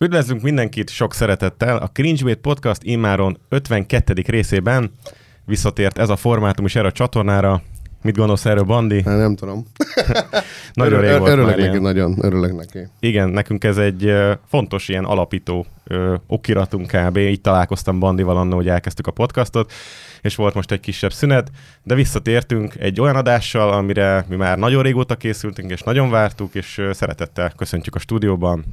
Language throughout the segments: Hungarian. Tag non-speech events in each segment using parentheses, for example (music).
Üdvözlünk mindenkit sok szeretettel. A Cringebait Podcast immáron 52. részében visszatért ez a formátum is erre a csatornára. Mit gondolsz erről, Bandi? Hát nem tudom. (laughs) nagyon Örül, rég volt örülök már neki, ilyen. nagyon örülök neki. Igen, nekünk ez egy ö, fontos ilyen alapító ö, okiratunk kb. Így találkoztam Bandival annól, hogy elkezdtük a podcastot, és volt most egy kisebb szünet, de visszatértünk egy olyan adással, amire mi már nagyon régóta készültünk, és nagyon vártuk, és ö, szeretettel köszöntjük a stúdióban.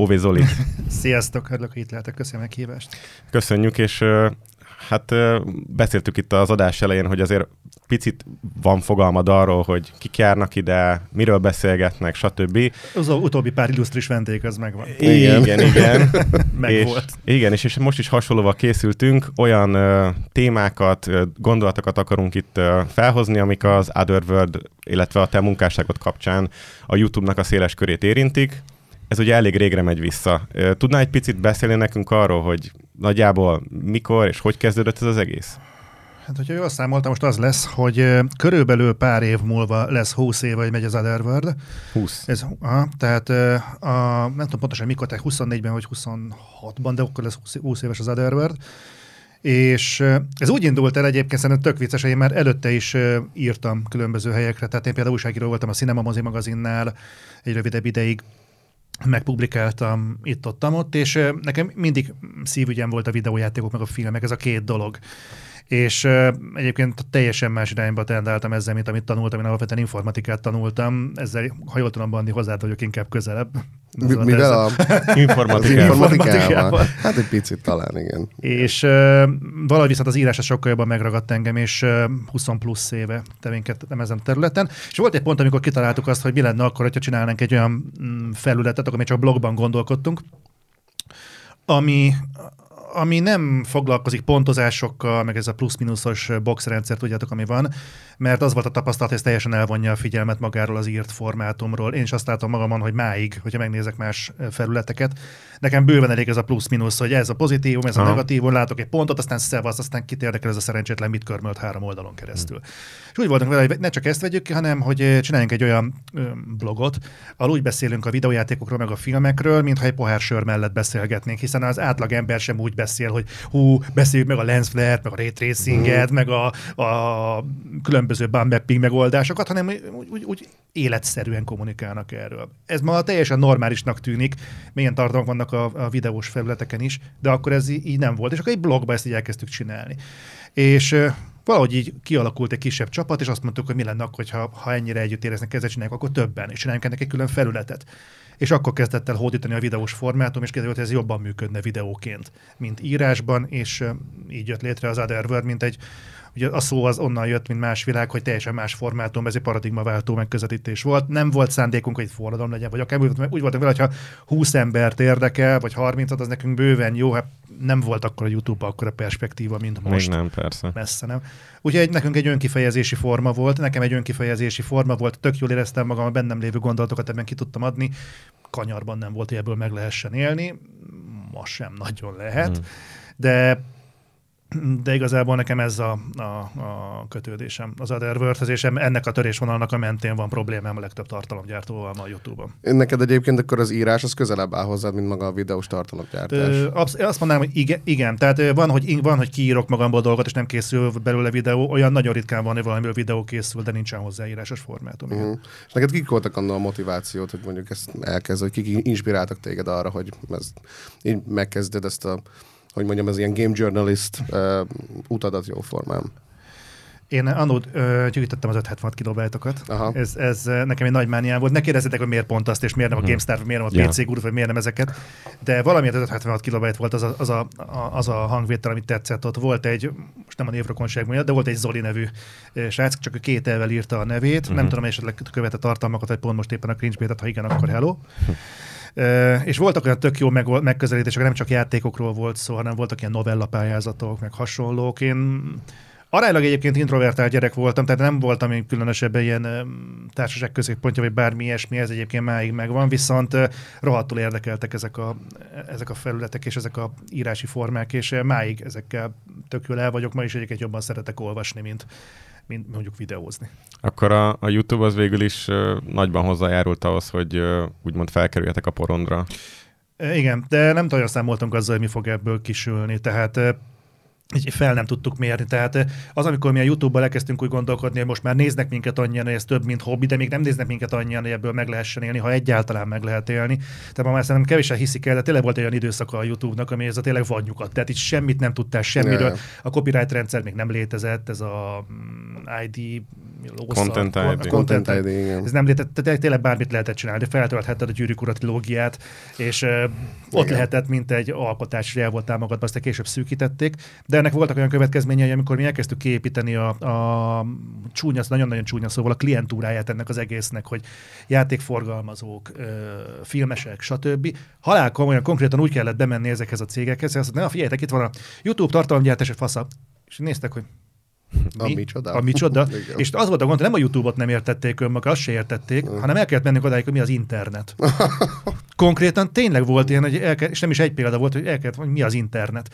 Óvé Zoli, (laughs) Sziasztok, örülök, hogy itt lehetek, köszönöm a meghívást. köszönjük, és hát beszéltük itt az adás elején, hogy azért picit van fogalmad arról, hogy kik járnak ide, miről beszélgetnek, stb. Az utóbbi pár illusztris vendég az megvan. Igen. Igen, igen. (laughs) Meg és, volt. Igen, és, és most is hasonlóval készültünk, olyan ö, témákat, ö, gondolatokat akarunk itt ö, felhozni, amik az Otherworld, illetve a te munkásságot kapcsán a YouTube-nak a széles körét érintik. Ez ugye elég régre megy vissza. Ö, Tudnál egy picit beszélni nekünk arról, hogy nagyjából mikor és hogy kezdődött ez az egész? Hát, hogyha jól számoltam, most az lesz, hogy körülbelül pár év múlva lesz 20 éve, hogy megy az Otherworld. 20. Ez, aha, tehát a, nem tudom pontosan mikor, tehát 24-ben vagy 26-ban, de akkor lesz 20, 20 éves az Otherworld. És ez úgy indult el egyébként, szerintem tök vicces, én már előtte is írtam különböző helyekre, tehát én például újságíró voltam a Cinema Mozi magazinnál egy rövidebb ideig, megpublikáltam itt-ott, ott, és nekem mindig szívügyem volt a videójátékok, meg a filmek, ez a két dolog. És egyébként teljesen más irányba tendáltam ezzel, mint amit tanultam, én alapvetően informatikát tanultam, ezzel, ha jól tudom, Bandi, hozzád vagyok inkább közelebb. Mi, mivel a, (laughs) informatikával? Informatikával. Hát egy picit talán, igen. És uh, valahogy viszont az írás az sokkal jobban megragadt engem, és uh, 20 plusz éve tevékenykedtem ezen a területen. És volt egy pont, amikor kitaláltuk azt, hogy mi lenne akkor, hogyha csinálnánk egy olyan mm, felületet, akkor még csak blogban gondolkodtunk, ami, ami nem foglalkozik pontozásokkal, meg ez a plusz-minuszos boxrendszer, tudjátok, ami van, mert az volt a tapasztalat, hogy ez teljesen elvonja a figyelmet magáról az írt formátumról. Én is azt látom magamon, hogy máig, hogyha megnézek más felületeket, nekem bőven elég ez a plusz-minusz, hogy ez a pozitívum, ez a Aha. negatívum, látok egy pontot, aztán szevasz, aztán kit érdekel ez a szerencsétlen, mit körmölt három oldalon keresztül. Hmm. És úgy voltunk vele, hogy ne csak ezt vegyük ki, hanem hogy ö, csináljunk egy olyan blogot, ahol úgy beszélünk a videójátékokról, meg a filmekről, mintha egy pohár sör mellett beszélgetnénk, hiszen az átlag ember sem úgy beszél, hogy hú, beszéljük meg a lens flare meg a ray tracinget, meg a, a különböző bump megoldásokat, hanem úgy, úgy, úgy életszerűen kommunikálnak erről. Ez ma teljesen normálisnak tűnik, milyen tartalmak vannak a, a videós felületeken is, de akkor ez így nem volt, és akkor egy blogba ezt így elkezdtük csinálni. És valahogy így kialakult egy kisebb csapat, és azt mondtuk, hogy mi lenne akkor, ha, ha ennyire együtt éreznek, ezzel csináljuk, akkor többen, és csináljunk ennek egy külön felületet. És akkor kezdett el hódítani a videós formátum, és kiderült, hogy ez jobban működne videóként, mint írásban, és így jött létre az Otherworld, mint egy Ugye a szó az onnan jött, mint más világ, hogy teljesen más formátum, ez egy paradigmaváltó megközelítés volt. Nem volt szándékunk, hogy egy forradalom legyen, vagy akár úgy, voltunk vele, hogyha 20 embert érdekel, vagy 30 az nekünk bőven jó, hát nem volt akkor a YouTube akkor a perspektíva, mint most Még nem, persze. messze nem. Úgyhogy nekünk egy önkifejezési forma volt, nekem egy önkifejezési forma volt, tök jól éreztem magam, a bennem lévő gondolatokat ebben ki tudtam adni, kanyarban nem volt, hogy ebből meg lehessen élni, ma sem nagyon lehet, Hmm. de de igazából nekem ez a, a, a kötődésem az Otherworldhez, és em- ennek a törésvonalnak a mentén van problémám a legtöbb tartalomgyártóval ma a YouTube-on. Neked egyébként akkor az írás az közelebb áll hozzád, mint maga a videós tartalomgyártás. Ö, absz- azt mondanám, hogy igen, igen. tehát van hogy, van, hogy kiírok magamból dolgot, és nem készül belőle videó, olyan nagyon ritkán van, hogy valamiből videó készül, de nincsen hozzáírásos formátum. Igen. Uh-huh. És neked kik voltak annak a motivációt, hogy mondjuk ezt elkezd, hogy kik inspiráltak téged arra, hogy ez, így megkezded ezt a hogy mondjam, ez ilyen game journalist uh, utadat jó formán. Én annó ö, gyűjtöttem az 576 kilobájtokat. Aha. Ez, ez ö, nekem egy nagy mániám volt. Ne kérdezzetek, hogy miért pont azt, és miért nem a GameStar, vagy miért nem a. PC Guru, vagy miért nem ezeket. De valamiért az 576 kilobájt volt az a, az, a, az a hangvétel, amit tetszett. Ott volt egy, most nem a névrokonság miatt, de volt egy Zoli nevű ö, srác, csak ő két elvel írta a nevét. Mhm. Nem tudom, esetleg követett tartalmakat, vagy pont most éppen a cringe ha igen, akkor hello. És voltak olyan tök jó meg, megközelítések, nem csak játékokról volt szó, hanem voltak ilyen novellapályázatok, meg hasonlók. Én aránylag egyébként introvertált gyerek voltam, tehát nem voltam én különösebben ilyen társaság középpontja, vagy bármi ilyesmi, ez egyébként máig megvan, viszont rohadtul érdekeltek ezek a, ezek a felületek és ezek a írási formák, és máig ezekkel tök jól el vagyok, ma is egyébként jobban szeretek olvasni, mint, mint mondjuk videózni. Akkor a, a YouTube az végül is uh, nagyban hozzájárult ahhoz, hogy uh, úgymond felkerüljetek a porondra. Igen, de nem nagyon számoltunk azzal, hogy mi fog ebből kisülni. Tehát így fel nem tudtuk mérni. Tehát eh, az, amikor mi a YouTube-ban elkezdtünk úgy gondolkodni, hogy most már néznek minket annyian, hogy ez több, mint hobbi, de még nem néznek minket annyian, hogy ebből meg lehessen élni, ha egyáltalán meg lehet élni. Tehát ma már szerintem kevésen hiszik el, de tényleg volt egy olyan időszaka a YouTube-nak, ami ez a tényleg vadnyugat. Tehát itt semmit nem tudtál semmiről. Yeah. A copyright rendszer még nem létezett, ez a mm, ID, lószar, Content ID. Content ID, igen. ez nem létezett, tehát tényleg bármit lehetett csinálni, feltöltheted a gyűrűk ura trilógiát, és uh, ott Igen. lehetett, mint egy alkotás, el volt támogatva, aztán később szűkítették, de ennek voltak olyan következményei, amikor mi elkezdtük kiépíteni a, a csúnya, nagyon-nagyon csúnya szóval a klientúráját ennek az egésznek, hogy játékforgalmazók, ö, filmesek, stb. Halál komolyan, konkrétan úgy kellett bemenni ezekhez a cégekhez, hogy azt mondta, na figyeljetek, itt van a YouTube tartalomgyártás, fasza. És néztek, hogy A mi? micsoda? A micsoda. (laughs) Igen. és az volt a gond, hogy nem a YouTube-ot nem értették önmaga, azt se értették, hanem el kellett mennünk odáig, hogy mi az internet. (laughs) Konkrétan tényleg volt ilyen, hogy el kell, és nem is egy példa volt, hogy el kellett, hogy mi az internet.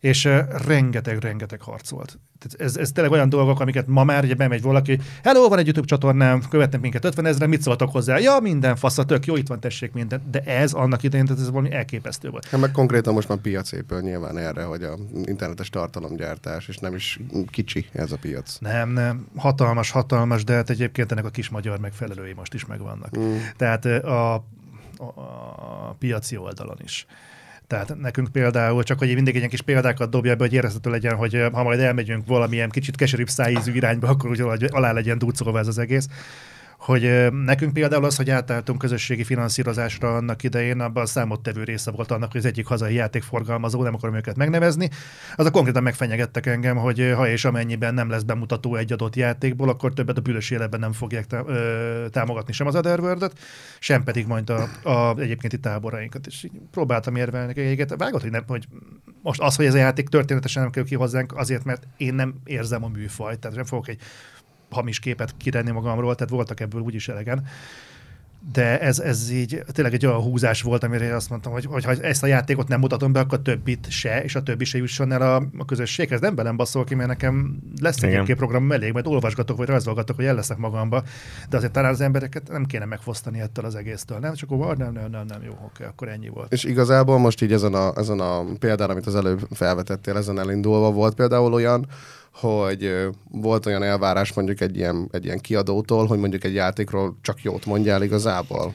És rengeteg-rengeteg harc volt. Tehát ez, ez tényleg olyan dolgok, amiket ma már ugye bemegy valaki, hello, van egy YouTube csatornám, követnek minket 50 ezeren, mit szóltok hozzá? Ja, minden fasz, tök jó, itt van, tessék minden. De ez annak idején, tehát ez valami elképesztő volt. Hát meg konkrétan most már piac épül nyilván erre, hogy a internetes tartalomgyártás, és nem is kicsi ez a piac. Nem, nem, hatalmas, hatalmas, de hát egyébként ennek a kis magyar megfelelői most is megvannak. Mm. Tehát a, a, a piaci oldalon is. Tehát nekünk például, csak hogy mindig egy kis példákat dobja be, hogy érezhető legyen, hogy ö, ha majd elmegyünk valamilyen kicsit keserűbb szájízű irányba, akkor úgy alá legyen dúcolva ez az egész. Hogy nekünk például az, hogy átálltunk közösségi finanszírozásra annak idején, abban a számottevő része volt annak, hogy az egyik hazai játékforgalmazó, nem akarom őket megnevezni, az a konkrétan megfenyegettek engem, hogy ha és amennyiben nem lesz bemutató egy adott játékból, akkor többet a bűnös életben nem fogják támogatni sem az Otherworld-et, sem pedig majd a, a egyébkénti táborainkat. És így próbáltam érvelni nekik, vágott, hogy, nem, hogy most az, hogy ez a játék történetesen nem kell ki hozzánk, azért, mert én nem érzem a műfajt, tehát nem fogok egy hamis képet kirenni magamról, tehát voltak ebből úgyis elegen. De ez, ez így tényleg egy olyan húzás volt, amire én azt mondtam, hogy, hogy ha ezt a játékot nem mutatom be, akkor többit se, és a többi se jusson el a, a közösséghez. Nem velem baszol ki, mert nekem lesz egy Igen. két program elég, majd olvasgatok, vagy rajzolgatok, hogy el leszek magamba, de azért talán az embereket nem kéne megfosztani ettől az egésztől. Nem, csak akkor nem, nem, nem, nem, jó, oké, akkor ennyi volt. És igazából most így ezen a, ezen a példán, amit az előbb felvetettél, ezen elindulva volt például olyan, hogy volt olyan elvárás mondjuk egy ilyen, egy ilyen kiadótól, hogy mondjuk egy játékról csak jót mondjál igazából.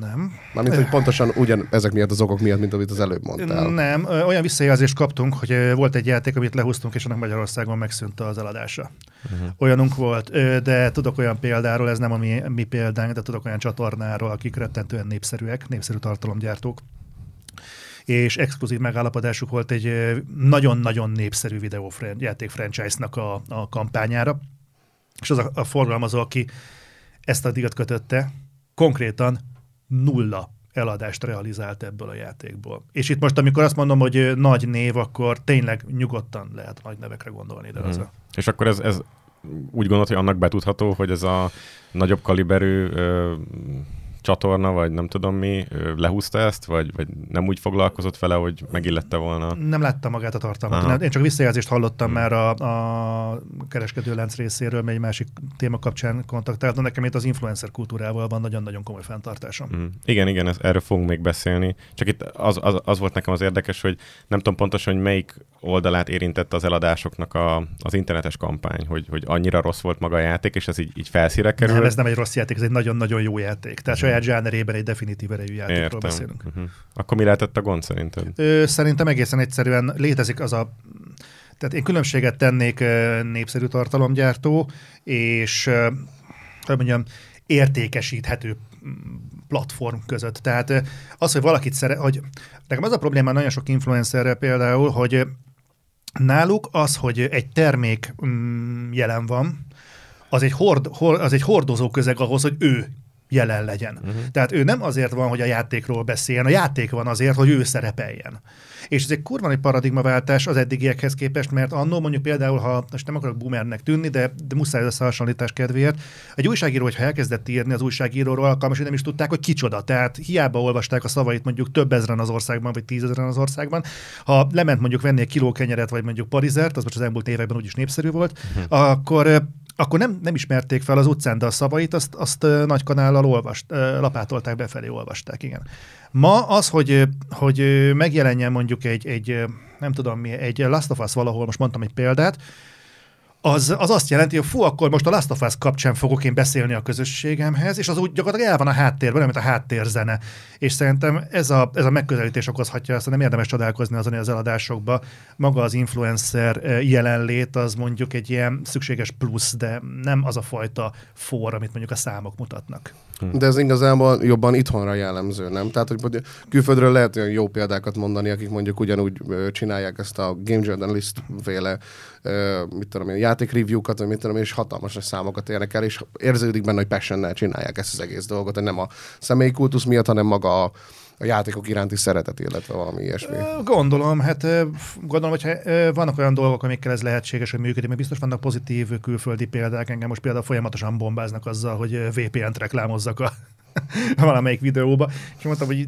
Nem. Mármint, hogy pontosan ugyan ezek miatt az okok miatt, mint amit az előbb mondtál. Nem, olyan visszajelzést kaptunk, hogy volt egy játék, amit lehúztunk, és annak Magyarországon megszűnt az eladása. Uh-huh. Olyanunk volt, de tudok olyan példáról, ez nem a mi, mi példánk, de tudok olyan csatornáról, akik rettentően népszerűek, népszerű tartalomgyártók, és exkluzív megállapodásuk volt egy nagyon-nagyon népszerű videó játék franchise-nak a, a kampányára, és az a, a forgalmazó, aki ezt a díjat kötötte, konkrétan nulla eladást realizált ebből a játékból. És itt most, amikor azt mondom, hogy nagy név, akkor tényleg nyugodtan lehet nagy nevekre gondolni, de az Mhm. a... És akkor ez, ez úgy gondolod, hogy annak betudható, hogy ez a nagyobb kaliberű ö, csatorna, vagy nem tudom mi, lehúzta ezt, vagy, vagy nem úgy foglalkozott vele, hogy megillette volna? Nem láttam magát a tartalmat. Aha. Én csak visszajelzést hallottam már a, a kereskedőlánc részéről, mert egy másik téma kapcsán kontaktáltam. Nekem itt az influencer kultúrával van nagyon-nagyon komoly fenntartásom. Mm. Igen, igen, ez, erről fogunk még beszélni. Csak itt az, az, az volt nekem az érdekes, hogy nem tudom pontosan, hogy melyik oldalát érintette az eladásoknak a, az internetes kampány, hogy, hogy annyira rossz volt maga a játék, és ez így, így felszíre kerül. Nem, ez nem egy rossz játék, ez egy nagyon-nagyon jó játék. Tehát saját zsánerében egy definitív erejű játékról Értem. beszélünk. Uh-huh. Akkor mi lehetett a gond szerinted? Ö, szerintem egészen egyszerűen létezik az a... Tehát én különbséget tennék népszerű tartalomgyártó és, hogy mondjam, értékesíthető mm, platform között. Tehát az, hogy valakit szeret, hogy nekem az a probléma nagyon sok influencerrel például, hogy náluk az, hogy egy termék mm, jelen van, az egy, hord, hor, az egy hordozó közeg ahhoz, hogy ő jelen legyen. Uh-huh. Tehát ő nem azért van, hogy a játékról beszéljen, a játék van azért, hogy ő szerepeljen. És ez egy kurva egy paradigmaváltás az eddigiekhez képest, mert annó mondjuk például, ha most nem akarok boomernek tűnni, de, de muszáj az hasonlítás kedvéért, egy újságíró, hogyha elkezdett írni az újságíróról alkalmas, nem is tudták, hogy kicsoda. Tehát hiába olvasták a szavait mondjuk több ezeren az országban, vagy tízezeren az országban. Ha lement mondjuk venni egy kiló kenyeret, vagy mondjuk parizert, az most az elmúlt években úgyis népszerű volt, uh-huh. akkor akkor nem, nem ismerték fel az utcán, de a szavait azt, azt nagy kanállal olvast, lapátolták befelé, olvasták, igen. Ma az, hogy, hogy megjelenjen mondjuk egy, egy nem tudom mi, egy Last of Us valahol, most mondtam egy példát, az, az azt jelenti, hogy fú, akkor most a Last of Us kapcsán fogok én beszélni a közösségemhez, és az úgy gyakorlatilag el van a háttérben, mint a háttérzene. És szerintem ez a, ez a megközelítés okozhatja ezt, nem érdemes csodálkozni azon, az eladásokba maga az influencer eh, jelenlét az mondjuk egy ilyen szükséges plusz, de nem az a fajta for, amit mondjuk a számok mutatnak. De ez igazából jobban itthonra jellemző, nem? Tehát, hogy külföldről lehet olyan jó példákat mondani, akik mondjuk ugyanúgy csinálják ezt a Game Journalist féle, ö, mit tudom én, játék review-kat, vagy mit tudom én, és hatalmas számokat érnek el, és érződik benne, hogy passionnel csinálják ezt az egész dolgot, hogy nem a személyi kultusz miatt, hanem maga a, a játékok iránti szeretet, illetve valami ilyesmi. Gondolom, hát gondolom, hogyha ö, vannak olyan dolgok, amikkel ez lehetséges, hogy működik, mert biztos vannak pozitív külföldi példák. Engem most például folyamatosan bombáznak azzal, hogy VPN-t reklámozzak a (laughs) valamelyik videóba, és mondtam, hogy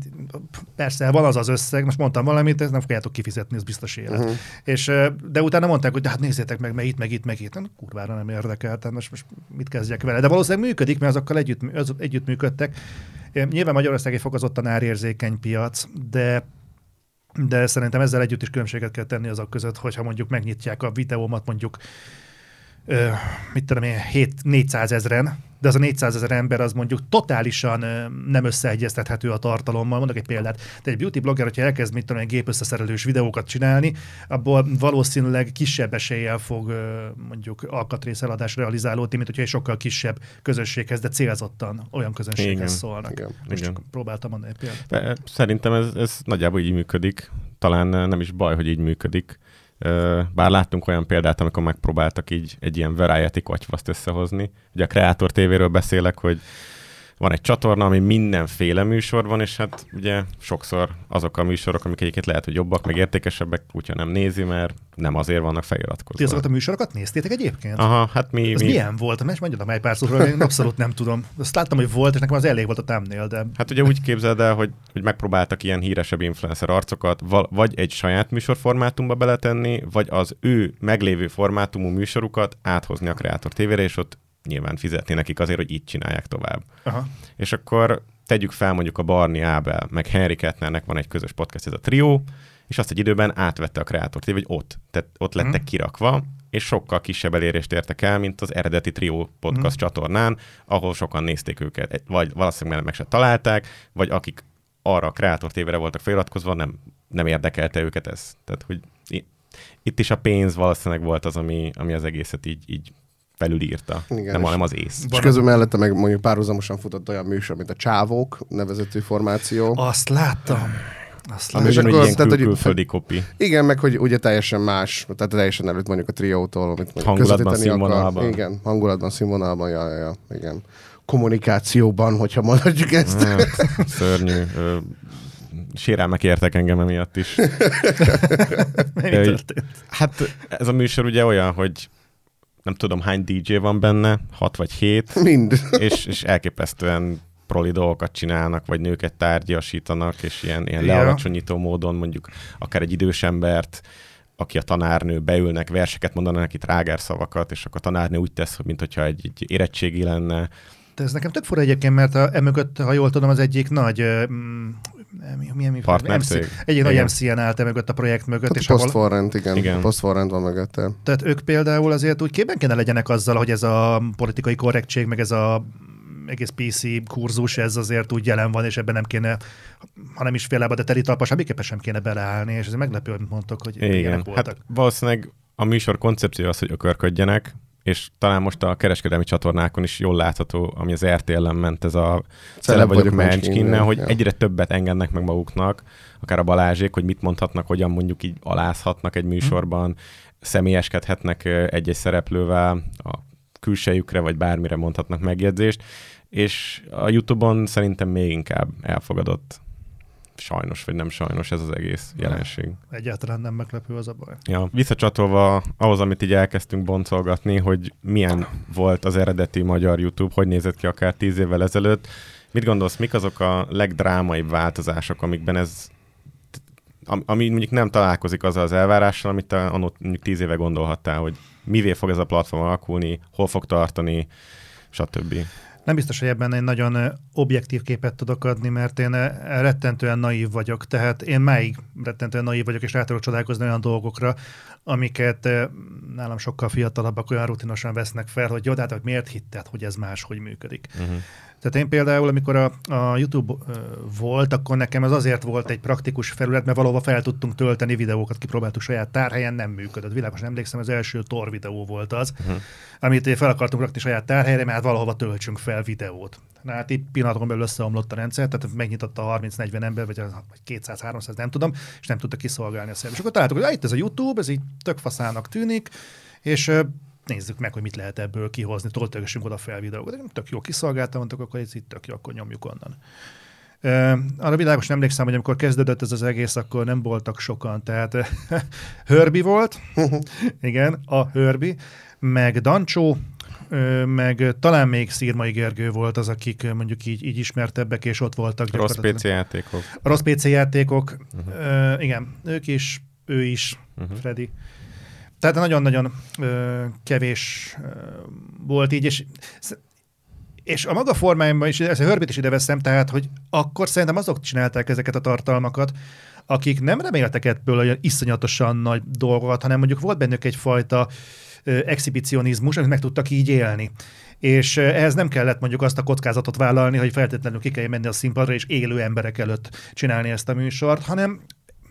persze, van az az összeg, most mondtam valamit, ezt nem fogjátok kifizetni, ez biztos élet. Uh-huh. És, de utána mondták, hogy de hát nézzétek meg, meg itt, meg itt, meg itt. Nem, kurvára nem érdekel, tehát most, most mit kezdjek vele. De valószínűleg működik, mert azokkal együtt, az, együtt működtek. Nyilván Magyarország egy fokozottan árérzékeny piac, de de szerintem ezzel együtt is különbséget kell tenni azok között, hogyha mondjuk megnyitják a videómat mondjuk ö, mit tudom én, 7, 400 ezeren, de az a 400 ezer ember az mondjuk totálisan nem összeegyeztethető a tartalommal. Mondok egy példát. De egy beauty blogger, hogyha elkezd, mit tudom, egy gépösszeszerelős videókat csinálni, abból valószínűleg kisebb eséllyel fog mondjuk alkatrészeladás realizálódni, mint hogyha egy sokkal kisebb közösséghez, de célzottan olyan közönséghez Igen. szólnak. Igen. Most Igen. csak próbáltam mondani példát. Szerintem ez, ez nagyjából így működik. Talán nem is baj, hogy így működik. Bár láttunk olyan példát, amikor megpróbáltak így egy ilyen variety kocsvaszt összehozni. Ugye a Kreator TV-ről beszélek, hogy van egy csatorna, ami mindenféle műsor van, és hát ugye sokszor azok a műsorok, amik egyébként lehet, hogy jobbak, meg értékesebbek, úgyhogy nem nézi, mert nem azért vannak Ti feliratkozva. azokat a műsorokat néztétek egyébként? Aha, hát mi... Ez mi... milyen volt? Mert mondjad meg egy pár szóról, én abszolút nem tudom. Azt láttam, hogy volt, és nekem az elég volt a támnél, de Hát ugye úgy képzeld el, hogy, hogy megpróbáltak ilyen híresebb influencer arcokat vagy egy saját műsorformátumba beletenni, vagy az ő meglévő formátumú műsorukat áthozni a Kreator TV-re, és ott nyilván fizetni nekik azért, hogy így csinálják tovább. aha. És akkor tegyük fel mondjuk a Barney Ábel, meg Henry Kettnernek van egy közös podcast, ez a trió, és azt egy időben átvette a Kreator TV, hogy ott, tehát ott lettek Mhm. kirakva, és sokkal kisebb elérést értek el, mint az eredeti Trió podcast Mhm. csatornán, ahol sokan nézték őket, vagy valószínűleg meg se találták, vagy akik arra a Kreator TV-re voltak feliratkozva, nem, nem érdekelte őket ez. Tehát, hogy itt is a pénz valószínűleg volt az, ami, ami az egészet így, így felülírta. Igen, nem, hanem az ész. És közül mellette meg mondjuk párhuzamosan futott olyan műsor, mint a Csávók nevezetű formáció. Azt láttam. Azt Ami és akkor- ilyen tehát, kül- hogy- külföldi kopi. Igen, meg hogy ugye teljesen más, tehát teljesen előtt mondjuk a triótól, amit mondjuk Hangulatban, közvetíteni akar. színvonalban. Igen, hangulatban, színvonalban, ja, ja, ja, igen. Kommunikációban, hogyha mondhatjuk ezt. Hát, szörnyű. Ö, sérelmek értek engem emiatt is. (laughs) Mi történt? Hát ez a műsor ugye olyan, hogy nem tudom hány DJ van benne, hat vagy hét, (laughs) Mind. és, és elképesztően proli dolgokat csinálnak, vagy nőket tárgyasítanak, és ilyen, ilyen Ja. lealacsonyító módon mondjuk akár egy idős embert, aki a tanárnő, beülnek, verseket mondanak neki trágár szavakat, és akkor a tanárnő úgy tesz, hogy mintha egy, egy érettségi lenne. De ez nekem tök fura egyébként, mert a, emögött, ha jól tudom, az egyik nagy mm, mi, mi, mi, Partnercég? MC, egyik nagy. MC-en állt mögött a projekt mögött, Hát és a ahol, posztforrend, igen. Igen. Posztforrend van mögötte. tehát ők például azért úgy képben kéne legyenek azzal, hogy ez a politikai korrektség, meg ez a egész PC kurzus, ez azért úgy jelen van, és ebben nem kéne, ha nem is fél lába, de teli talpa, semmiképpen sem kéne beleállni, és ez meglepő, amit mondtok, hogy Igen, ilyenek voltak. hát valószínűleg a műsor koncepció az, hogy ökörködjenek, és talán most a kereskedelmi csatornákon is jól látható, ami az RTL-en ment, ez a Celeb vagyok Mencskinne, hogy ja. egyre többet engednek meg maguknak, akár a Balázsék, hogy mit mondhatnak, hogyan mondjuk így alázhatnak egy műsorban, személyeskedhetnek ö, egy-egy szereplővel, a külsejükre, vagy bármire mondhatnak megjegyzést, és a YouTube-on szerintem még inkább elfogadott. Sajnos, vagy nem sajnos ez az egész jelenség. Egyáltalán nem meglepő az a baj. Ja, visszacsatolva ahhoz, amit így elkezdtünk boncolgatni, hogy milyen volt az eredeti magyar YouTube, hogy nézett ki akár tíz évvel ezelőtt. Mit gondolsz, mik azok a legdrámaibb változások, amikben ez, am- ami mondjuk nem találkozik azzal az elvárással, amit te anno mondjuk tíz éve gondolhattál, hogy mivé fog ez a platform alakulni, hol fog tartani, stb. Nem biztos, hogy ebben egy nagyon objektív képet tudok adni, mert én rettentően naív vagyok, tehát én máig rettentően naív vagyok, és rá tudok csodálkozni olyan dolgokra, amiket nálam sokkal fiatalabbak olyan rutinosan vesznek fel, hogy jó, de hát miért hitted, hogy ez máshogy működik. Uh-huh. Tehát én például, amikor a, a YouTube volt, akkor nekem ez azért volt egy praktikus felület, mert valahova fel tudtunk tölteni videókat, kipróbáltuk saját tárhelyen, nem működött. Világos emlékszem, az első Tor videó volt az, uh-huh. amit fel akartunk rakni saját tárhelyre, mert hát valahova töltsünk fel videót. Na hát itt pillanatokon belül összeomlott a rendszer, tehát megnyitotta a 30-40 ember, vagy 200-300, nem tudom, és nem tudta kiszolgálni a szervet. És akkor találtuk, hogy itt ez a YouTube, ez így tök faszának tűnik, és nézzük meg, hogy mit lehet ebből kihozni, toltögessünk oda fel videókat. Tök jó kiszolgáltam, mondtuk, akkor ez itt tök jó, akkor nyomjuk onnan. Uh, arra világos emlékszem, hogy amikor kezdődött ez az egész, akkor nem voltak sokan. Tehát Hörbi (laughs) volt, (laughs) igen, a Hörbi, meg Dancsó, meg talán még Szírmai Gergő volt az, akik mondjuk így, így ismertebbek, és ott voltak. Rossz PC játékok. A rossz PC játékok, uh-huh. uh, igen, ők is, ő is, uh-huh. Freddy. Tehát nagyon-nagyon ö, kevés ö, volt így, és és a maga formájában is, ezt a Hörbit is ide veszem, tehát, hogy akkor szerintem azok csinálták ezeket a tartalmakat, akik nem reméltek ebből olyan iszonyatosan nagy dolgokat, hanem mondjuk volt bennük egyfajta exhibicionizmus, amit meg tudtak így élni. És ehhez nem kellett mondjuk azt a kockázatot vállalni, hogy feltétlenül ki kell menni a színpadra, és élő emberek előtt csinálni ezt a műsort, hanem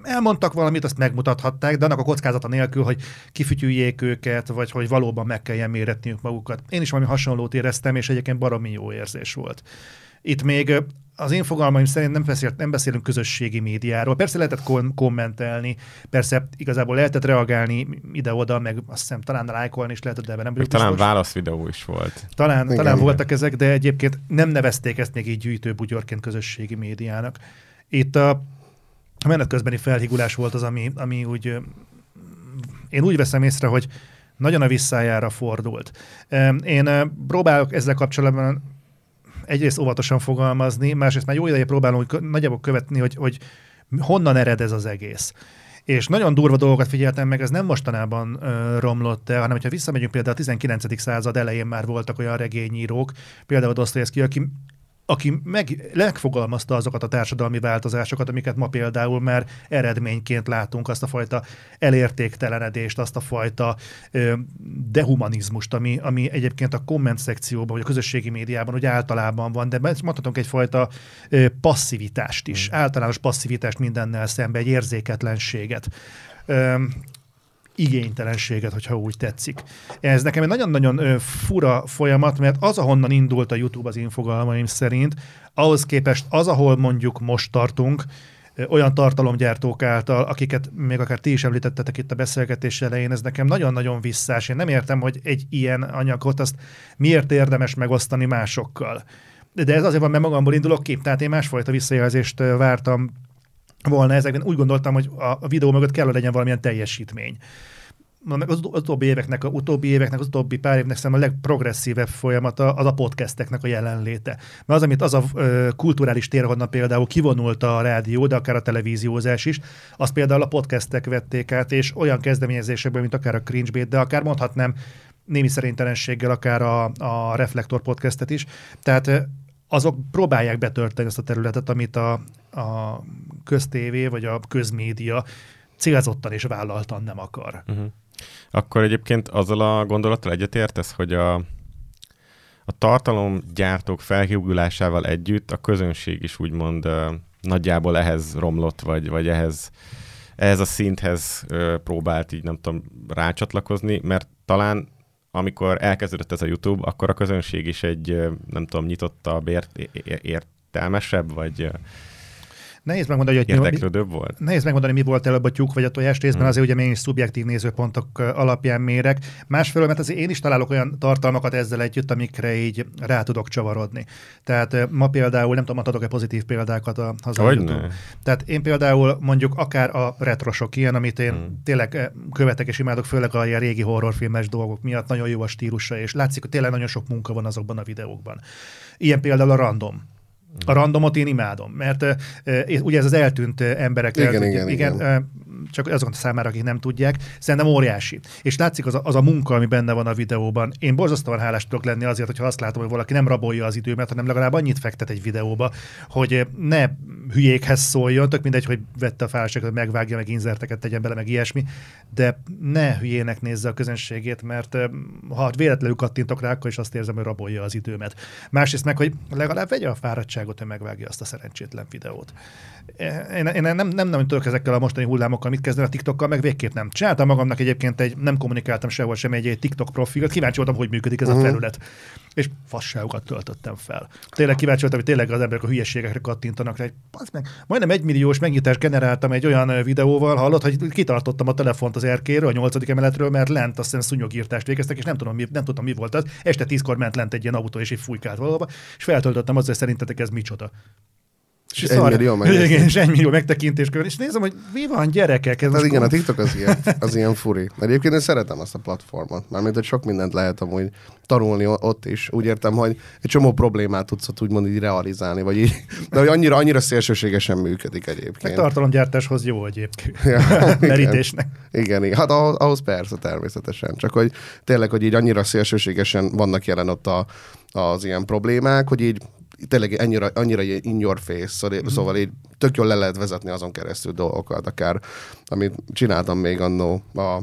elmondtak valamit, azt megmutathatták, de annak a kockázata nélkül, hogy kifütyüljék őket, vagy hogy valóban meg kelljen méretniük magukat. Én is valami hasonlót éreztem, és egyébként baromi jó érzés volt. Itt még az én fogalmaim szerint nem, beszélt, nem beszélünk közösségi médiáról. Persze lehetett kon- kommentelni, persze igazából lehetett reagálni ide-oda, meg azt hiszem talán lájkolni is lehetett, de ebben nem vagyok Talán válaszvideó is volt. Talán, igen, talán igen. voltak ezek, de egyébként nem nevezték ezt még így gyűjtőbugyorként közösségi médiának. Itt a a menet közbeni felhigulás volt az, ami, ami úgy, én úgy veszem észre, hogy nagyon a visszájára fordult. Én próbálok ezzel kapcsolatban egyrészt óvatosan fogalmazni, másrészt már jó ideje próbálom hogy nagyjából követni, hogy, hogy honnan ered ez az egész. És nagyon durva dolgokat figyeltem meg, ez nem mostanában ö, romlott el, hanem hogyha visszamegyünk például a 19. század elején már voltak olyan regényírók, például Dostoyevsky, aki aki meg, megfogalmazta azokat a társadalmi változásokat, amiket ma például már eredményként látunk, azt a fajta elértéktelenedést, azt a fajta ö, dehumanizmust, ami, ami egyébként a komment szekcióban, vagy a közösségi médiában úgy általában van, de mondhatunk egyfajta ö, passzivitást is, mm. általános passzivitást mindennel szembe, egy érzéketlenséget. Ö, igénytelenséget, hogyha úgy tetszik. Ez nekem egy nagyon-nagyon fura folyamat, mert az, ahonnan indult a YouTube az én fogalmaim szerint, ahhoz képest az, ahol mondjuk most tartunk, olyan tartalomgyártók által, akiket még akár ti is említettetek itt a beszélgetés elején, ez nekem nagyon-nagyon visszás. Én nem értem, hogy egy ilyen anyagot azt miért érdemes megosztani másokkal. De ez azért van, mert magamból indulok ki. Tehát én másfajta visszajelzést vártam volna ezekben. Úgy gondoltam, hogy a videó mögött kell, legyen valamilyen teljesítmény meg az, utóbbi éveknek, a utóbbi éveknek, az utóbbi pár évnek szerintem a legprogresszívebb folyamata az a podcasteknek a jelenléte. Mert az, amit az a ö, kulturális tér, honnan például kivonult a rádió, de akár a televíziózás is, azt például a podcastek vették át, és olyan kezdeményezésekből, mint akár a cringe de akár mondhatnám némi szerintelenséggel akár a, a Reflektor podcastet is. Tehát azok próbálják betölteni ezt a területet, amit a, a köztévé vagy a közmédia célzottan és vállaltan nem akar. Uh-huh. Akkor egyébként azzal a gondolattal egyetértesz, hogy a, a tartalomgyártók felhívulásával együtt a közönség is úgymond nagyjából ehhez romlott, vagy, vagy ehhez, ehhez a szinthez próbált így nem tudom rácsatlakozni, mert talán amikor elkezdődött ez a YouTube, akkor a közönség is egy, nem tudom, nyitottabb, ért, értelmesebb, vagy Nehéz megmondani, hogy érdeklődőbb volt. Nehéz megmondani, mi volt előbb a tyúk vagy a tojás részben, hmm. azért ugye én is szubjektív nézőpontok alapján mérek. Másfelől, mert azért én is találok olyan tartalmakat ezzel együtt, amikre így rá tudok csavarodni. Tehát ma például, nem tudom, adok-e pozitív példákat a hazajutó. Tehát én például mondjuk akár a retrosok ilyen, amit én hmm. tényleg követek és imádok, főleg a ilyen régi horrorfilmes dolgok miatt, nagyon jó a stílusa, és látszik, hogy tényleg nagyon sok munka van azokban a videókban. Ilyen például a random A randomot én imádom, mert uh, ugye ez az eltűnt emberek. Igen, eltűnt, igen, igen. igen. csak azon a számára, akik nem tudják, szerintem óriási. És látszik az a, az a munka, ami benne van a videóban. Én borzasztóan hálás tudok lenni azért, hogyha azt látom, hogy valaki nem rabolja az időmet, hanem legalább annyit fektet egy videóba, hogy ne hülyékhez szóljon, tök mindegy, hogy vette a fáradtságot, megvágja, meg inzerteket tegyen bele, meg ilyesmi, de ne hülyének nézze a közönségét, mert ha véletlenül kattintok rá, akkor is azt érzem, hogy rabolja az időmet. Másrészt meg, hogy legalább vegye a fáradtságot, hogy megvágja azt a szerencsétlen videót. Én, én nem, nem, nem tudok ezekkel a mostani hullámokkal mit kezdeni a TikTokkal, meg végképp nem. Csináltam magamnak egyébként egy, nem kommunikáltam sehol sem egy, egy TikTok profilt, kíváncsi voltam, hogy működik ez uh-huh. a Mhm. felület. És fasságokat töltöttem fel. Tényleg kíváncsi voltam, hogy tényleg az emberek a hülyeségekre kattintanak rá. Bazd meg, majdnem egy milliós megnyitást generáltam egy olyan videóval, hallott, hogy kitartottam a telefont az erkéről, a nyolcadik emeletről, mert lent azt hiszem szúnyogírtást végeztek, és nem tudom, mi, nem tudom, mi volt az. Este tízkor ment lent egy ilyen autó, és egy fújkált valahova, és feltöltöttem azzal, hogy szerintetek ez micsoda. És egy millió megnézték. Igen, és millió megtekintés körül. És nézem, hogy mi van gyerekek. Ez Hát igen, a kom- TikTok az ilyen, az ilyen furi. Egyébként én szeretem azt a platformot, mármint, hogy sok mindent lehet amúgy tanulni ott is. Úgy értem, hogy egy csomó problémát tudsz ott úgymond így realizálni, vagy így, de hogy annyira, annyira szélsőségesen működik Meg egyébként. tartalomgyártáshoz jó egyébként. (laughs) Ja, igen. Merítésnek. Igen, igen. Hát ahhoz, ahhoz persze, természetesen. Csak hogy tényleg, hogy így annyira szélsőségesen vannak jelen ott a, az ilyen problémák, hogy így tényleg annyira, annyira in your face, szóval, Mhm. mm. szóval így tök jól le lehet vezetni azon keresztül dolgokat, akár amit csináltam még annó a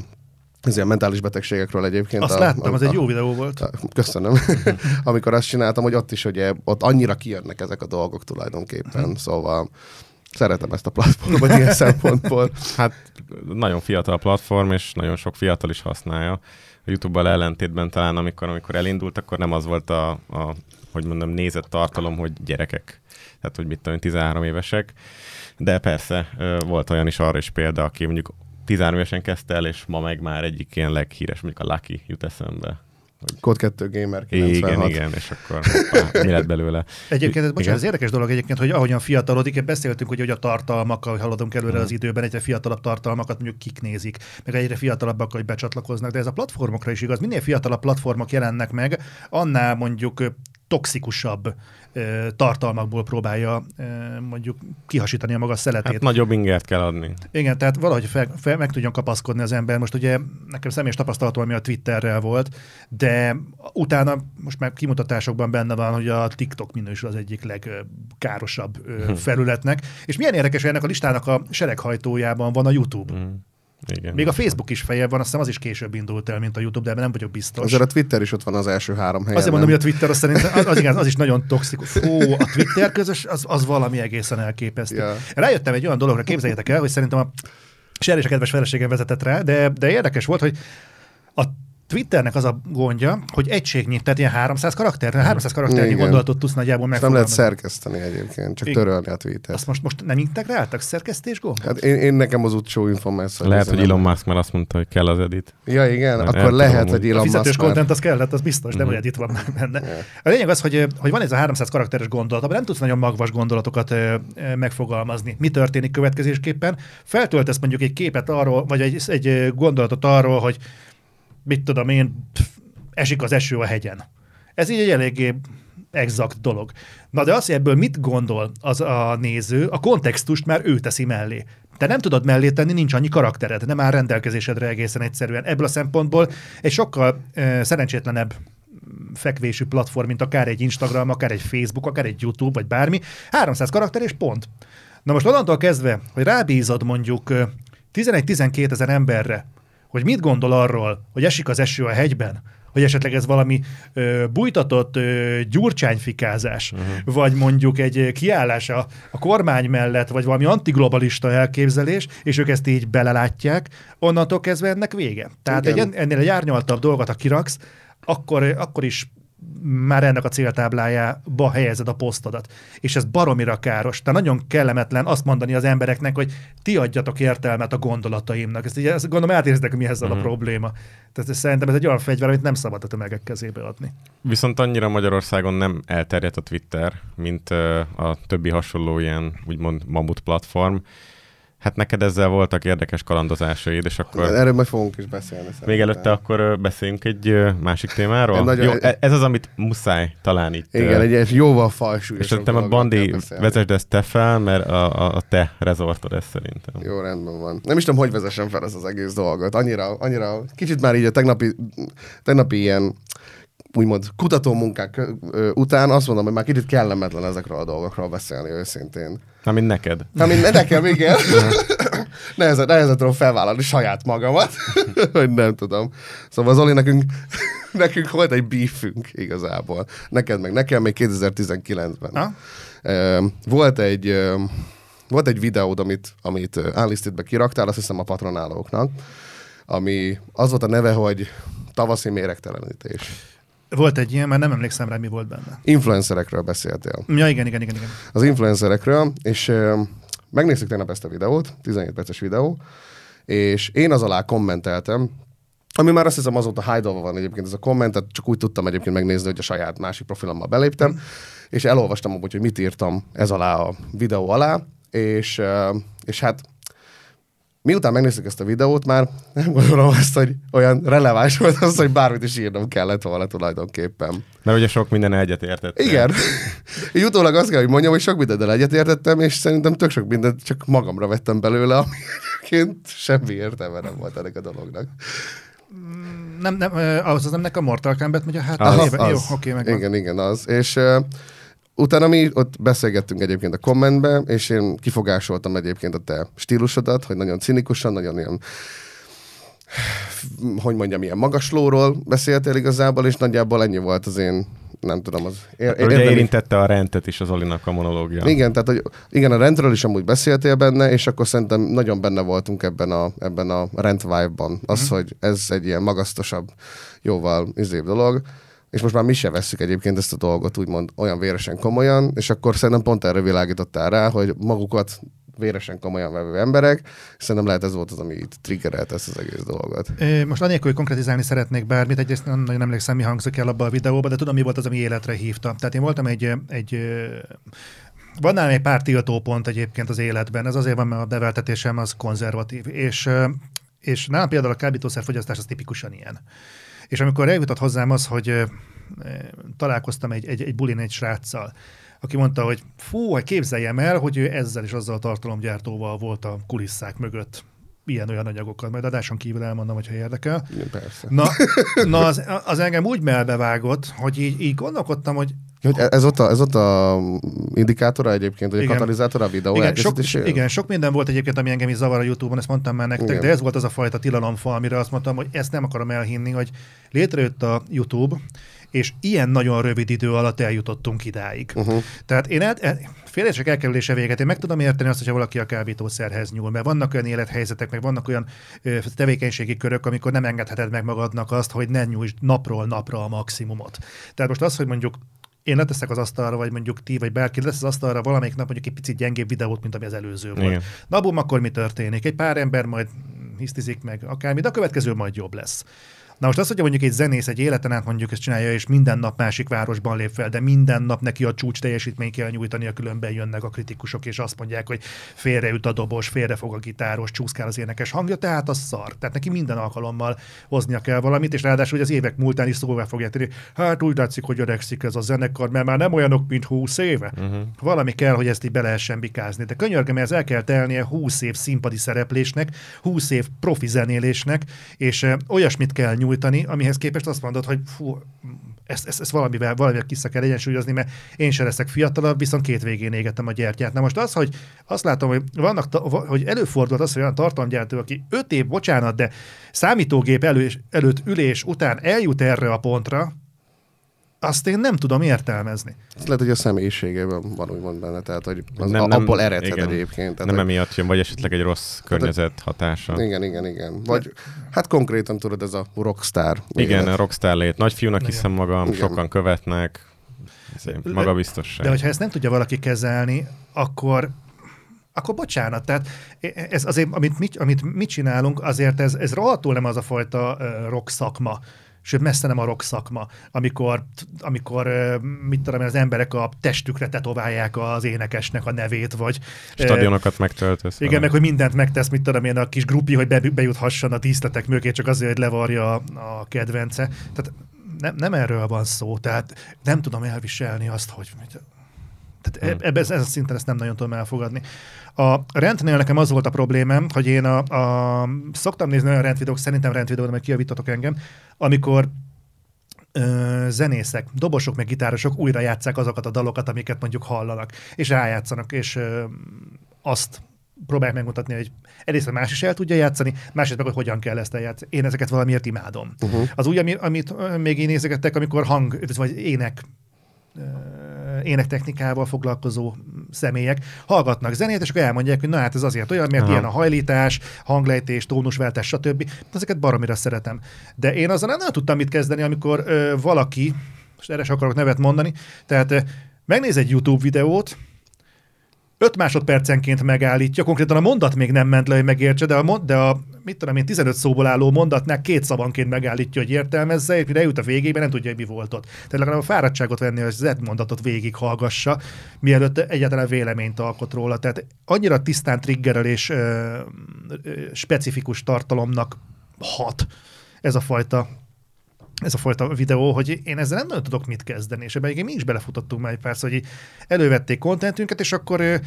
az ilyen mentális betegségekről egyébként. Azt a, láttam, a, az egy jó videó volt. a- Köszönöm. (laughs) Amikor azt csináltam, hogy ott is ugye, ott annyira kijönnek ezek a dolgok tulajdonképpen, Mhm. szóval szeretem ezt a platformot ilyen (laughs) szempontból. Hát nagyon fiatal a platform, és nagyon sok fiatal is használja. A YouTube-bal ellentétben talán, amikor, amikor elindult, akkor nem az volt a, a hogy mondom, nézett tartalom, hogy gyerekek. Tehát, hogy mit tudom, én, 13 évesek. De persze volt olyan is arra is példa, aki mondjuk 13 évesen kezdte el, és ma meg már egyik ilyen leghíres, mondjuk a Lucky jut eszembe. Kod 2 Gamer 96. Igen, igen, és akkor hoppá, mi lett belőle? Egyébként, ez, bocsánat, Igen. ez érdekes dolog egyébként, hogy ahogyan fiatalodik, beszéltünk, hogy, hogy a tartalmakkal, hogy haladunk előre Mhm. az időben, egyre fiatalabb tartalmakat mondjuk kik nézik, meg egyre fiatalabbak, hogy becsatlakoznak, de ez a platformokra is igaz. Minél fiatalabb platformok jelennek meg, annál mondjuk toxikusabb ö, tartalmakból próbálja ö, mondjuk kihasítani a maga szeletét. Hát nagyobb ingert kell adni. Igen, tehát valahogy fel, fel, meg tudjon kapaszkodni az ember. Most ugye nekem személyes tapasztalatom, ami a Twitterrel volt, de utána most már kimutatásokban benne van, hogy a TikTok minősül az egyik legkárosabb Hm. felületnek. És milyen érdekes, hogy ennek a listának a sereghajtójában van a YouTube. Igen. Még a Facebook is feljebb van, azt hiszem az is később indult el, mint a YouTube, de ebben nem vagyok biztos. Azért a Twitter is ott van az első három helyen. Azért mondom, nem? hogy a Twitter az szerintem, az, az, igen, az is nagyon toxikus. Fú, a Twitter közös, az, az valami egészen elképesztő. Ja. Rájöttem egy olyan dologra, képzeljétek el, hogy szerintem a és a kedves feleségem vezetett rá, de, de érdekes volt, hogy a Twitternek az a gondja, hogy egységnyi, tehát ilyen 300 karakter, 300 karakternyi Igen. gondolatot tudsz nagyjából Ezt nem lehet szerkeszteni egyébként, csak Igen. törölni a tweetet. Azt most, most nem integráltak? Szerkesztés gomb? Hát én, én nekem az utcsó információ. Lehet, hogy Elon Musk már azt mondta, hogy kell az edit. Ja, igen, Nem akkor lehet, hogy- A Elon fizetős Musk már... content az kellett, az biztos, de Mhm. hogy itt van már benne. A lényeg az, hogy, hogy van ez a 300 karakteres gondolat, abban nem tudsz nagyon magvas gondolatokat ö, ö, megfogalmazni. Mi történik következésképpen? Feltöltesz mondjuk egy képet arról, vagy egy, egy gondolatot arról, hogy mit tudom én, pff, esik az eső a hegyen. Ez így egy eléggé exakt dolog. Na de az, hogy ebből mit gondol az a néző, a kontextust már ő teszi mellé. Te nem tudod mellé tenni, nincs annyi karaktered, nem áll rendelkezésedre egészen egyszerűen. Ebből a szempontból egy sokkal uh, szerencsétlenebb fekvésű platform, mint akár egy Instagram, akár egy Facebook, akár egy YouTube, vagy bármi. 300 karakter és pont. Na most onnantól kezdve, hogy rábízod mondjuk ö, 11-12 ezer emberre, hogy mit gondol arról, hogy esik az eső a hegyben, hogy esetleg ez valami ö, bújtatott ö, gyurcsányfikázás, uh-huh. vagy mondjuk egy kiállás a, a kormány mellett, vagy valami antiglobalista elképzelés, és ők ezt így belelátják, onnantól kezdve ennek vége. Tehát egy, Igen. ennél egy árnyaltabb dolgot, ha kiraksz, akkor, akkor is már ennek a céltáblájába helyezed a posztodat. És ez baromira káros. Tehát nagyon kellemetlen azt mondani az embereknek, hogy ti adjatok értelmet a gondolataimnak. Ezt, ugye, ezt gondolom átérzitek, mi ezzel Mhm. a probléma. Tehát ez, szerintem ez egy olyan fegyver, amit nem szabad a tömegek kezébe adni. Viszont annyira Magyarországon nem elterjedt a Twitter, mint a többi hasonló ilyen úgymond mamut platform. Hát neked ezzel voltak érdekes kalandozásaid, és akkor... Erről majd fogunk is beszélni. Még szerintem. előtte akkor beszéljünk egy másik témáról? Egy nagyon- Jó, e- ez az, amit muszáj talán itt. Igen, egy ilyen jóval és falsúlyosabb szerintem a Bandi vezesd ezt te fel, mert a, a, a te rezortod ez szerintem. Jó, rendben van. Nem is tudom, hogy vezessem fel ezt az egész dolgot. Annyira, annyira, kicsit már így a tegnapi, tegnapi ilyen úgymond kutató munkák ö, után azt mondom, hogy már kicsit kellemetlen ezekről a dolgokról beszélni őszintén. Na, mint neked. Na, mint nekem, igen. nehezen, nehezen tudom felvállalni saját magamat, (laughs) hogy nem tudom. Szóval Zoli, nekünk, (laughs) nekünk volt egy beefünk igazából. Neked meg nekem még 2019-ben. Na? Ö, Volt egy, volt egy videód, amit, amit Unlistedbe kiraktál, azt hiszem a patronálóknak, ami az volt a neve, hogy tavaszi méregtelenítés. Volt egy ilyen, már nem emlékszem rá, mi volt benne. Influencerekről beszéltél. Ja, igen, igen, igen, igen. az influencerekről, és ö, megnéztük tegnap ezt a videót, 17 perces videó, és én az alá kommenteltem, ami már azt hiszem azóta hide van egyébként ez a komment, tehát csak úgy tudtam egyébként megnézni, hogy a saját másik profilommal beléptem, és elolvastam amúgy, hogy mit írtam ez alá a videó alá, és, és hát miután megnéztük ezt a videót, már nem gondolom azt, hogy olyan releváns volt az, hogy bármit is írnom kellett volna tulajdonképpen. Mert ugye sok minden egyet értett. Igen. Így utólag azt kell, hogy mondjam, hogy sok mindennel egyetértettem, és szerintem tök sok mindent csak magamra vettem belőle, ami egyébként semmi értelme nem volt ennek a dolognak. Nem, nem, az nemnek a Mortal Kombat megy a hát. Az, Jó, az. oké, megvan. Igen, igen, az. És uh, utána mi ott beszélgettünk egyébként a kommentbe, és én kifogásoltam egyébként a te stílusodat, hogy nagyon cinikusan, nagyon ilyen hogy mondjam, ilyen magaslóról beszéltél igazából, és nagyjából ennyi volt az én, nem tudom, az ér- Ugye érdemi- érintette a rendet is az Olinak a monológia. Igen, tehát hogy igen, a rendről is amúgy beszéltél benne, és akkor szerintem nagyon benne voltunk ebben a, ebben a rend vibe-ban. Az, Mhm. mm. hogy ez egy ilyen magasztosabb, jóval izébb dolog. És most már mi se vesszük egyébként ezt a dolgot úgymond olyan véresen komolyan, és akkor szerintem pont erre világítottál rá, hogy magukat véresen komolyan vevő emberek, szerintem lehet ez volt az, ami itt triggerelt ezt az egész dolgot. Most anélkül, hogy konkretizálni szeretnék bármit, egyrészt nem nagyon emlékszem, mi hangzik el abba a videóba, de tudom, mi volt az, ami életre hívta. Tehát én voltam egy, egy van nálam egy pár tiltópont egyébként az életben, ez azért van, mert a neveltetésem az konzervatív, és, és nálam például a kábítószerfogyasztás az tipikusan ilyen. És amikor eljutott hozzám az, hogy találkoztam egy, egy, egy bulin egy sráccal, aki mondta, hogy fú, képzeljem el, hogy ő ezzel és azzal a tartalomgyártóval volt a kulisszák mögött ilyen-olyan anyagokat. Majd adáson kívül elmondom, hogyha érdekel. Igen, persze. Na, na az, az engem úgy melbevágott, hogy így, így gondolkodtam, hogy Hogy ez ott a, ez ott a indikátora egyébként, a Igen. katalizátora a videó igen sok, igen, sok minden volt egyébként, ami engem is zavar a Youtube-on, ezt mondtam már nektek, Igen. de ez volt az a fajta tilalomfa, amire azt mondtam, hogy ezt nem akarom elhinni, hogy létrejött a YouTube, és ilyen nagyon rövid idő alatt eljutottunk idáig. Uh-huh. Tehát én el, el, félrecsek elkerülése véget, én meg tudom érteni azt, hogyha valaki a kábítószerhez nyúl, mert vannak olyan élethelyzetek, meg vannak olyan ö, tevékenységi körök, amikor nem engedheted meg magadnak azt, hogy ne nyújtsd napról napra a maximumot. Tehát most az, hogy mondjuk én leteszek az asztalra, vagy mondjuk ti, vagy bárki lesz az asztalra valamelyik nap mondjuk egy picit gyengébb videót, mint ami az előző volt. Igen. Na, bum, akkor mi történik? Egy pár ember majd hisztizik meg akármi, de a következő majd jobb lesz. Na most az, hogy mondjuk egy zenész egy életen át mondjuk ezt csinálja, és minden nap másik városban lép fel, de minden nap neki a csúcs teljesítmény kell nyújtani, a különben jönnek a kritikusok, és azt mondják, hogy félreüt a dobos, félrefog a gitáros, csúszkál az énekes hangja, tehát az szar. Tehát neki minden alkalommal hoznia kell valamit, és ráadásul hogy az évek múltán is szóvá fogják tenni, hát úgy látszik, hogy öregszik ez a zenekar, mert már nem olyanok, mint 20 éve. Uh-huh. Valami kell, hogy ezt így be lehessen bikázni. De könyörgöm, ez el kell telnie 20 év színpadi szereplésnek, 20 év profi zenélésnek, és olyasmit kell nyújtani, amihez képest azt mondod, hogy fú, ezt, ezt, ezt valamivel, valamivel vissza kell egyensúlyozni, mert én se leszek fiatalabb, viszont két végén égettem a gyertyát. Na most az, hogy azt látom, hogy, vannak, hogy előfordult az, hogy olyan tartalomgyártó, aki öt év, bocsánat, de számítógép elő, előtt ülés után eljut erre a pontra, azt én nem tudom értelmezni. Ez lehet, hogy a személyiségében van úgymond benne, tehát hogy az, Nem- nem, nem- abból eredhet igen. egyébként. Tehát, Nem hogy, emiatt jön, vagy esetleg egy rossz környezet hatása. igen, igen, igen. Vagy hát konkrétan tudod, ez a rockstar. Igen, élet. a rockstar lét. Nagy fiúnak Igen. hiszem magam, Igen. sokan követnek. Le- magabiztosság. De hogyha ezt nem tudja valaki kezelni, akkor akkor bocsánat, tehát ez azért, amit mi, amit mi csinálunk, azért ez, ez rohadtul nem az a fajta rock szakma, sőt messze nem a rock szakma, amikor, amikor mit tudom az emberek a testükre tetoválják az énekesnek a nevét, vagy... Stadionokat megtöltesz. Igen, meg hogy mindent megtesz, mit tudom én, a kis grupi, hogy be, bejuthasson a díszletek mögé, csak azért, hogy levarja a, a kedvence. Tehát nem, nem erről van szó, tehát nem tudom elviselni azt, hogy tehát hmm. ebben ez a szinten ezt nem nagyon tudom elfogadni. A rendnél nekem az volt a problémám, hogy én a, a szoktam nézni olyan rendvideók, szerintem rendvideók, mert kiavítatok engem, amikor ö, zenészek, dobosok meg gitárosok újra játszák azokat a dalokat, amiket mondjuk hallanak, és rájátszanak, és ö, azt próbálják megmutatni, hogy egyrészt más is el tudja játszani, másrészt meg, hogy hogyan kell ezt eljátszani. Én ezeket valamiért imádom. Uh-huh. Az úgy, amit, amit még én nézegettek, amikor hang, vagy ének énektechnikával foglalkozó személyek hallgatnak zenét, és akkor elmondják, hogy na hát ez azért olyan, mert Aha. ilyen a hajlítás, hanglejtés, tónusváltás, stb. Ezeket baromira szeretem. De én azon nem tudtam mit kezdeni, amikor ö, valaki, és erre akarok nevet mondani, tehát ö, megnéz egy YouTube videót, 5 másodpercenként megállítja, konkrétan a mondat még nem ment le, hogy megértse, de a, de a mit tudom én, 15 szóból álló mondatnál két szavanként megállítja, hogy értelmezze, és mire jut a végébe, nem tudja, hogy mi volt ott. Tehát legalább a fáradtságot venni, hogy az mondatot végig hallgassa, mielőtt egyáltalán véleményt alkot róla. Tehát annyira tisztán triggerel és ö, ö, specifikus tartalomnak hat ez a fajta ez a fajta videó, hogy én ezzel nem nagyon tudok mit kezdeni, és ebben mi is belefutottunk már egy pár hogy elővették kontentünket, és akkor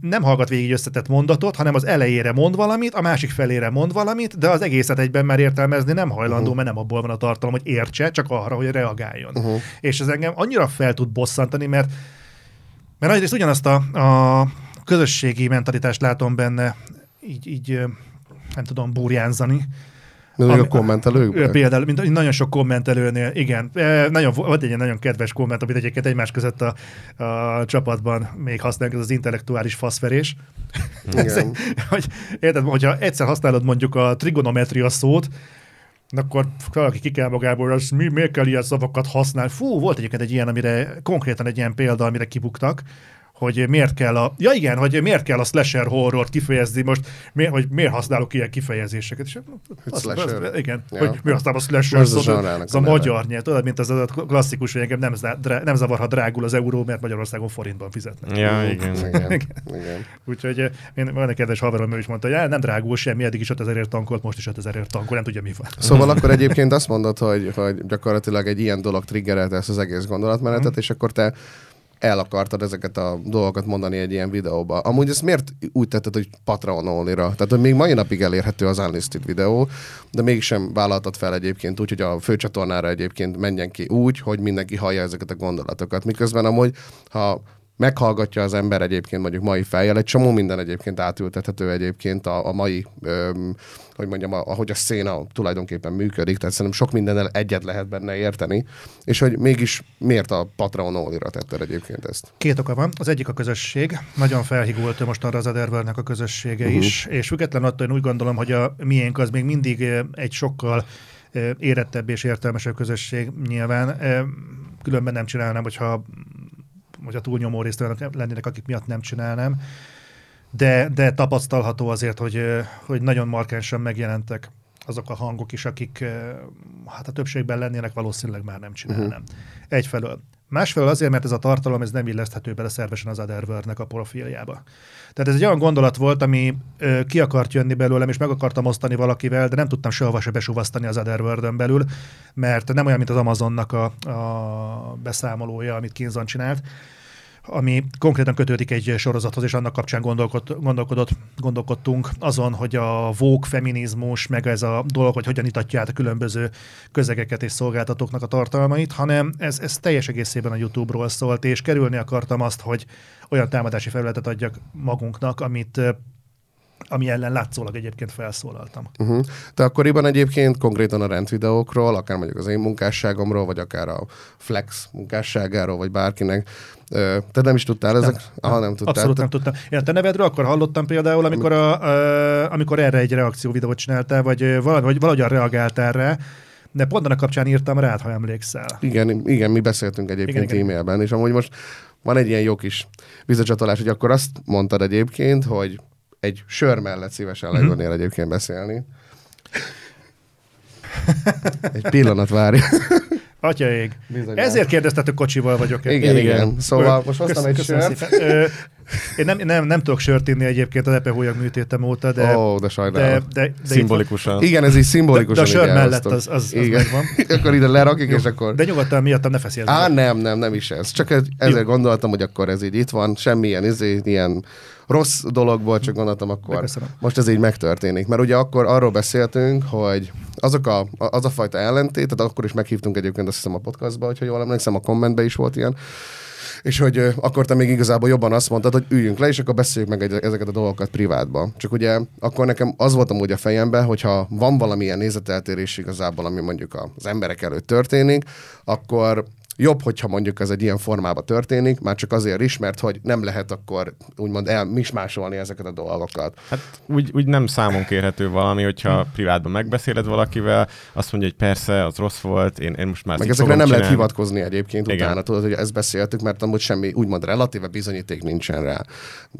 nem hallgat végig összetett mondatot, hanem az elejére mond valamit, a másik felére mond valamit, de az egészet egyben már értelmezni nem hajlandó, uh-huh. mert nem abból van a tartalom, hogy értse, csak arra, hogy reagáljon. Uh-huh. És ez engem annyira fel tud bosszantani, mert mert egyrészt ugyanazt a, a közösségi mentalitást látom benne, így, így nem tudom, burjánzani, még a kommentelőkben? Például, mint nagyon sok kommentelőnél, igen. Nagyon, volt egy nagyon kedves komment, amit egyébként egymás között a, a csapatban még használunk, ez az intellektuális faszverés. Igen. hogy, érted, hogyha egyszer használod mondjuk a trigonometria szót, akkor valaki ki kell magából, az mi, miért kell ilyen szavakat használni? Fú, volt egyébként egy ilyen, amire konkrétan egy ilyen példa, amire kibuktak, hogy miért kell a... Ja igen, hogy miért kell a slasher horror kifejezni most, miért, hogy miért használok ilyen kifejezéseket. És, az, slasher? Az, igen, ja. hogy miért használom a slasher szót, ez a, a magyar nyelv, tudod, mint az a klasszikus, hogy engem nem, drá, nem zavar, ha drágul az euró, mert Magyarországon forintban fizetnek. Ja, (laughs) igen. igen. igen. Úgyhogy eh, én van egy kedves haverom, ő is mondta, hogy nem drágul semmi, eddig is 5000 tankolt, most is 5000 tankol, nem tudja mi van. Szóval akkor egyébként azt mondod, hogy, hogy gyakorlatilag egy ilyen dolog triggerelte ezt az egész gondolatmenetet, mm. és akkor te el akartad ezeket a dolgokat mondani egy ilyen videóba. Amúgy ezt miért úgy tetted, hogy Patreon only Tehát, hogy még mai napig elérhető az unlisted videó, de mégsem vállaltad fel egyébként úgy, hogy a főcsatornára egyébként menjen ki úgy, hogy mindenki hallja ezeket a gondolatokat. Miközben amúgy, ha meghallgatja az ember egyébként mondjuk mai fejjel, egy csomó minden egyébként átültethető egyébként a, a mai, öm, hogy mondjam, ahogy a széna tulajdonképpen működik, tehát szerintem sok mindennel egyet lehet benne érteni, és hogy mégis miért a Patreon Only-ra tetted egyébként ezt? Két oka van. Az egyik a közösség. Nagyon felhigult most arra az Otherworld-nek a közössége uh-huh. is, és független attól én úgy gondolom, hogy a miénk az még mindig egy sokkal érettebb és értelmesebb közösség nyilván. Különben nem csinálnám, hogyha hogy a túlnyomó részt lennének, akik miatt nem csinálnám. De, de tapasztalható azért, hogy, hogy nagyon markánsan megjelentek azok a hangok is, akik hát a többségben lennének, valószínűleg már nem csinálnám. Uh-huh. Egyfelől. Másfelől azért, mert ez a tartalom ez nem illeszthető bele szervesen az Otherworld-nek a profiljába. Tehát ez egy olyan gondolat volt, ami ö, ki akart jönni belőlem, és meg akartam osztani valakivel, de nem tudtam sehova se besuvasztani az Otherworld-ön belül, mert nem olyan, mint az Amazonnak a, a beszámolója, amit Kinzon csinált, ami konkrétan kötődik egy sorozathoz, és annak kapcsán gondolkod, gondolkodott, gondolkodtunk azon, hogy a vók feminizmus, meg ez a dolog, hogy hogyan itatja át a különböző közegeket és szolgáltatóknak a tartalmait, hanem ez, ez teljes egészében a YouTube-ról szólt, és kerülni akartam azt, hogy olyan támadási felületet adjak magunknak, amit ami ellen látszólag egyébként felszólaltam. Uh-huh. Te akkoriban egyébként konkrétan a rendvideókról, akár mondjuk az én munkásságomról, vagy akár a Flex munkásságáról, vagy bárkinek, te nem is tudtál ezek? Nem, Aha, nem tudtál. Abszolút nem tudtam. Én a te nevedről akkor hallottam például, amikor, a, a, amikor erre egy reakció videót csináltál, vagy valahogy, valahogyan reagáltál rá, de pont annak kapcsán írtam rád, ha emlékszel. Igen, igen, mi beszéltünk egyébként igen, e-mailben, és amúgy most van egy ilyen jó kis visszacsatolás, hogy akkor azt mondtad egyébként, hogy egy sör mellett szívesen leülnél mm-hmm. egyébként beszélni. Egy pillanat várj. Atyaég. Bizony. Ezért kérdeztetek, kocsival vagyok. Igen, igen. igen. Szóval most hoztam egy sört. Én nem, nem, nem tudok sört inni egyébként az epehólyag műtétem óta, de... Ó, oh, de sajnálom. De, de, de Szimbolikusan. Igen, ez így szimbolikusan. De, de a sör mellett az, az, az igen. megvan. (laughs) akkor ide lerakjuk, és akkor... De nyugodtan miattam ne feszélj. Á, nem, nem, nem is ez. Csak ezzel gondoltam, hogy akkor ez így itt van, semmilyen izé, ilyen rossz dologból, csak gondoltam akkor Megköszönöm. most ez így megtörténik. Mert ugye akkor arról beszéltünk, hogy azok a, az a fajta ellentét, tehát akkor is meghívtunk egyébként azt hiszem a podcastba, hogyha jól emlékszem, a kommentbe is volt ilyen, és hogy akkor te még igazából jobban azt mondtad, hogy üljünk le, és akkor beszéljük meg egy, ezeket a dolgokat privátban. Csak ugye akkor nekem az volt amúgy a fejemben, hogyha van valamilyen nézeteltérés igazából, ami mondjuk az emberek előtt történik, akkor jobb, hogyha mondjuk ez egy ilyen formában történik, már csak azért is, mert hogy nem lehet akkor úgymond elmismásolni ezeket a dolgokat. Hát úgy, úgy nem számon kérhető valami, hogyha hmm. privátban megbeszéled valakivel, azt mondja, hogy persze, az rossz volt, én, én most már Meg ezekre nem csinálni. lehet hivatkozni egyébként Igen. utána, tudod, hogy ezt beszéltük, mert amúgy semmi úgymond relatíve bizonyíték nincsen rá.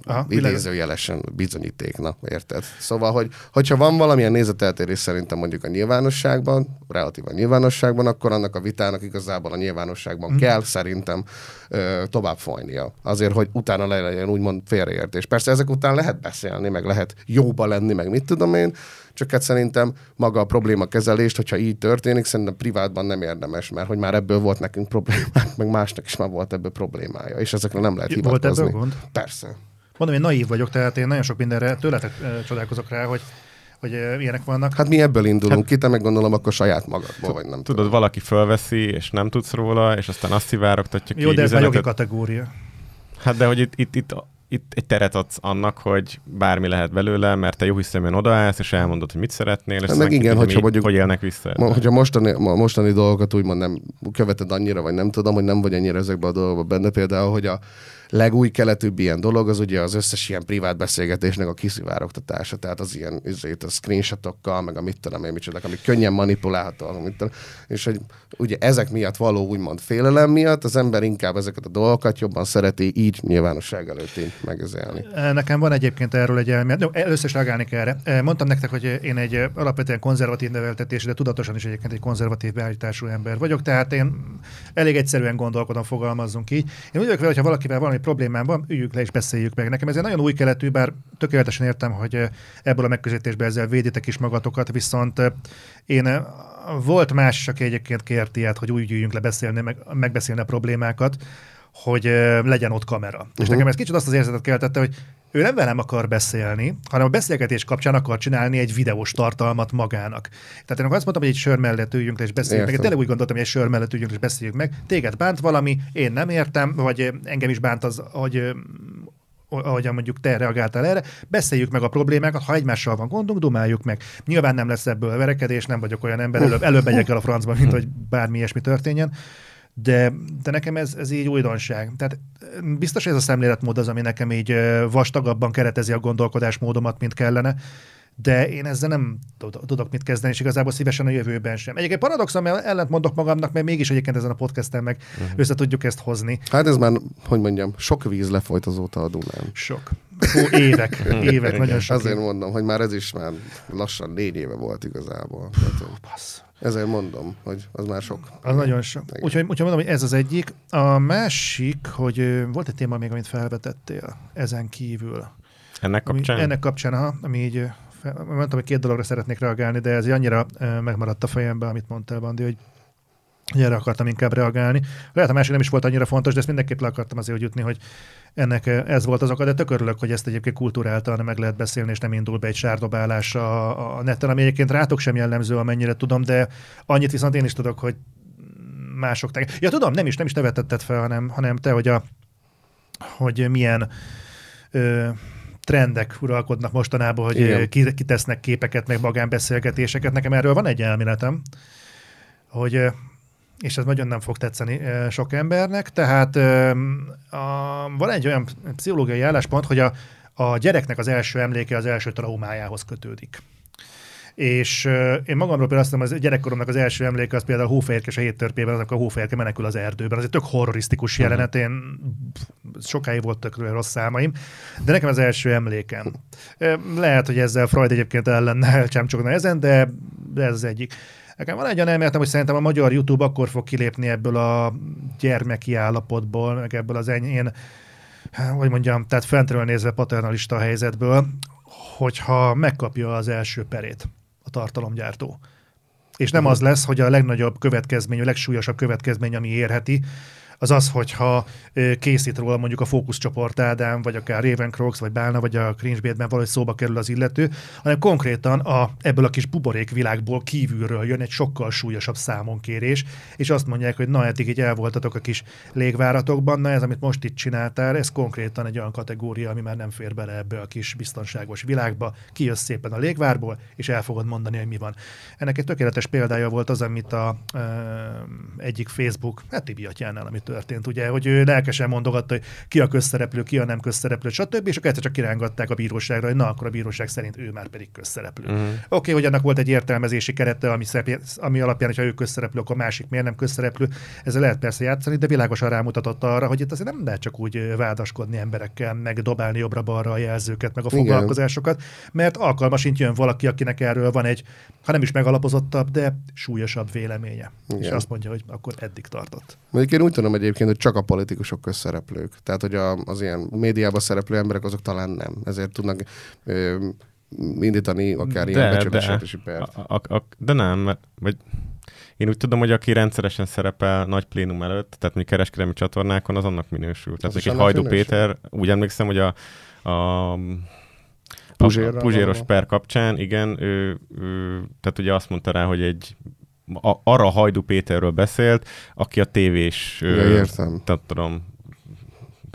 Aha, Idézőjelesen bizonyíték, na, érted? Szóval, hogy, hogyha van valamilyen nézeteltérés szerintem mondjuk a nyilvánosságban, relatíve a nyilvánosságban, akkor annak a vitának igazából a nyilvánosság valóságban mm. kell szerintem ö, tovább folynia. Azért, hogy utána le legyen úgymond félreértés. Persze ezek után lehet beszélni, meg lehet jóba lenni, meg mit tudom én, csak hát szerintem maga a probléma kezelést, hogyha így történik, szerintem privátban nem érdemes, mert hogy már ebből volt nekünk problémák, meg másnak is már volt ebből problémája, és ezekre nem lehet hivatkozni. Volt ebből gond? Persze. Mondom, én naív vagyok, tehát én nagyon sok mindenre tőletek csodálkozok rá, hogy hogy ilyenek vannak. Hát mi ebből indulunk hát, ki, te meg gondolom akkor saját magadból, vagy nem Tudod, valaki fölveszi, és nem tudsz róla, és aztán azt szivárogtatja ki. Jó, de ez a jogi kategória. Hát de hogy itt, itt, itt itt egy teret adsz annak, hogy bármi lehet belőle, mert te jó hiszeműen odaállsz, és elmondod, hogy mit szeretnél, és hát meg igen, hogyha mondjuk, hogy élnek vissza. Ma, hogyha mostani, ma, mostani dolgokat úgymond nem követed annyira, vagy nem tudom, hogy nem vagy annyira ezekben a dolgokban benne, például, hogy a legúj keletűbb ilyen dolog az ugye az összes ilyen privát beszélgetésnek a kiszivárogtatása, tehát az ilyen üzét, a screenshotokkal, meg a mit tudom én, micsodák, amik könnyen manipulálhatóak, mit tudom, és hogy ugye ezek miatt való úgymond félelem miatt az ember inkább ezeket a dolgokat jobban szereti így nyilvánosság előtt így megezelni. Nekem van egyébként erről egy elmélet. No, először is reagálni kell erre. Mondtam nektek, hogy én egy alapvetően konzervatív neveltetés, de tudatosan is egyébként egy konzervatív beállítású ember vagyok, tehát én elég egyszerűen gondolkodom, fogalmazzunk így. Én úgy vagyok vele, hogyha valakivel valami problémám van, üljük le és beszéljük meg. Nekem ez egy nagyon új keletű, bár tökéletesen értem, hogy ebből a megközelítésből ezzel véditek is magatokat, viszont én volt más, aki egyébként kért ilyet, hogy úgy üljünk le beszélni, meg, megbeszélni a problémákat, hogy legyen ott kamera. Uh-huh. És nekem ez kicsit azt az érzetet keltette, hogy ő nem velem akar beszélni, hanem a beszélgetés kapcsán akar csinálni egy videós tartalmat magának. Tehát én azt mondtam, hogy egy sör mellett üljünk le és beszéljünk meg. Én tényleg úgy gondoltam, hogy egy sör mellett üljünk és beszéljünk meg. Téged bánt valami, én nem értem, vagy engem is bánt az, hogy ahogyan mondjuk te reagáltál erre, beszéljük meg a problémákat, ha egymással van gondunk, dumáljuk meg. Nyilván nem lesz ebből verekedés, nem vagyok olyan ember, előbb, előbb megyek el a francba, mint hogy bármi ilyesmi történjen. De, de nekem ez, ez így újdonság. Tehát biztos ez a szemléletmód az, ami nekem így vastagabban keretezi a gondolkodásmódomat, mint kellene de én ezzel nem tudok mit kezdeni, és igazából szívesen a jövőben sem. Egyébként paradoxon, mert ellent mondok magamnak, mert mégis egyébként ezen a podcasten meg uh-huh. össze tudjuk ezt hozni. Hát ez már, hogy mondjam, sok víz lefolyt azóta a Dunán. Sok. Hú, évek, (laughs) évek, nagyon sok. Azért év. mondom, hogy már ez is már lassan négy éve volt igazából. Tehát, ezért mondom, hogy az már sok. Az nagyon sok. Úgyhogy, úgyhogy mondom, hogy ez az egyik. A másik, hogy volt egy téma még, amit felvetettél ezen kívül. Ennek kapcsán? Ami, ennek kapcsán, aha, ami így mondtam, hogy két dologra szeretnék reagálni, de ez annyira megmaradt a fejembe, amit mondtál, Bandi, hogy erre akartam inkább reagálni. Lehet, a másik nem is volt annyira fontos, de ezt mindenképp le akartam azért jutni, hogy ennek ez volt az oka, de tök örülök, hogy ezt egyébként kultúráltan meg lehet beszélni, és nem indul be egy sárdobálás a, a neten, ami egyébként rátok sem jellemző, amennyire tudom, de annyit viszont én is tudok, hogy mások... Te... Ja, tudom, nem is, nem is te vetetted fel, hanem, hanem te, hogy, a, hogy milyen ö, trendek uralkodnak mostanában, hogy Igen. kitesznek képeket, meg magánbeszélgetéseket. Nekem erről van egy elméletem, hogy és ez nagyon nem fog tetszeni sok embernek, tehát a, van egy olyan pszichológiai álláspont, hogy a, a gyereknek az első emléke az első traumájához kötődik. És én magamról például azt mondom, az gyerekkoromnak az első emléke az például a hófehérkes a héttörpében, az, akkor a hófehérke menekül az erdőben. Az egy tök horrorisztikus uh-huh. jelenet, én sokáig volt tök rossz számaim, de nekem az első emlékem. Lehet, hogy ezzel Freud egyébként ellen (laughs) csámcsogna ezen, de ez az egyik. Nekem van egy olyan elméletem, hogy szerintem a magyar YouTube akkor fog kilépni ebből a gyermeki állapotból, meg ebből az enyén, hogy mondjam, tehát fentről nézve paternalista helyzetből, hogyha megkapja az első perét a tartalomgyártó. És nem az lesz, hogy a legnagyobb következmény, a legsúlyosabb következmény, ami érheti, az az, hogyha készít róla mondjuk a fókuszcsoport Ádám, vagy akár Raven Crocs, vagy Bálna, vagy a Cringebait-ben valahogy szóba kerül az illető, hanem konkrétan a, ebből a kis buborék világból kívülről jön egy sokkal súlyosabb számonkérés, és azt mondják, hogy na, eddig így el voltatok a kis légváratokban, na ez, amit most itt csináltál, ez konkrétan egy olyan kategória, ami már nem fér bele ebbe a kis biztonságos világba, kijössz szépen a légvárból, és el fogod mondani, hogy mi van. Ennek egy tökéletes példája volt az, amit a ö, egyik Facebook, hát Tibi atyánál, amit történt, ugye, hogy ő lelkesen mondogatta, hogy ki a közszereplő, ki a nem közszereplő, stb. És akkor egyszer csak kirángatták a bíróságra, hogy na, akkor a bíróság szerint ő már pedig közszereplő. Uh-huh. Oké, okay, hogy annak volt egy értelmezési kerete, ami, szerep, ami alapján, hogyha ő közszereplő, akkor a másik miért nem közszereplő. Ezzel lehet persze játszani, de világosan rámutatott arra, hogy itt azért nem lehet csak úgy vádaskodni emberekkel, meg dobálni jobbra-balra a jelzőket, meg a foglalkozásokat, Igen. mert alkalmasint jön valaki, akinek erről van egy, ha nem is megalapozottabb, de súlyosabb véleménye. Igen. És azt mondja, hogy akkor eddig tartott. Mondjuk én úgy tudom egyébként, hogy csak a politikusok közszereplők. Tehát, hogy a, az ilyen médiában szereplő emberek azok talán nem. Ezért tudnak ö, indítani akár de, ilyen becsületesítési pert. A, a, a, de nem, vagy én úgy tudom, hogy aki rendszeresen szerepel nagy plénum előtt, tehát mi kereskedelmi csatornákon, az annak minősül. Tehát egy Hajdú minősül? Péter, úgy emlékszem, hogy a, a Puzsérra a Puzséros per kapcsán, igen, ő, ő, tehát ugye azt mondta rá, hogy egy a, arra Hajdu Péterről beszélt, aki a tévés, ja, értem. tehát tudom,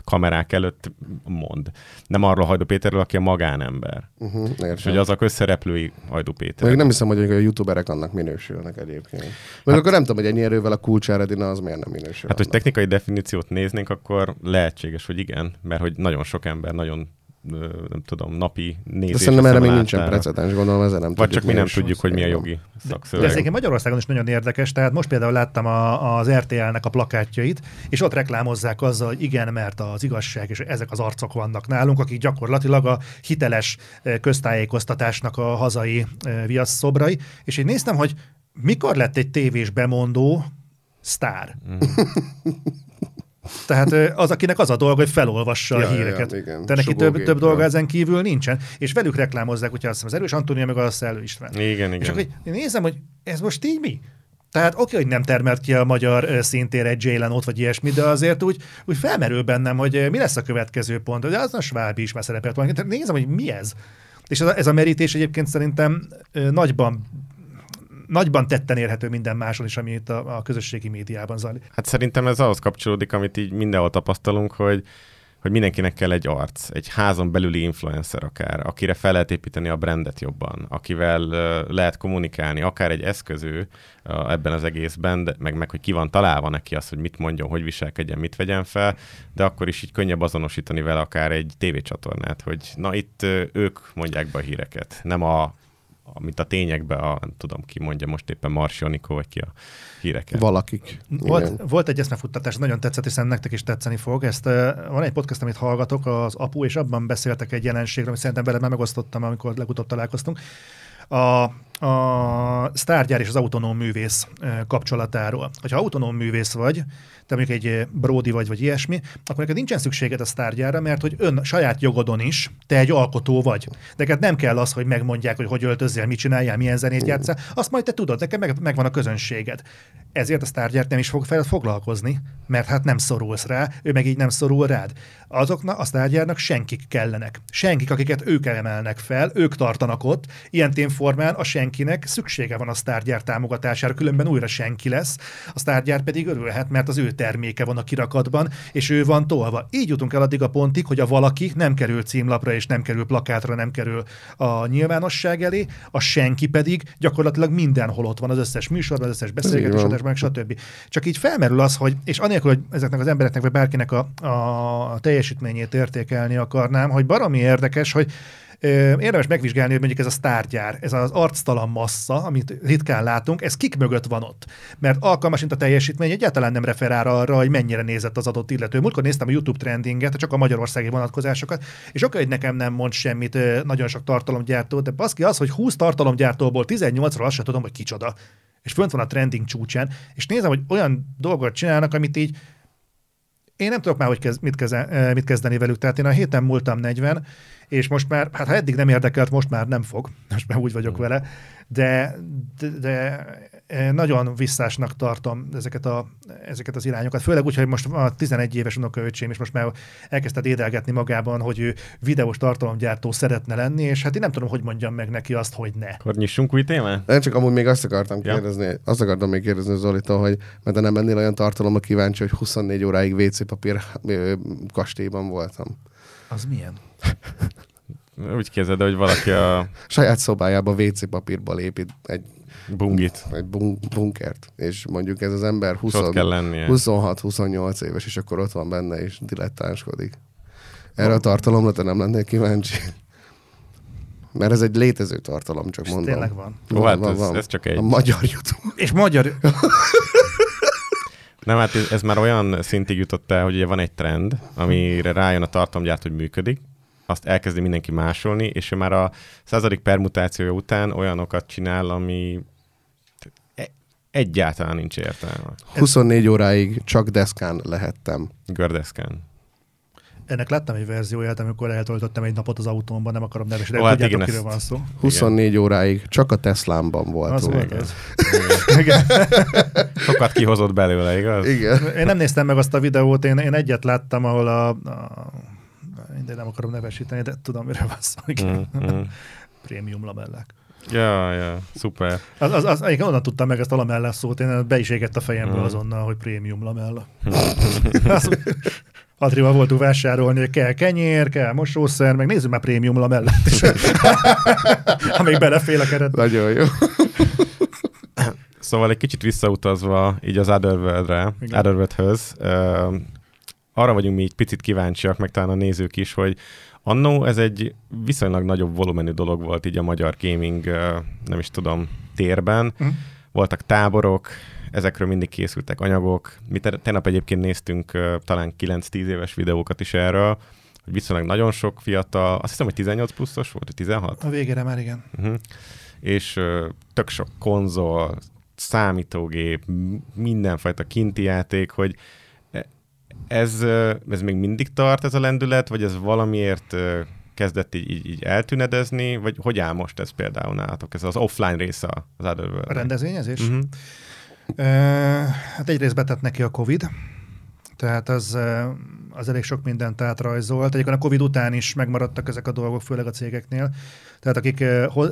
kamerák előtt mond. Nem arról Hajdu Péterről, aki a magánember. Uh-huh, És hogy az a közszereplői Hajdu Péter. Még nem hiszem, hogy a youtuberek annak minősülnek egyébként. Meg hát, akkor nem tudom, hogy ennyi erővel a kulcsáredina az miért nem minősül. Hát, annak. hogy technikai definíciót néznénk, akkor lehetséges, hogy igen, mert hogy nagyon sok ember nagyon nem tudom, napi nézés. De szerintem erre még nincsen precedens, gondolom ezzel nem Vagy csak mi nem tudjuk, hogy mi a jogi szakszöveg. De, ez Magyarországon is nagyon érdekes, tehát most például láttam a, az RTL-nek a plakátjait, és ott reklámozzák azzal, hogy igen, mert az igazság, és ezek az arcok vannak nálunk, akik gyakorlatilag a hiteles köztájékoztatásnak a hazai viasszobrai, és én néztem, hogy mikor lett egy tévés bemondó sztár. Mm. Tehát az, akinek az a dolga, hogy felolvassa ja, a híreket. Ja, igen. De neki több, több dolga ezen kívül nincsen. És velük reklámozzák, hogyha azt hiszem, az Erős Antónia, meg a Szellő István. Igen, igen. És akkor én nézem, hogy ez most így mi? Tehát oké, hogy nem termelt ki a magyar szintér egy Jay ott vagy ilyesmi, de azért úgy, úgy felmerül bennem, hogy mi lesz a következő pont. De az a Schwab is már szerepelt valami. Tehát nézem, hogy mi ez. És ez a, ez a merítés egyébként szerintem nagyban nagyban tetten érhető minden máson is, ami itt a, a közösségi médiában zajlik. Hát szerintem ez ahhoz kapcsolódik, amit így mindenhol tapasztalunk, hogy hogy mindenkinek kell egy arc, egy házon belüli influencer akár, akire fel lehet építeni a brandet jobban, akivel lehet kommunikálni, akár egy eszköző ebben az egészben, de, meg, meg hogy ki van találva neki az, hogy mit mondjon, hogy viselkedjen, mit vegyen fel, de akkor is így könnyebb azonosítani vele akár egy tévécsatornát, hogy na itt ők mondják be a híreket, nem a amit a tényekben, a, nem tudom ki mondja most éppen Marsionikó, vagy ki a híreket. Valakik. Volt, volt egy eszmefuttatás, nagyon tetszett, hiszen nektek is tetszeni fog. Ezt, van egy podcast, amit hallgatok, az APU, és abban beszéltek egy jelenségről, amit szerintem veled már megosztottam, amikor legutóbb találkoztunk. A, a sztárgyár és az autonóm művész kapcsolatáról. Ha autonóm művész vagy, te mondjuk egy Brody vagy, vagy ilyesmi, akkor neked nincsen szükséged a sztárgyára, mert hogy ön saját jogodon is te egy alkotó vagy. Neked nem kell az, hogy megmondják, hogy hogy öltözzél, mit csináljál, milyen zenét játszál. Azt majd te tudod, neked meg, megvan a közönséged. Ezért a sztárgyárt nem is fog fel foglalkozni, mert hát nem szorulsz rá, ő meg így nem szorul rád. Azoknak a sztárgyárnak senkik kellenek. Senkik, akiket ők emelnek fel, ők tartanak ott. Ilyen témformán a senkinek szüksége van a sztárgyár támogatására, különben újra senki lesz. A sztárgyár pedig örülhet, mert az ő terméke van a kirakatban, és ő van tolva. Így jutunk el addig a pontig, hogy a valaki nem kerül címlapra, és nem kerül plakátra, nem kerül a nyilvánosság elé, a senki pedig gyakorlatilag mindenhol ott van az összes műsorban, az összes beszélgetésben, stb. Csak így felmerül az, hogy, és anélkül, hogy ezeknek az embereknek, vagy bárkinek a, a teljesítményét értékelni akarnám, hogy baromi érdekes, hogy Érdemes megvizsgálni, hogy mondjuk ez a sztárgyár, ez az arctalan massza, amit ritkán látunk, ez kik mögött van ott. Mert alkalmas, mint a teljesítmény, egyáltalán nem referál arra, hogy mennyire nézett az adott illető. Múltkor néztem a YouTube trendinget, csak a magyarországi vonatkozásokat, és oké, hogy nekem nem mond semmit nagyon sok tartalomgyártó, de baszki az, hogy 20 tartalomgyártóból 18-ról azt sem tudom, hogy kicsoda. És fönt van a trending csúcsán, és nézem, hogy olyan dolgot csinálnak, amit így én nem tudok már, hogy kez, mit, keze, mit kezdeni velük. Tehát én a héten múltam 40, és most már, hát ha eddig nem érdekelt, most már nem fog, most már úgy vagyok mm. vele, de, de, de e, nagyon visszásnak tartom ezeket, a, ezeket az irányokat. Főleg úgy, hogy most a 11 éves unokaöcsém is most már elkezdte édelgetni magában, hogy ő videós tartalomgyártó szeretne lenni, és hát én nem tudom, hogy mondjam meg neki azt, hogy ne. Akkor nyissunk új témát? Nem csak amúgy még azt akartam ja. kérdezni, azt akartam még kérdezni Zolitól, hogy mert nem ennél olyan tartalomra kíváncsi, hogy 24 óráig WC papír kastélyban voltam. Az milyen? (laughs) Úgy képzeld, hogy valaki a... Saját szobájába WC papírból épít egy Bungit. Egy bun- bunkert. És mondjuk ez az ember 26-28 éves, és akkor ott van benne, és dilettánskodik. Erre a tartalomra te nem lennél kíváncsi? Mert ez egy létező tartalom, csak és mondom. Tényleg van. Ó, van, hát van, ez, van. ez csak egy. A magyar YouTube. És magyar... (laughs) Nem, hát ez, ez már olyan szintig jutott el, hogy ugye van egy trend, amire rájön a tartalomgyárt, hogy működik, azt elkezdi mindenki másolni, és ő már a századik permutációja után olyanokat csinál, ami e- egyáltalán nincs értelme. 24 óráig csak deszkán lehettem. Gördeszkán. Ennek láttam egy verzióját, amikor eltöltöttem egy napot az autómban, nem akarom nevesíteni, de hát tudjátok, igen, kiről van szó. 24 igen. óráig csak a Teslámban voltunk. Az volt. Igen. (laughs) Sokat kihozott belőle, igaz? Igen. Én nem néztem meg azt a videót, én, én egyet láttam, ahol a, a de nem akarom nevesíteni, de tudom, mire van szó. Mm, mm. (laughs) Prémium lamellák. Ja, ja, szuper. Az, az, az, igen, onnan tudtam meg ezt a lamella szót, én be is égett a fejemből mm. azonnal, hogy prémium lamella. (laughs) Adrival voltunk vásárolni, hogy kell kenyér, kell mosószer, meg nézzük már prémium lamellát is. (laughs) Amíg belefél a keret. Nagyon jó. Szóval egy kicsit visszautazva így az Otherworld-re, Otherworld-höz, arra vagyunk mi egy picit kíváncsiak, meg talán a nézők is, hogy annó ez egy viszonylag nagyobb volumenű dolog volt így a magyar gaming, nem is tudom, térben. Mm. Voltak táborok, ezekről mindig készültek anyagok. Mi tegnap egyébként néztünk talán 9-10 éves videókat is erről, hogy viszonylag nagyon sok fiatal, azt hiszem, hogy 18 pluszos volt, vagy 16? A végére már igen. Uh-huh. És uh, tök sok konzol, számítógép, mindenfajta kinti játék, hogy ez, ez még mindig tart ez a lendület, vagy ez valamiért kezdett így, így, így eltűnedezni, vagy hogy áll most ez például nálatok, ez az offline része az Otherworld? A rendezvényezés? Uh-huh. Uh, hát egyrészt betett neki a Covid, tehát az, az elég sok mindent átrajzolt. Egyébként a Covid után is megmaradtak ezek a dolgok, főleg a cégeknél. Tehát akik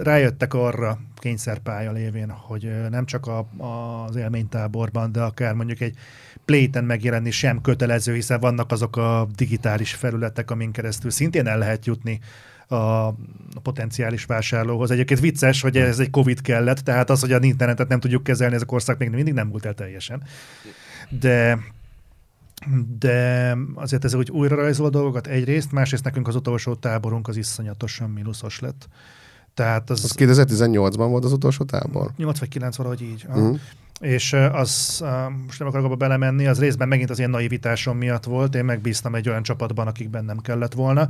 rájöttek arra kényszerpálya lévén, hogy nem csak a, az élménytáborban, de akár mondjuk egy pléten megjelenni sem kötelező, hiszen vannak azok a digitális felületek, amin keresztül szintén el lehet jutni a potenciális vásárlóhoz. Egyébként vicces, hogy ez egy Covid kellett, tehát az, hogy a internetet nem tudjuk kezelni, ez a korszak még mindig nem múlt el teljesen. De de azért ez, hogy újra rajzol a dolgokat egyrészt, másrészt nekünk az utolsó táborunk az iszonyatosan mínuszos lett. Tehát az... az 2018-ban volt az utolsó tábor? 8 vagy 9 valahogy így. Uh-huh. És az, most nem akarok abba belemenni, az részben megint az én naivitásom miatt volt, én megbíztam egy olyan csapatban, akikben nem kellett volna,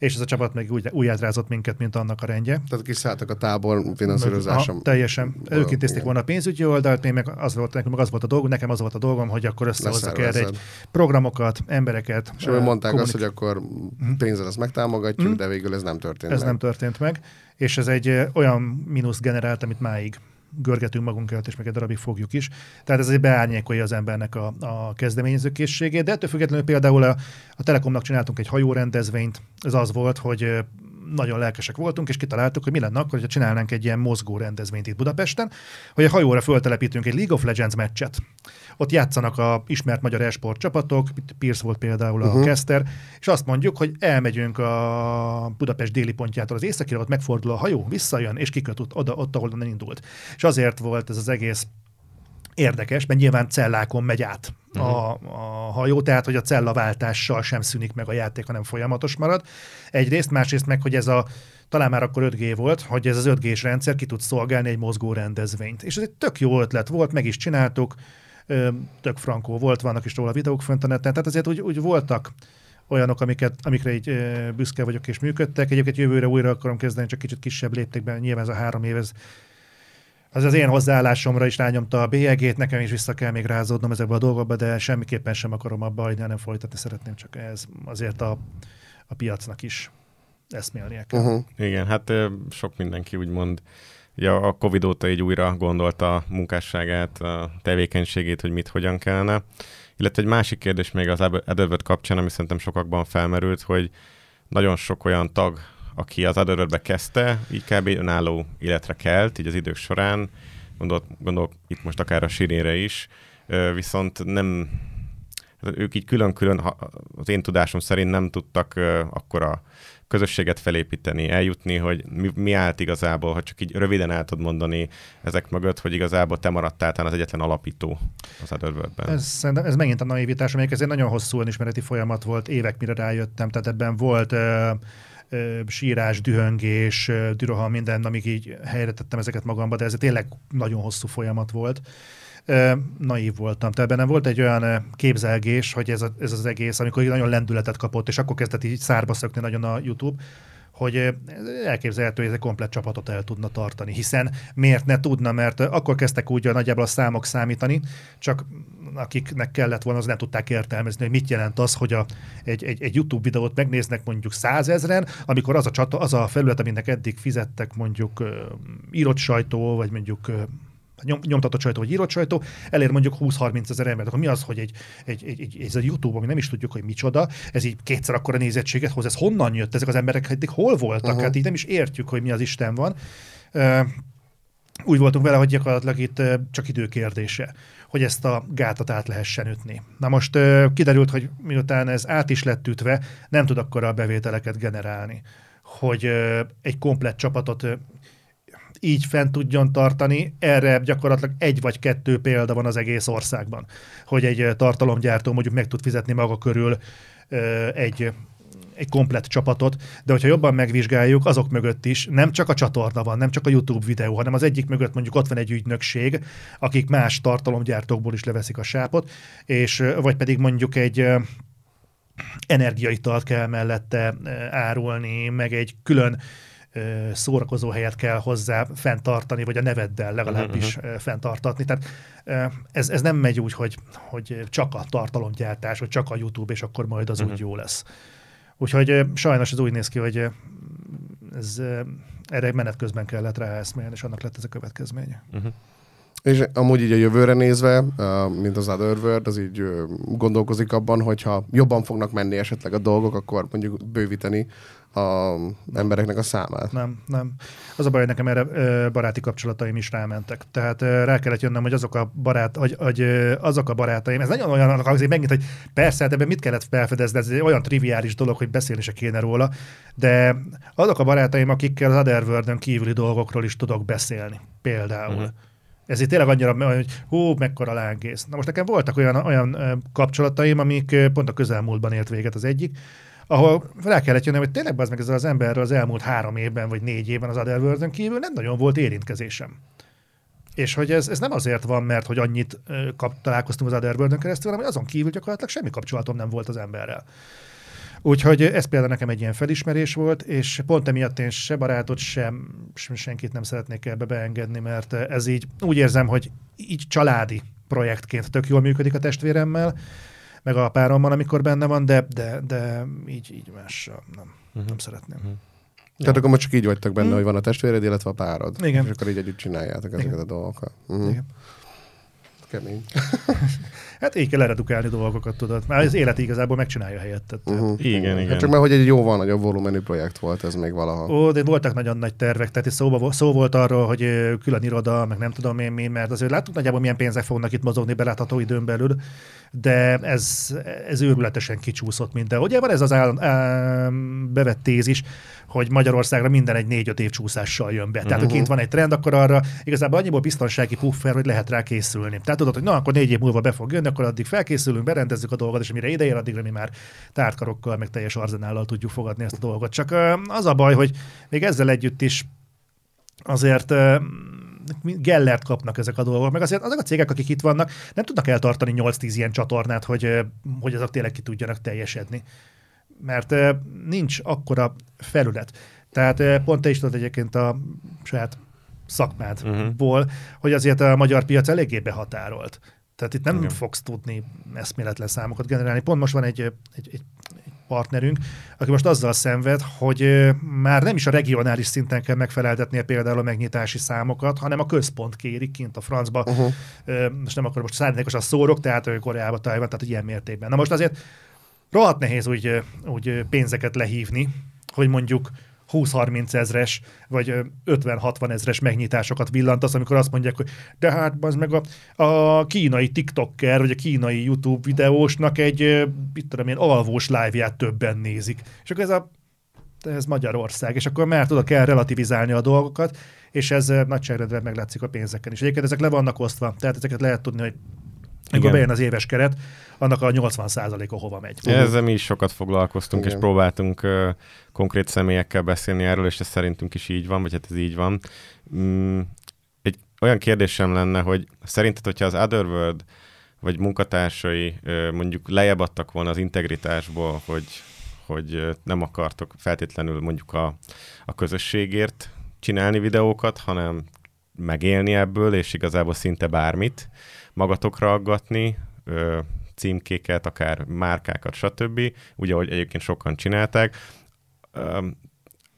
és ez a csapat még úgy, úgy átrázott minket, mint annak a rendje. Tehát kiszálltak a tábor finanszírozásom. Ha, teljesen. Ők intézték volna a pénzügyi oldalt, én meg az volt, nekem meg az volt a dolgom, nekem az volt a dolgom, hogy akkor összehozzak erre egy programokat, embereket. És uh, mondták kommunik- azt, hogy akkor mhm. pénzzel ezt megtámogatjuk, mm. de végül ez nem történt Ez meg. nem történt meg, és ez egy olyan mínusz generált, amit máig görgetünk magunk előtt, és meg egy darabig fogjuk is. Tehát ez egy beárnyékolja az embernek a, a kezdeményezőkészségét, de ettől függetlenül például a, a Telekomnak csináltunk egy hajórendezvényt, ez az volt, hogy nagyon lelkesek voltunk, és kitaláltuk, hogy mi lenne akkor, ha csinálnánk egy ilyen mozgó rendezvényt itt Budapesten, hogy a hajóra föltelepítünk egy League of Legends meccset. Ott játszanak a ismert magyar esport csapatok, Pierce volt például uh-huh. a Kester, és azt mondjuk, hogy elmegyünk a Budapest déli pontjától az északira, ott megfordul a hajó, visszajön, és kiköt oda, ott, ahol nem indult. És azért volt ez az egész érdekes, mert nyilván cellákon megy át uh-huh. a, a hajó, tehát hogy a cellaváltással sem szűnik meg a játék, hanem folyamatos marad. Egyrészt, másrészt meg, hogy ez a talán már akkor 5G volt, hogy ez az 5G-s rendszer ki tud szolgálni egy mozgó rendezvényt. És ez egy tök jó ötlet volt, meg is csináltuk, tök frankó volt, vannak is róla videók fönt a neten, tehát azért úgy, úgy voltak olyanok, amiket, amikre így büszke vagyok és működtek. Egyébként jövőre újra akarom kezdeni, csak kicsit kisebb léptékben, nyilván ez a három év, ez az az én hozzáállásomra is rányomta a bélyegét, nekem is vissza kell még rázódnom ezekbe a dolgokba, de semmiképpen sem akarom abba hagyni, hanem folytatni szeretném, csak ez azért a, a piacnak is eszmélnie kell. Uh-huh. Igen, hát sok mindenki úgymond ugye a Covid óta így újra gondolta a munkásságát, a tevékenységét, hogy mit hogyan kellene. Illetve egy másik kérdés még az Adverb kapcsán, ami szerintem sokakban felmerült, hogy nagyon sok olyan tag, aki az Adverb-be kezdte, így kb. önálló életre kelt, így az idők során, gondolok, gondolok itt most akár a Sirére is, viszont nem, hát ők így külön-külön, az én tudásom szerint nem tudtak akkora közösséget felépíteni, eljutni, hogy mi, mi állt igazából, ha csak így röviden el tudod mondani ezek mögött, hogy igazából te maradtál az egyetlen alapító az Adverb-ben. Ez, ez megint a naivitás, amelyik ez nagyon hosszú önismereti folyamat volt, évek mire rájöttem, tehát ebben volt uh, sírás, dühöngés, düroha, minden, amíg így helyre tettem ezeket magamba, de ez tényleg nagyon hosszú folyamat volt naív voltam. Tehát bennem volt egy olyan képzelgés, hogy ez, a, ez az egész, amikor nagyon lendületet kapott, és akkor kezdett így szárba szökni nagyon a YouTube, hogy elképzelhető, hogy ez egy komplet csapatot el tudna tartani, hiszen miért ne tudna, mert akkor kezdtek úgy a nagyjából a számok számítani, csak akiknek kellett volna, az nem tudták értelmezni, hogy mit jelent az, hogy a, egy, egy, egy YouTube videót megnéznek mondjuk százezren, amikor az a, csata, az a felület, aminek eddig fizettek mondjuk írott sajtó, vagy mondjuk nyom, nyomtatott sajtó vagy írott sajtó, elér mondjuk 20-30 ezer embert. Akkor mi az, hogy egy, egy, egy, egy, ez a YouTube, ami nem is tudjuk, hogy micsoda, ez így kétszer akkora nézettséget hoz, ez honnan jött, ezek az emberek eddig hol voltak, uh-huh. hát így nem is értjük, hogy mi az Isten van. Uh, úgy voltunk vele, hogy gyakorlatilag itt csak időkérdése, hogy ezt a gátat át lehessen ütni. Na most kiderült, hogy miután ez át is lett ütve, nem tud akkor a bevételeket generálni hogy egy komplett csapatot így fent tudjon tartani. Erre gyakorlatilag egy vagy kettő példa van az egész országban, hogy egy tartalomgyártó mondjuk meg tud fizetni maga körül egy egy komplett csapatot, de hogyha jobban megvizsgáljuk, azok mögött is nem csak a csatorna van, nem csak a YouTube videó, hanem az egyik mögött mondjuk ott van egy ügynökség, akik más tartalomgyártókból is leveszik a sápot, és vagy pedig mondjuk egy energiaitalt kell mellette árulni, meg egy külön szórakozó helyet kell hozzá fenntartani, vagy a neveddel legalábbis uh-huh. fenntartatni. Tehát ez, ez nem megy úgy, hogy, hogy csak a tartalomgyártás, vagy csak a YouTube, és akkor majd az uh-huh. úgy jó lesz. Úgyhogy sajnos ez úgy néz ki, hogy ez, erre menet közben kellett ráeszmélni, és annak lett ez a következménye. Uh-huh. És amúgy így a jövőre nézve, mint az Otherworld, az így gondolkozik abban, hogyha jobban fognak menni esetleg a dolgok, akkor mondjuk bővíteni a embereknek a számát. Nem, nem. Az a baj, hogy nekem erre baráti kapcsolataim is rámentek. Tehát rá kellett jönnöm, hogy azok a, barát, hogy, hogy azok a barátaim, ez nagyon olyan azért megint, hogy persze, de hát ebben mit kellett felfedezni, ez egy olyan triviális dolog, hogy beszélni se kéne róla, de azok a barátaim, akikkel az otherworld kívüli dolgokról is tudok beszélni, például. Uh-huh. Ez itt tényleg annyira, hogy hú, mekkora lángész. Na most nekem voltak olyan, olyan kapcsolataim, amik pont a közelmúltban ért véget az egyik, ahol rá kellett jönni, hogy tényleg az meg ezzel az emberrel az elmúlt három évben vagy négy évben az otherworld kívül nem nagyon volt érintkezésem. És hogy ez, ez nem azért van, mert hogy annyit kap, találkoztunk az otherworld keresztül, hanem azon kívül gyakorlatilag semmi kapcsolatom nem volt az emberrel. Úgyhogy ez például nekem egy ilyen felismerés volt, és pont emiatt én se barátot, sem, sem senkit nem szeretnék ebbe beengedni, mert ez így úgy érzem, hogy így családi projektként tök jól működik a testvéremmel, meg a párommal, amikor benne van, de, de, de így, így más nem, uh-huh. nem szeretném. Uh-huh. Tehát akkor most csak így vagytok benne, uh-huh. hogy van a testvéred, illetve a párod. Igen. És akkor így együtt csináljátok ezeket Igen. a dolgokat. Uh-huh. Igen. Kemény. (laughs) hát így kell eredukálni dolgokat, tudod. Már az élet igazából megcsinálja helyettet. Uh-huh. Igen, igen. Hát csak mert hogy egy jóval nagyobb volumenű projekt volt ez még valaha. Ó, de voltak nagyon nagy tervek, tehát szó, szó volt arról, hogy külön iroda, meg nem tudom én mi, mert azért láttuk nagyjából milyen pénzek fognak itt mozogni belátható időn belül, de ez, ez őrületesen kicsúszott minden. Ugye van ez az áll, áll, bevett tézis, hogy Magyarországra minden egy négy-öt év csúszással jön be. Tehát, uh-huh. ha kint van egy trend, akkor arra igazából annyiból biztonsági puffer, hogy lehet rá készülni. Tehát, tudod, hogy na, akkor négy év múlva be fog jönni, akkor addig felkészülünk, berendezzük a dolgot, és mire ideér, addigra mi már tártkarokkal, meg teljes arzenállal tudjuk fogadni ezt a dolgot. Csak az a baj, hogy még ezzel együtt is azért Gellert kapnak ezek a dolgok, meg azért azok a cégek, akik itt vannak, nem tudnak eltartani 8-10 ilyen csatornát, hogy, hogy azok tényleg ki tudjanak teljesedni. Mert nincs akkora felület. Tehát pont te is tudod egyébként a saját szakmádból, uh-huh. hogy azért a magyar piac eléggé behatárolt. Tehát itt nem Igen. fogsz tudni eszméletlen számokat generálni. Pont most van egy, egy, egy, egy partnerünk, aki most azzal szenved, hogy már nem is a regionális szinten kell megfeleltetnie például a megnyitási számokat, hanem a központ kérik kint a francba. Uh-huh. Most nem akkor most szándékosan szórok, tehát Koreába, Tajvan, tehát ilyen mértékben. Na most azért rohadt nehéz úgy, úgy pénzeket lehívni, hogy mondjuk 20-30 ezres, vagy 50-60 ezres megnyitásokat villantasz, amikor azt mondják, hogy de hát az meg a, a kínai TikToker, vagy a kínai YouTube videósnak egy, mit tudom én, alvós live-ját többen nézik. És akkor ez a ez Magyarország, és akkor már tudok kell relativizálni a dolgokat, és ez nagyságrendben meglátszik a pénzeken is. Egyébként ezek le vannak osztva, tehát ezeket lehet tudni, hogy amikor bejön az éves keret, annak a 80%-a hova megy. Ezzel mi is sokat foglalkoztunk, Igen. és próbáltunk uh, konkrét személyekkel beszélni erről, és ez szerintünk is így van, vagy hát ez így van. Mm, egy olyan kérdésem lenne, hogy szerinted, hogyha az Otherworld vagy munkatársai uh, mondjuk lejjebb adtak volna az integritásból, hogy, hogy uh, nem akartok feltétlenül mondjuk a, a közösségért csinálni videókat, hanem megélni ebből, és igazából szinte bármit, magatokra aggatni, ö, címkéket, akár márkákat, stb., ugye, ahogy egyébként sokan csinálták,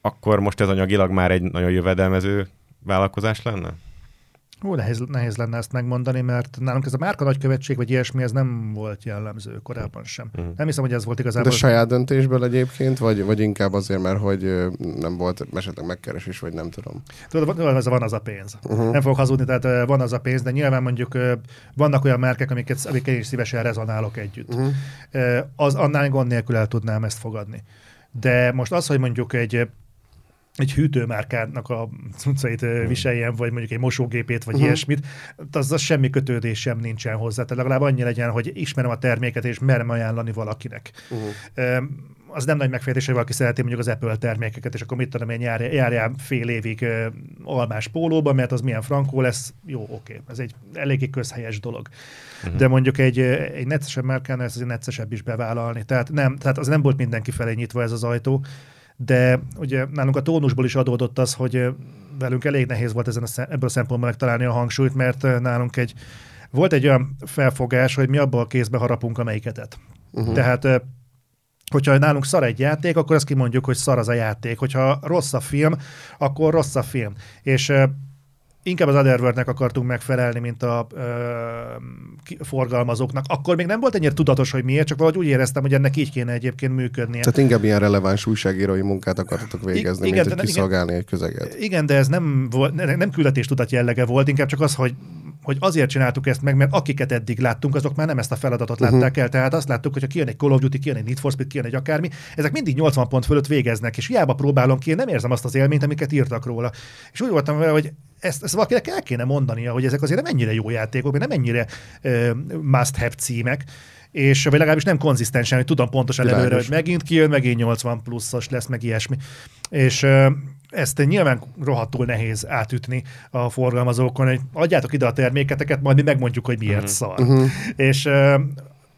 akkor most ez anyagilag már egy nagyon jövedelmező vállalkozás lenne? Ó, nehéz, nehéz lenne ezt megmondani, mert nálunk ez a márka nagykövetség, vagy ilyesmi, ez nem volt jellemző korábban sem. Uh-huh. Nem hiszem, hogy ez volt igazából. De saját döntésből egyébként, vagy, vagy inkább azért, mert hogy nem volt esetleg megkeresés, vagy nem tudom. Tudod, van, ez van az a pénz. Uh-huh. Nem fogok hazudni, tehát van az a pénz, de nyilván mondjuk vannak olyan márkák, amiket, amiket is szívesen rezonálok együtt. Uh-huh. Az annál gond nélkül el tudnám ezt fogadni. De most az, hogy mondjuk egy egy hűtőmárkának a cuccait hmm. viseljen, vagy mondjuk egy mosógépét, vagy uh-huh. ilyesmit, az, az semmi kötődés sem nincsen hozzá. Tehát legalább annyi legyen, hogy ismerem a terméket, és merem ajánlani valakinek. Uh-huh. Az nem nagy megfejtés, hogy valaki szereti mondjuk az Apple termékeket, és akkor mit tudom én, jár, járjál fél évig almás pólóba, mert az milyen frankó lesz. Jó, oké, ez egy eléggé közhelyes dolog. Uh-huh. De mondjuk egy, egy neccesebb márkánál ezt azért neccesebb is bevállalni. Tehát, nem, tehát az nem volt mindenki felé nyitva ez az ajtó de ugye nálunk a tónusból is adódott az, hogy velünk elég nehéz volt ezen a, ebből a szempontból megtalálni a hangsúlyt, mert nálunk egy volt egy olyan felfogás, hogy mi abból a kézbe harapunk a melyiketet. Uh-huh. Tehát hogyha nálunk szar egy játék, akkor azt kimondjuk, hogy szar az a játék. Hogyha rossz a film, akkor rossz a film. És inkább az Otherworld-nek akartunk megfelelni, mint a ö, forgalmazóknak. Akkor még nem volt ennyire tudatos, hogy miért, csak valahogy úgy éreztem, hogy ennek így kéne egyébként működnie. Tehát inkább ilyen releváns újságírói munkát akartatok végezni, I- igen, mint hogy kiszolgálni egy közeget. Igen, de ez nem, volt, nem küldetéstudat jellege volt, inkább csak az, hogy hogy azért csináltuk ezt meg, mert akiket eddig láttunk, azok már nem ezt a feladatot uh-huh. látták el. Tehát azt láttuk, hogy ha kijön egy Call of Duty, kijön egy Need for Speed, kijön egy akármi, ezek mindig 80 pont fölött végeznek, és hiába próbálom ki, én nem érzem azt az élményt, amiket írtak róla. És úgy voltam vele, hogy ezt, ezt valakinek el kéne mondania, hogy ezek azért nem ennyire jó játékok, nem ennyire uh, must-have címek, és vagy legalábbis nem konzisztensen, hogy tudom pontosan előre, hogy megint kijön, megint 80 pluszos lesz, meg ilyesmi. És uh, ezt nyilván rohadtul nehéz átütni a forgalmazókon, hogy adjátok ide a terméketeket, majd mi megmondjuk, hogy miért uh-huh. szar. Uh-huh. És uh,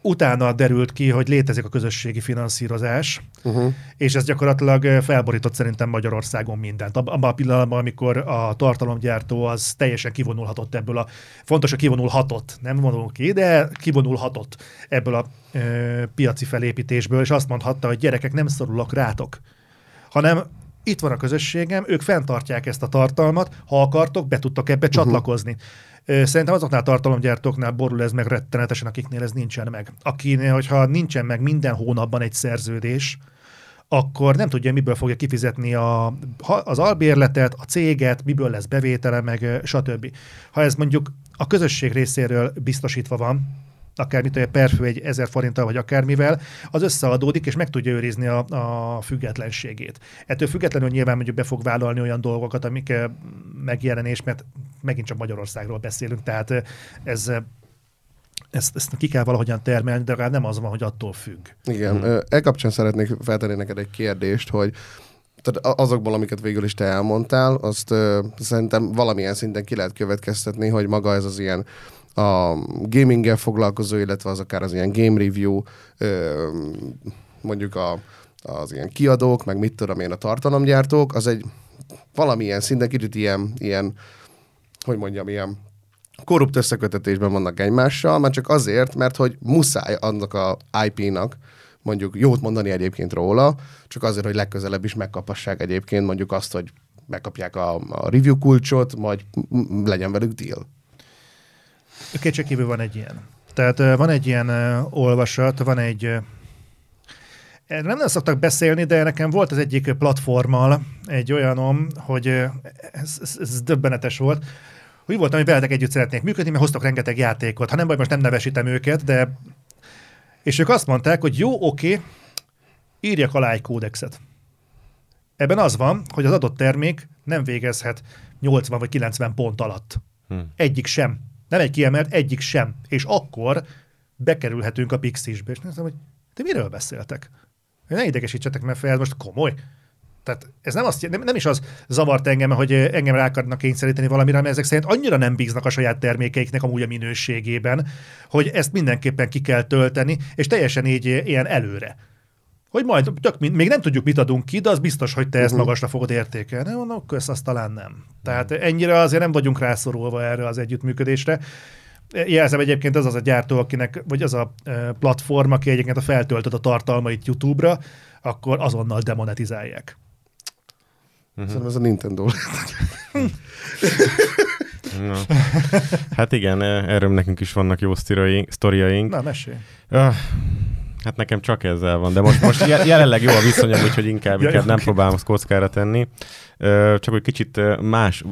utána derült ki, hogy létezik a közösségi finanszírozás, uh-huh. és ez gyakorlatilag felborított szerintem Magyarországon mindent. Abban a pillanatban, amikor a tartalomgyártó az teljesen kivonulhatott ebből a, fontos, hogy kivonulhatott, nem vonul ki, de kivonulhatott ebből a ö, piaci felépítésből, és azt mondhatta, hogy gyerekek, nem szorulok rátok, hanem itt van a közösségem, ők fenntartják ezt a tartalmat, ha akartok, be tudtok ebbe uh-huh. csatlakozni. Szerintem azoknál tartalomgyártóknál borul ez meg rettenetesen, akiknél ez nincsen meg. Akinél, hogyha nincsen meg minden hónapban egy szerződés, akkor nem tudja, miből fogja kifizetni a, az albérletet, a céget, miből lesz bevétele, meg stb. Ha ez mondjuk a közösség részéről biztosítva van, akár mit a perfő egy ezer forinttal, vagy akármivel, az összeadódik, és meg tudja őrizni a, a függetlenségét. Ettől függetlenül nyilván mondjuk be fog vállalni olyan dolgokat, amik megjelenés, mert megint csak Magyarországról beszélünk, tehát ez ezt, ezt ki kell valahogyan termelni, de legalább nem az van, hogy attól függ. Igen, hmm. e kapcsán szeretnék feltenni neked egy kérdést, hogy tehát azokból, amiket végül is te elmondtál, azt ö, szerintem valamilyen szinten ki lehet következtetni, hogy maga ez az ilyen a gaminggel foglalkozó, illetve az akár az ilyen game review, mondjuk a, az ilyen kiadók, meg mit tudom én, a tartalomgyártók, az egy valamilyen szinten kicsit ilyen, ilyen hogy mondjam, ilyen korrupt összekötetésben vannak egymással, már csak azért, mert hogy muszáj annak a IP-nak mondjuk jót mondani egyébként róla, csak azért, hogy legközelebb is megkapassák egyébként mondjuk azt, hogy megkapják a, a review kulcsot, majd legyen velük deal. Kétségkívül van egy ilyen. Tehát van egy ilyen olvasat, van egy Erről nem szoktak beszélni, de nekem volt az egyik platformmal egy olyanom, hogy ez, ez, ez döbbenetes volt. Úgy voltam, hogy veletek együtt szeretnék működni, mert hoztak rengeteg játékot. Ha nem baj, most nem nevesítem őket, de... És ők azt mondták, hogy jó, oké, írjak alá egy kódexet. Ebben az van, hogy az adott termék nem végezhet 80 vagy 90 pont alatt. Hmm. Egyik sem. Nem egy kiemelt, egyik sem. És akkor bekerülhetünk a Pixisbe. És néztem, hogy te miről beszéltek? Ne idegesítsetek, mert fel, most komoly. Tehát ez nem, azt, nem, nem is az zavart engem, hogy engem rá akarnak kényszeríteni valamire, mert ezek szerint annyira nem bíznak a saját termékeiknek amúgy a minőségében, hogy ezt mindenképpen ki kell tölteni, és teljesen így ilyen előre. Hogy majd tök, még nem tudjuk, mit adunk ki, de az biztos, hogy te uh-huh. ezt mhm. magasra fogod értékelni. Mondom, kösz, azt talán nem. Tehát ennyire azért nem vagyunk rászorulva erre az együttműködésre. Jelzem egyébként az az a gyártó, akinek, vagy az a platform, aki egyébként a feltöltött a tartalmait YouTube-ra, akkor azonnal demonetizálják. Uh-huh. Szerintem ez a Nintendo. no. (laughs) Hát igen, erről nekünk is vannak jó sztoriaink. Na, mesélj. Hát nekem csak ezzel van, de most, most jelenleg jó a viszonyom, úgyhogy inkább, ja, inkább nem próbálom azt kockára tenni. Csak hogy kicsit más,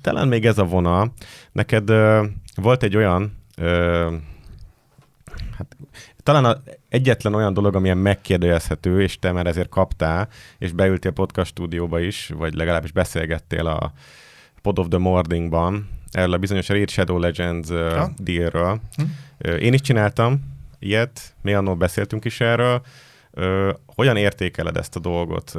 talán még ez a vonal. Neked volt egy olyan, hát talán a egyetlen olyan dolog, amilyen megkérdőjelezhető, és te már ezért kaptál, és beültél podcast stúdióba is, vagy legalábbis beszélgettél a Pod of the Morningban, erről a bizonyos Raid Shadow Legends ja. dealről. Hm. Én is csináltam ilyet, mi annól beszéltünk is erről. hogyan értékeled ezt a dolgot?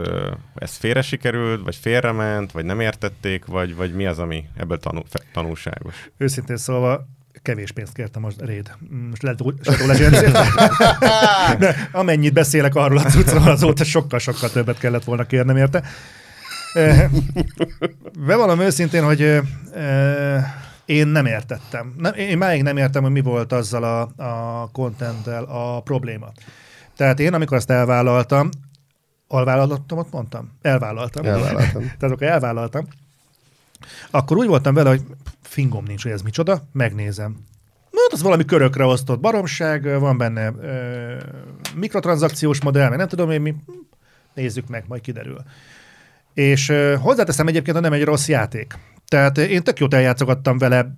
ez félre sikerült, vagy félrement, vagy nem értették, vagy, vagy mi az, ami ebből tanul, tanulságos? Őszintén szólva, kevés pénzt kértem most Réd. Most lehet, Shadow Legends (laughs) De amennyit beszélek arról a cuccról, azóta sokkal-sokkal többet kellett volna kérnem érte. Bevallom őszintén, hogy én nem értettem. Nem, én máig nem értem, hogy mi volt azzal a, a contenttel a probléma. Tehát én, amikor azt elvállaltam, alvállaltam, ott mondtam? Elvállaltam. Elvállaltam. (laughs) Tehát akkor elvállaltam. Akkor úgy voltam vele, hogy fingom nincs, hogy ez micsoda, megnézem. Na, hát az valami körökre osztott baromság, van benne ö, mikrotranszakciós modell, meg nem tudom én mi, nézzük meg, majd kiderül. És ö, hozzáteszem egyébként, hogy nem egy rossz játék. Tehát én tök jót eljátszogattam vele,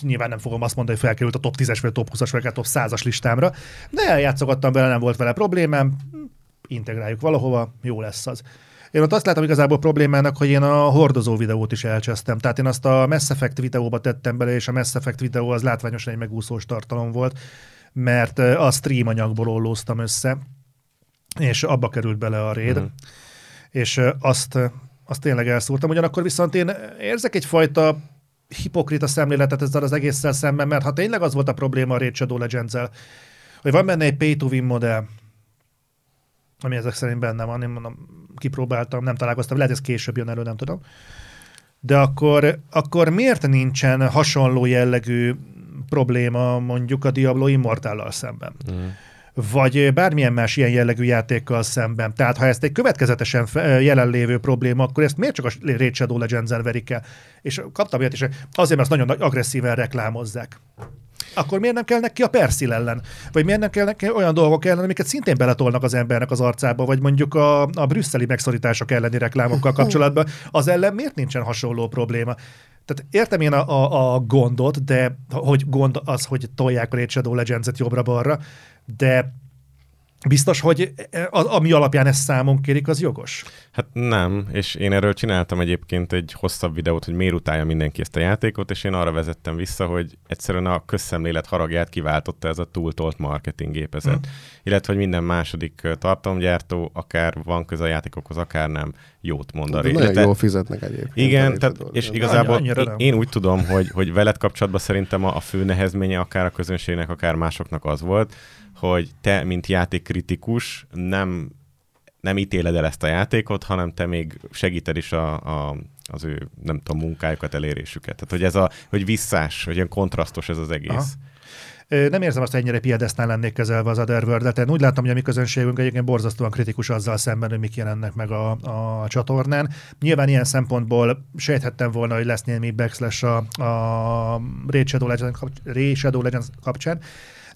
nyilván nem fogom azt mondani, hogy felkerült a top 10-es vagy a top 20-as vagy a top 100-as listámra, de eljátszogattam vele, nem volt vele problémám, integráljuk valahova, jó lesz az. Én ott azt látom igazából problémának, hogy én a hordozó videót is elcsesztem. Tehát én azt a Mass Effect videóba tettem bele, és a Mass Effect videó az látványosan egy megúszós tartalom volt, mert a stream anyagból ollóztam össze, és abba került bele a raid, mm. és azt, azt tényleg elszúrtam. Ugyanakkor viszont én érzek egyfajta hipokrita szemléletet ezzel az egésszel szemben, mert ha tényleg az volt a probléma a Raid Shadow legends hogy van benne egy pay-to-win modell, ami ezek szerint benne van, én mondom, kipróbáltam, nem találkoztam, lehet ez később jön elő, nem tudom. De akkor, akkor miért nincsen hasonló jellegű probléma mondjuk a Diablo Immortal szemben? Mm. Vagy bármilyen más ilyen jellegű játékkal szemben. Tehát ha ezt egy következetesen jelenlévő probléma, akkor ezt miért csak a Raid Shadow Legends-en verik el? És kaptam ilyet is, azért, mert azt nagyon agresszíven reklámozzák akkor miért nem kell neki a Persil ellen? Vagy miért nem kell neki olyan dolgok ellen, amiket szintén beletolnak az embernek az arcába, vagy mondjuk a, a brüsszeli megszorítások elleni reklámokkal kapcsolatban, az ellen miért nincsen hasonló probléma? Tehát értem én a, a, a gondot, de hogy gond az, hogy tolják a Raid Shadow Legends-et jobbra-balra, de Biztos, hogy az, ami alapján ezt számon kérik, az jogos? Hát nem, és én erről csináltam egyébként egy hosszabb videót, hogy miért utálja mindenki ezt a játékot, és én arra vezettem vissza, hogy egyszerűen a közszemlélet haragját kiváltotta ez a túltolt marketing gépezet. Mm. Illetve, hogy minden második tartalomgyártó, akár van köze a játékokhoz, akár nem, jót mond a Nagyon jól fizetnek egyébként. Igen, a tehát, és igazából Annyira én úgy tudom, hogy, hogy veled kapcsolatban szerintem a, a fő nehezménye akár a közönségnek, akár másoknak az volt, hogy te, mint játékkritikus nem, nem ítéled el ezt a játékot, hanem te még segíted is a, a, az ő, nem tudom, munkájukat, elérésüket. Tehát, hogy ez a, hogy visszás, hogy ilyen kontrasztos ez az egész. Aha. Nem érzem azt, hogy ennyire piedesztán lennék kezelve az Otherworld-et. Úgy látom, hogy a mi közönségünk egyébként borzasztóan kritikus azzal szemben, hogy mik jelennek meg a, a csatornán. Nyilván ilyen szempontból sejthettem volna, hogy lesz némi backslash a, a Raid Shadow Legends, kap, Raid Shadow Legends kapcsán.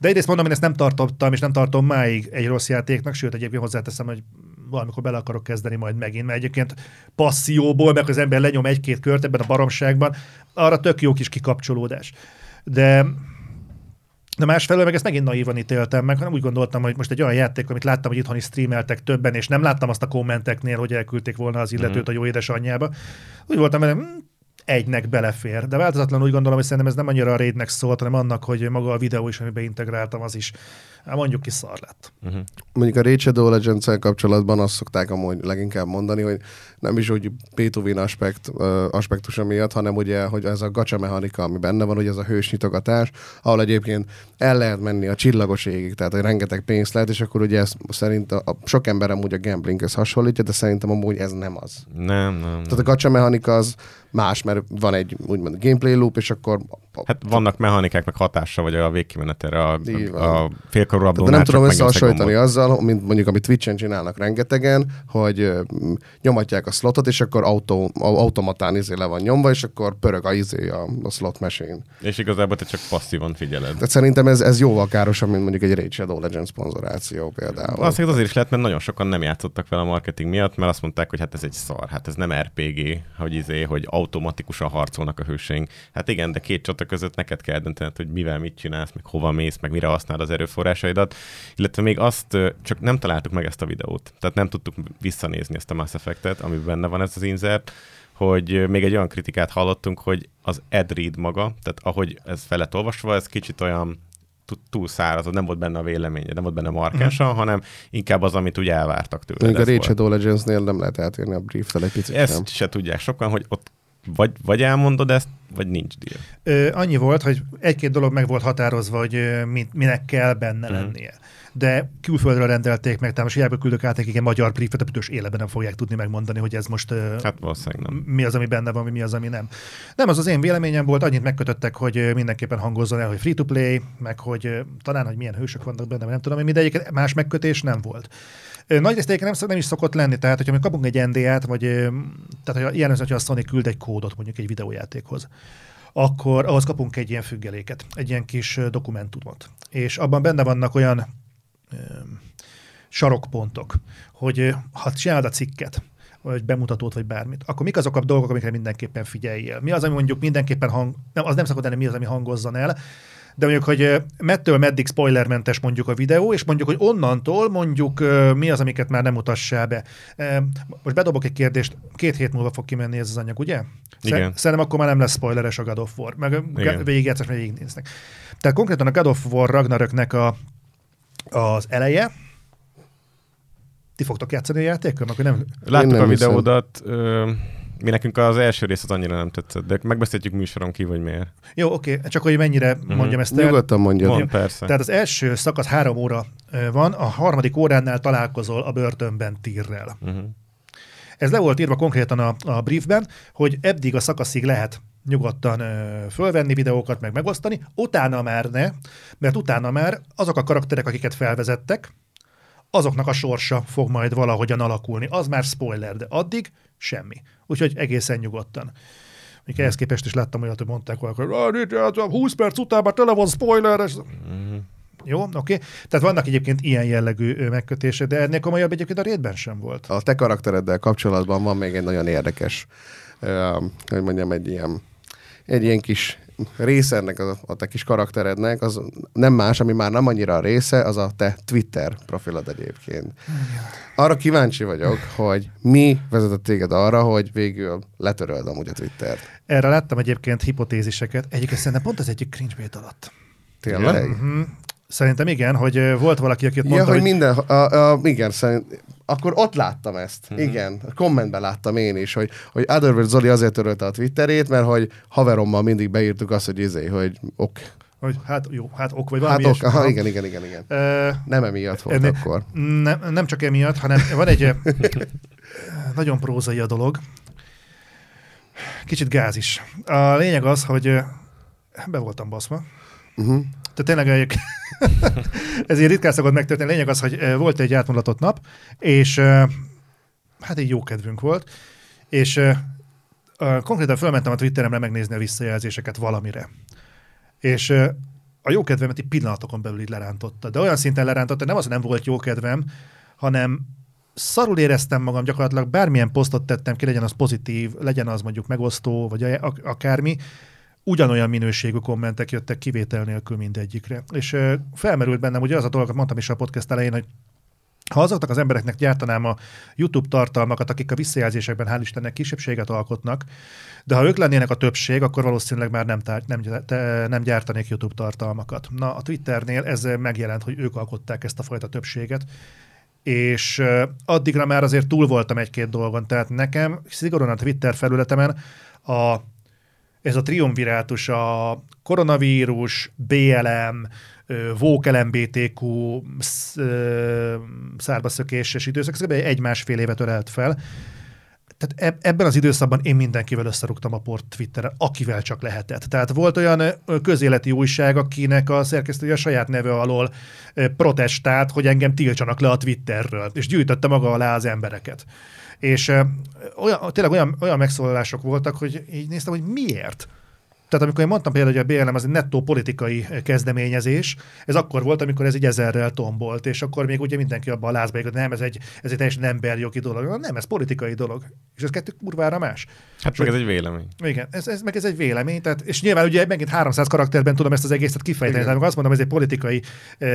De egyrészt mondom, én ezt nem tartottam, és nem tartom máig egy rossz játéknak, sőt, egyébként hozzáteszem, hogy valamikor bele akarok kezdeni majd megint, mert egyébként passzióból, meg az ember lenyom egy-két kört ebben a baromságban, arra tök jó kis kikapcsolódás. De de másfelől meg ezt megint naívan ítéltem meg, hanem úgy gondoltam, hogy most egy olyan játék, amit láttam, hogy itthon is streameltek többen, és nem láttam azt a kommenteknél, hogy elküldték volna az illetőt a jó édesanyjába. Úgy voltam vele, hm, egynek belefér. De változatlan úgy gondolom, hogy szerintem ez nem annyira a raidnek szólt, hanem annak, hogy maga a videó is, amiben integráltam, az is, hát mondjuk ki szar lett. Uh-huh. Mondjuk a Raid Shadow legends kapcsolatban azt szokták amúgy leginkább mondani, hogy nem is úgy P2 aspekt, ö, aspektusa miatt, hanem ugye, hogy ez a gacha mechanika, ami benne van, hogy ez a hős nyitogatás, ahol egyébként el lehet menni a csillagos égig, tehát hogy rengeteg pénzt lehet, és akkor ugye ez szerint a, a sok ember amúgy a gamblinghez hasonlítja, de szerintem amúgy ez nem az. Nem, nem. Tehát a gacha mechanika az más, mert van egy úgymond gameplay loop, és akkor Hát vannak mechanikák, meg hatása, vagy a végkimenetre, a, a, Tehát abdónál nem tudom összehasonlítani azzal, mint mondjuk, amit Twitch-en csinálnak rengetegen, hogy nyomatják a slotot, és akkor autó, au- automatán izé le van nyomva, és akkor pörög a, izé, a, a slot machine. És igazából te csak passzívan figyeled. Tehát szerintem ez, ez jóval károsabb, mint mondjuk egy Raid Shadow Legends szponzoráció például. Valószínűleg azért is lehet, mert nagyon sokan nem játszottak vele a marketing miatt, mert azt mondták, hogy hát ez egy szar, hát ez nem RPG, hogy izé, hogy automatikusan harcolnak a hőseink. Hát igen, de két csata között neked kell döntened, hogy mivel mit csinálsz, meg hova mész, meg mire használod az erőforrásaidat. Illetve még azt csak nem találtuk meg ezt a videót. Tehát nem tudtuk visszanézni ezt a Mass Effect-et, amiben benne van ez az insert, hogy még egy olyan kritikát hallottunk, hogy az Ed Reed maga, tehát ahogy ez felett olvasva, ez kicsit olyan tú- túl száraz, nem volt benne a véleménye, nem volt benne markánsan, mm. hanem inkább az, amit úgy elvártak tőle. Mondjuk a volt. Shadow Legends-nél nem lehet eltérni a brief-tel egy picit Ezt sem. se tudják sokan, hogy ott vagy, vagy elmondod ezt, vagy nincs deal. Ö, annyi volt, hogy egy-két dolog meg volt határozva, hogy ö, mi, minek kell benne Mhm. lennie. De külföldről rendelték meg, tehát most hiába küldök át nekik egy magyar briefet, a büdös életben nem fogják tudni megmondani, hogy ez most Hát nem. mi az, ami benne van, mi az, ami nem. Nem, az az én véleményem volt, annyit megkötöttek, hogy mindenképpen hangozzon el, hogy free-to-play, meg hogy talán, hogy milyen hősök vannak benne, nem tudom, de egyébként más megkötés nem volt. Ö, Nagy részt egyébként nem, nem is szokott lenni, tehát hogyha mi kapunk egy NDA-t, vagy tehát hogy jellemző, hogyha a Sony küld egy kódot mondjuk egy videójátékhoz, akkor ahhoz kapunk egy ilyen függeléket, egy ilyen kis dokumentumot. És abban benne vannak olyan sarokpontok, hogy ha csinálod a cikket, vagy bemutatót, vagy bármit, akkor mik azok a dolgok, amikre mindenképpen figyeljél? Mi az, ami mondjuk mindenképpen hang... Nem, az nem szokott lenni, mi az, ami hangozzon el, de mondjuk, hogy mettől meddig spoilermentes mondjuk a videó, és mondjuk, hogy onnantól mondjuk mi az, amiket már nem mutassál be. Most bedobok egy kérdést, két hét múlva fog kimenni ez az anyag, ugye? Igen. Szerintem akkor már nem lesz spoileres a God of War, meg Igen. végigjátszás, meg végignéznek. Tehát konkrétan a God of War Ragnaröknek a, az eleje, ti fogtok játszani a játékkal, nem... Láttuk nem a videódat, ö, mi nekünk az első rész az annyira nem tetszett, de megbeszéltük műsoron ki, hogy miért. Jó, oké, csak hogy mennyire Mhm. mondjam ezt el. Nyugodtan mondjad. Van, persze. Tehát az első szakasz három óra van, a harmadik óránál találkozol a börtönben tírrel. Uh-huh. Ez le volt írva konkrétan a, a briefben, hogy eddig a szakaszig lehet nyugodtan ö, fölvenni videókat, meg megosztani, utána már ne, mert utána már azok a karakterek, akiket felvezettek, azoknak a sorsa fog majd valahogyan alakulni. Az már spoiler, de addig semmi. Úgyhogy egészen nyugodtan. Még ehhez képest is láttam olyat, hogy mondták "Ah, nincs, hát 20 perc után már tele van spoiler. Uh-huh. Jó, oké. Tehát vannak egyébként ilyen jellegű ö, megkötések, de ennél komolyabb egyébként a rétben sem volt. A te karaktereddel kapcsolatban van még egy nagyon érdekes, hogy mondjam, egy ilyen, egy ilyen kis része ennek a, a te kis karakterednek, az nem más, ami már nem annyira a része, az a te Twitter profilod egyébként. Arra kíváncsi vagyok, hogy mi vezetett téged arra, hogy végül letöröld amúgy a Twittert. Erre láttam egyébként hipotéziseket. Egyébként szerintem pont az egyik cringe alatt. Tényleg? Mhm. Szerintem igen, hogy volt valaki, aki ott Ja, mondta, hogy hogy minden, a, a, igen, szerint, akkor ott láttam ezt. Mm-hmm. Igen, a kommentben láttam én is, hogy, hogy Otherworld Zoli azért törölte a Twitterét, mert hogy haverommal mindig beírtuk azt, hogy izé, hogy ok. hogy hát jó, hát ok vagy Hát valami ok, ilyesmi. aha, igen, igen, igen, igen. Ö, Nem emiatt volt Ennél- akkor. Nem, nem csak emiatt, hanem van egy nagyon prózai a dolog. Kicsit gáz is. A lényeg az, hogy be voltam baszva. Uh-huh. Tehát tényleg egyébként ez így ritkán szokott megtörténni. Lényeg az, hogy ö, volt egy átmulatott nap, és ö, hát egy jó kedvünk volt, és ö, konkrétan fölmentem a Twitteremre megnézni a visszajelzéseket valamire. És a jó kedvemet egy pillanatokon belül így lerántotta. De olyan szinten lerántotta, nem az, hogy nem volt jó kedvem, hanem szarul éreztem magam gyakorlatilag, bármilyen posztot tettem ki, legyen az pozitív, legyen az mondjuk megosztó, vagy akármi, ugyanolyan minőségű kommentek jöttek kivétel nélkül mindegyikre. És felmerült bennem, ugye az a dolgot mondtam is a podcast elején, hogy ha azoknak az embereknek gyártanám a YouTube tartalmakat, akik a visszajelzésekben hál' Istennek kisebbséget alkotnak, de ha ők lennének a többség, akkor valószínűleg már nem, tár- nem, nem gyártanék YouTube tartalmakat. Na, a Twitternél ez megjelent, hogy ők alkották ezt a fajta többséget, és addigra már azért túl voltam egy-két dolgon, tehát nekem szigorúan a Twitter felületemen a, ez a triumvirátus, a koronavírus, BLM, ö, VOK LMBTQ szárbaszökéses időszak, ez egy-másfél évet ölelt fel. Tehát eb- ebben az időszakban én mindenkivel összerúgtam a port Twitteren, akivel csak lehetett. Tehát volt olyan közéleti újság, akinek a szerkesztője a saját neve alól protestált, hogy engem tiltsanak le a Twitterről, és gyűjtötte maga alá az embereket. És ö, olyan, tényleg olyan, olyan megszólalások voltak, hogy így néztem, hogy miért. Tehát amikor én mondtam például, hogy a BLM az egy nettó politikai kezdeményezés, ez akkor volt, amikor ez így ezerrel tombolt, és akkor még ugye mindenki abban a lázba hogy nem, ez egy, ez egy teljesen emberjogi dolog. Nem, ez politikai dolog. És ez kettő kurvára más. Hát meg ez egy vélemény. Igen, ez, ez, meg ez egy vélemény, tehát, és nyilván ugye megint 300 karakterben tudom ezt az egészet kifejteni, tehát azt mondom, ez egy politikai e,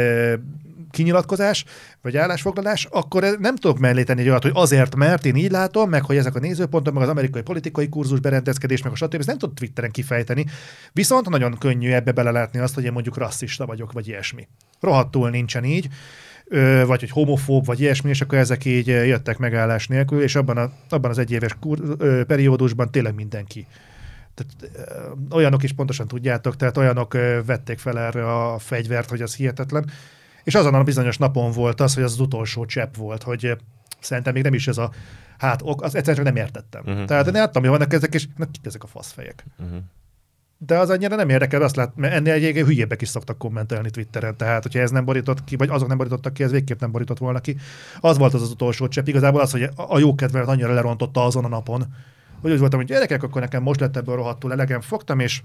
kinyilatkozás, vagy állásfoglalás, akkor nem tudok mellé tenni egy olyat, hogy azért, mert én így látom, meg hogy ezek a nézőpontok, meg az amerikai politikai kurzus berendezkedés, meg a stb. Ezt nem tudok Twitteren kifejteni. Viszont nagyon könnyű ebbe belelátni azt, hogy én mondjuk rasszista vagyok, vagy ilyesmi. Rohadtul nincsen így vagy hogy homofób, vagy ilyesmi, és akkor ezek így jöttek megállás nélkül, és abban, a, abban az egyéves kur, ö, periódusban tényleg mindenki. Tehát, ö, olyanok is pontosan tudjátok, tehát olyanok ö, vették fel erre a fegyvert, hogy az hihetetlen. És azon a bizonyos napon volt az, hogy az, az utolsó csepp volt, hogy szerintem még nem is ez a hát ok, az egyszerűen nem értettem. Uh-huh. Tehát én láttam, hogy vannak ezek, és na, kik ezek a faszfejek. Uh-huh. De az annyira nem érdekel, azt lát, mert ennél egyébként hülyébbek is szoktak kommentelni Twitteren, tehát hogyha ez nem borított ki, vagy azok nem borítottak ki, ez végképp nem borított volna ki. Az volt az az utolsó csepp, igazából az, hogy a a jó kedvemet annyira lerontotta azon a napon, hogy úgy voltam, hogy gyerekek, akkor nekem most lett ebből rohadtul elegem, fogtam és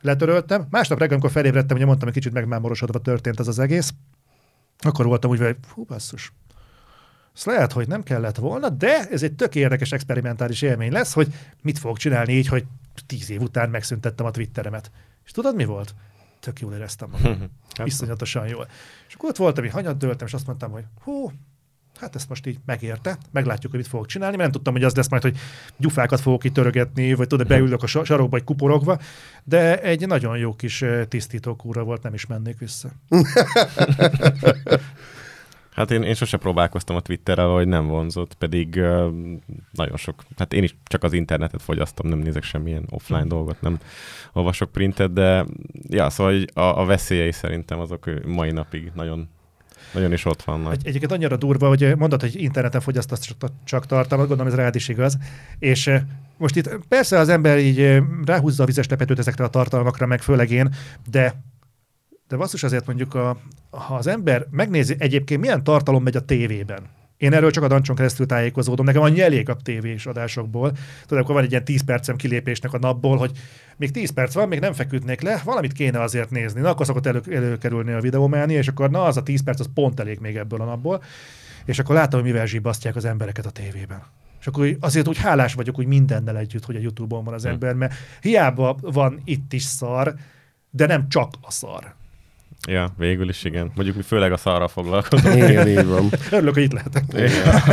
letöröltem. Másnap reggel, amikor felébredtem, ugye mondtam, hogy kicsit megmámorosodva történt ez az egész, akkor voltam úgy, hogy hú, basszus, ezt lehet, hogy nem kellett volna, de ez egy tök érdekes experimentális élmény lesz, hogy mit fogok csinálni így, hogy tíz év után megszüntettem a Twitteremet. És tudod, mi volt? Tök jól éreztem magam. (laughs) Hát, Iszonyatosan jól. És akkor ott voltam, hogy hanyat döltem, és azt mondtam, hogy hú, hát ezt most így megérte, meglátjuk, hogy mit fogok csinálni, mert nem tudtam, hogy az lesz majd, hogy gyufákat fogok itt törögetni, vagy tudod, beülök a sa- sarokba, egy kuporogva, de egy nagyon jó kis tisztító kúra volt, nem is mennék vissza. (laughs) Hát én, én sose próbálkoztam a Twitterrel, hogy nem vonzott, pedig uh, nagyon sok, hát én is csak az internetet fogyasztom, nem nézek semmilyen offline dolgot, nem olvasok printet, de ja, szóval a, a veszélyei szerintem azok mai napig nagyon, nagyon is ott vannak. Egy, egyébként annyira durva, hogy mondod, hogy interneten fogyasztasz csak, csak tartalmat, gondolom ez rád is igaz. És eh, most itt persze az ember így eh, ráhúzza a vizes lepetőt ezekre a tartalmakra, meg főleg én, de de basszus azért mondjuk, a, ha az ember megnézi egyébként milyen tartalom megy a tévében, én erről csak a dancson keresztül tájékozódom, nekem annyi elég a tévés adásokból. Tudod, akkor van egy ilyen 10 percem kilépésnek a napból, hogy még 10 perc van, még nem feküdnék le, valamit kéne azért nézni. Na, akkor szokott elő, előkerülni a videómánia, és akkor na, az a 10 perc, az pont elég még ebből a napból. És akkor látom, hogy mivel zsibbasztják az embereket a tévében. És akkor azért úgy hálás vagyok úgy mindennel együtt, hogy a YouTube-on van az Hm. ember, mert hiába van itt is szar, de nem csak a szar. Ja, végül is igen. Mondjuk mi főleg a szarra foglalkozunk. Igen, így van. Örülök, hogy itt lehetek.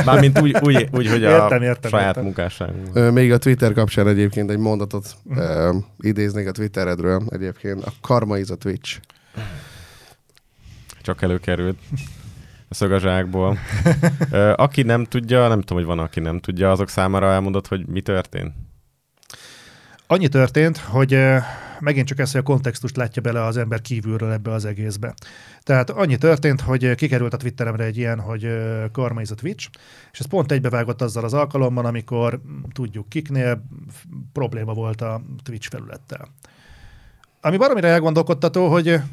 Mármint úgy, úgy, úgy hogy a Értem, értem, saját értem. munkásságunk. Még a Twitter kapcsán egyébként egy mondatot ö, idéznék a Twitteredről egyébként. A karma is a Twitch. Csak előkerült a szög a zsákból. Ö, Aki nem tudja, nem tudom, hogy van, aki nem tudja, azok számára elmondott, hogy mi történt. Annyi történt, hogy eh, megint csak ez, hogy a kontextust látja bele az ember kívülről ebbe az egészbe. Tehát annyi történt, hogy eh, kikerült a Twitteremre egy ilyen, hogy eh, is a Twitch, és ez pont egybevágott azzal az alkalommal, amikor mm, tudjuk kiknél probléma volt a Twitch felülettel. Ami baromira elgondolkodtató, hogy eh,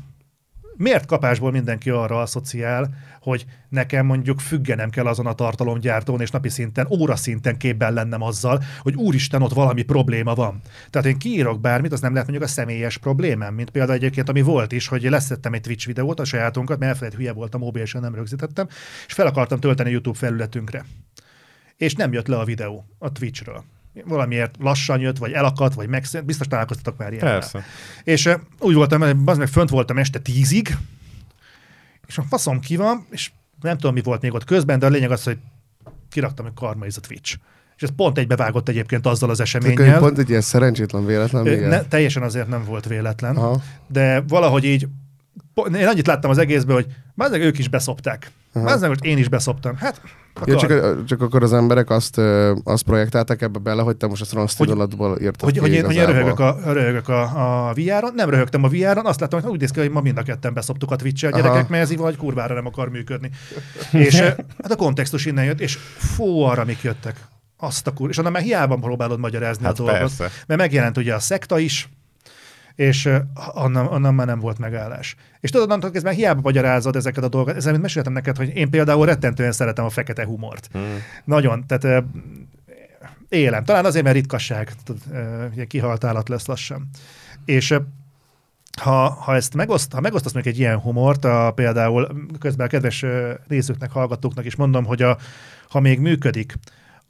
miért kapásból mindenki arra asszociál, hogy nekem mondjuk függenem kell azon a tartalomgyártón, és napi szinten, óra szinten képben lennem azzal, hogy úristen, ott valami probléma van. Tehát én kiírok bármit, az nem lehet mondjuk a személyes problémám, mint például egyébként, ami volt is, hogy leszettem egy Twitch videót, a sajátunkat, mert elfelejt hülye voltam, mobilisan nem rögzítettem, és fel akartam tölteni a YouTube felületünkre. És nem jött le a videó a Twitchről. Valamiért lassan jött, vagy elakadt, vagy megszűnt, biztos találkoztatok már ilyen. Persze. És uh, úgy voltam, hogy az meg fönt voltam este tízig, és a faszom ki van, és nem tudom, mi volt még ott közben, de a lényeg az, hogy kiraktam, hogy karma is a Twitch. És ez pont egybevágott egyébként azzal az eseménnyel. pont egy ilyen szerencsétlen véletlen. Ö. Ne, teljesen azért nem volt véletlen, Aha. de valahogy így, én annyit láttam az egészben, hogy már ők is beszopták. Már most én is beszoptam. Hát, Ja, csak, csak akkor az emberek azt, ö, azt projektálták ebbe bele, hogy te most ezt rossz indulatból írtad hogy, ki hogy, én, hogy én röhögök a, röhögök a, a VR-on. Nem röhögtem a VR-on, azt láttam, hogy úgy néz ki, hogy ma mind a ketten beszoptuk a twitch a Aha. gyerekek, mert ez így vagy kurvára nem akar működni. és hát a kontextus innen jött, és fú, arra mik jöttek. Azt a kur... És onnan már hiába próbálod magyarázni Hát a dolgot. persze. Mert megjelent ugye a szekta is, és onnan, onnan már nem volt megállás. És tudod, onnantól kezdve hiába magyarázod ezeket a dolgokat. Ezzel, mint meséltem neked, hogy én például rettentően szeretem a fekete humort. Hmm. Nagyon, tehát élem. Talán azért, mert ritkasság, ugye kihalt állat lesz lassan. És ha, ha ezt megoszt, ha megosztasz még egy ilyen humort, a, például közben a kedves ö, nézőknek, hallgatóknak is mondom, hogy a, ha még működik,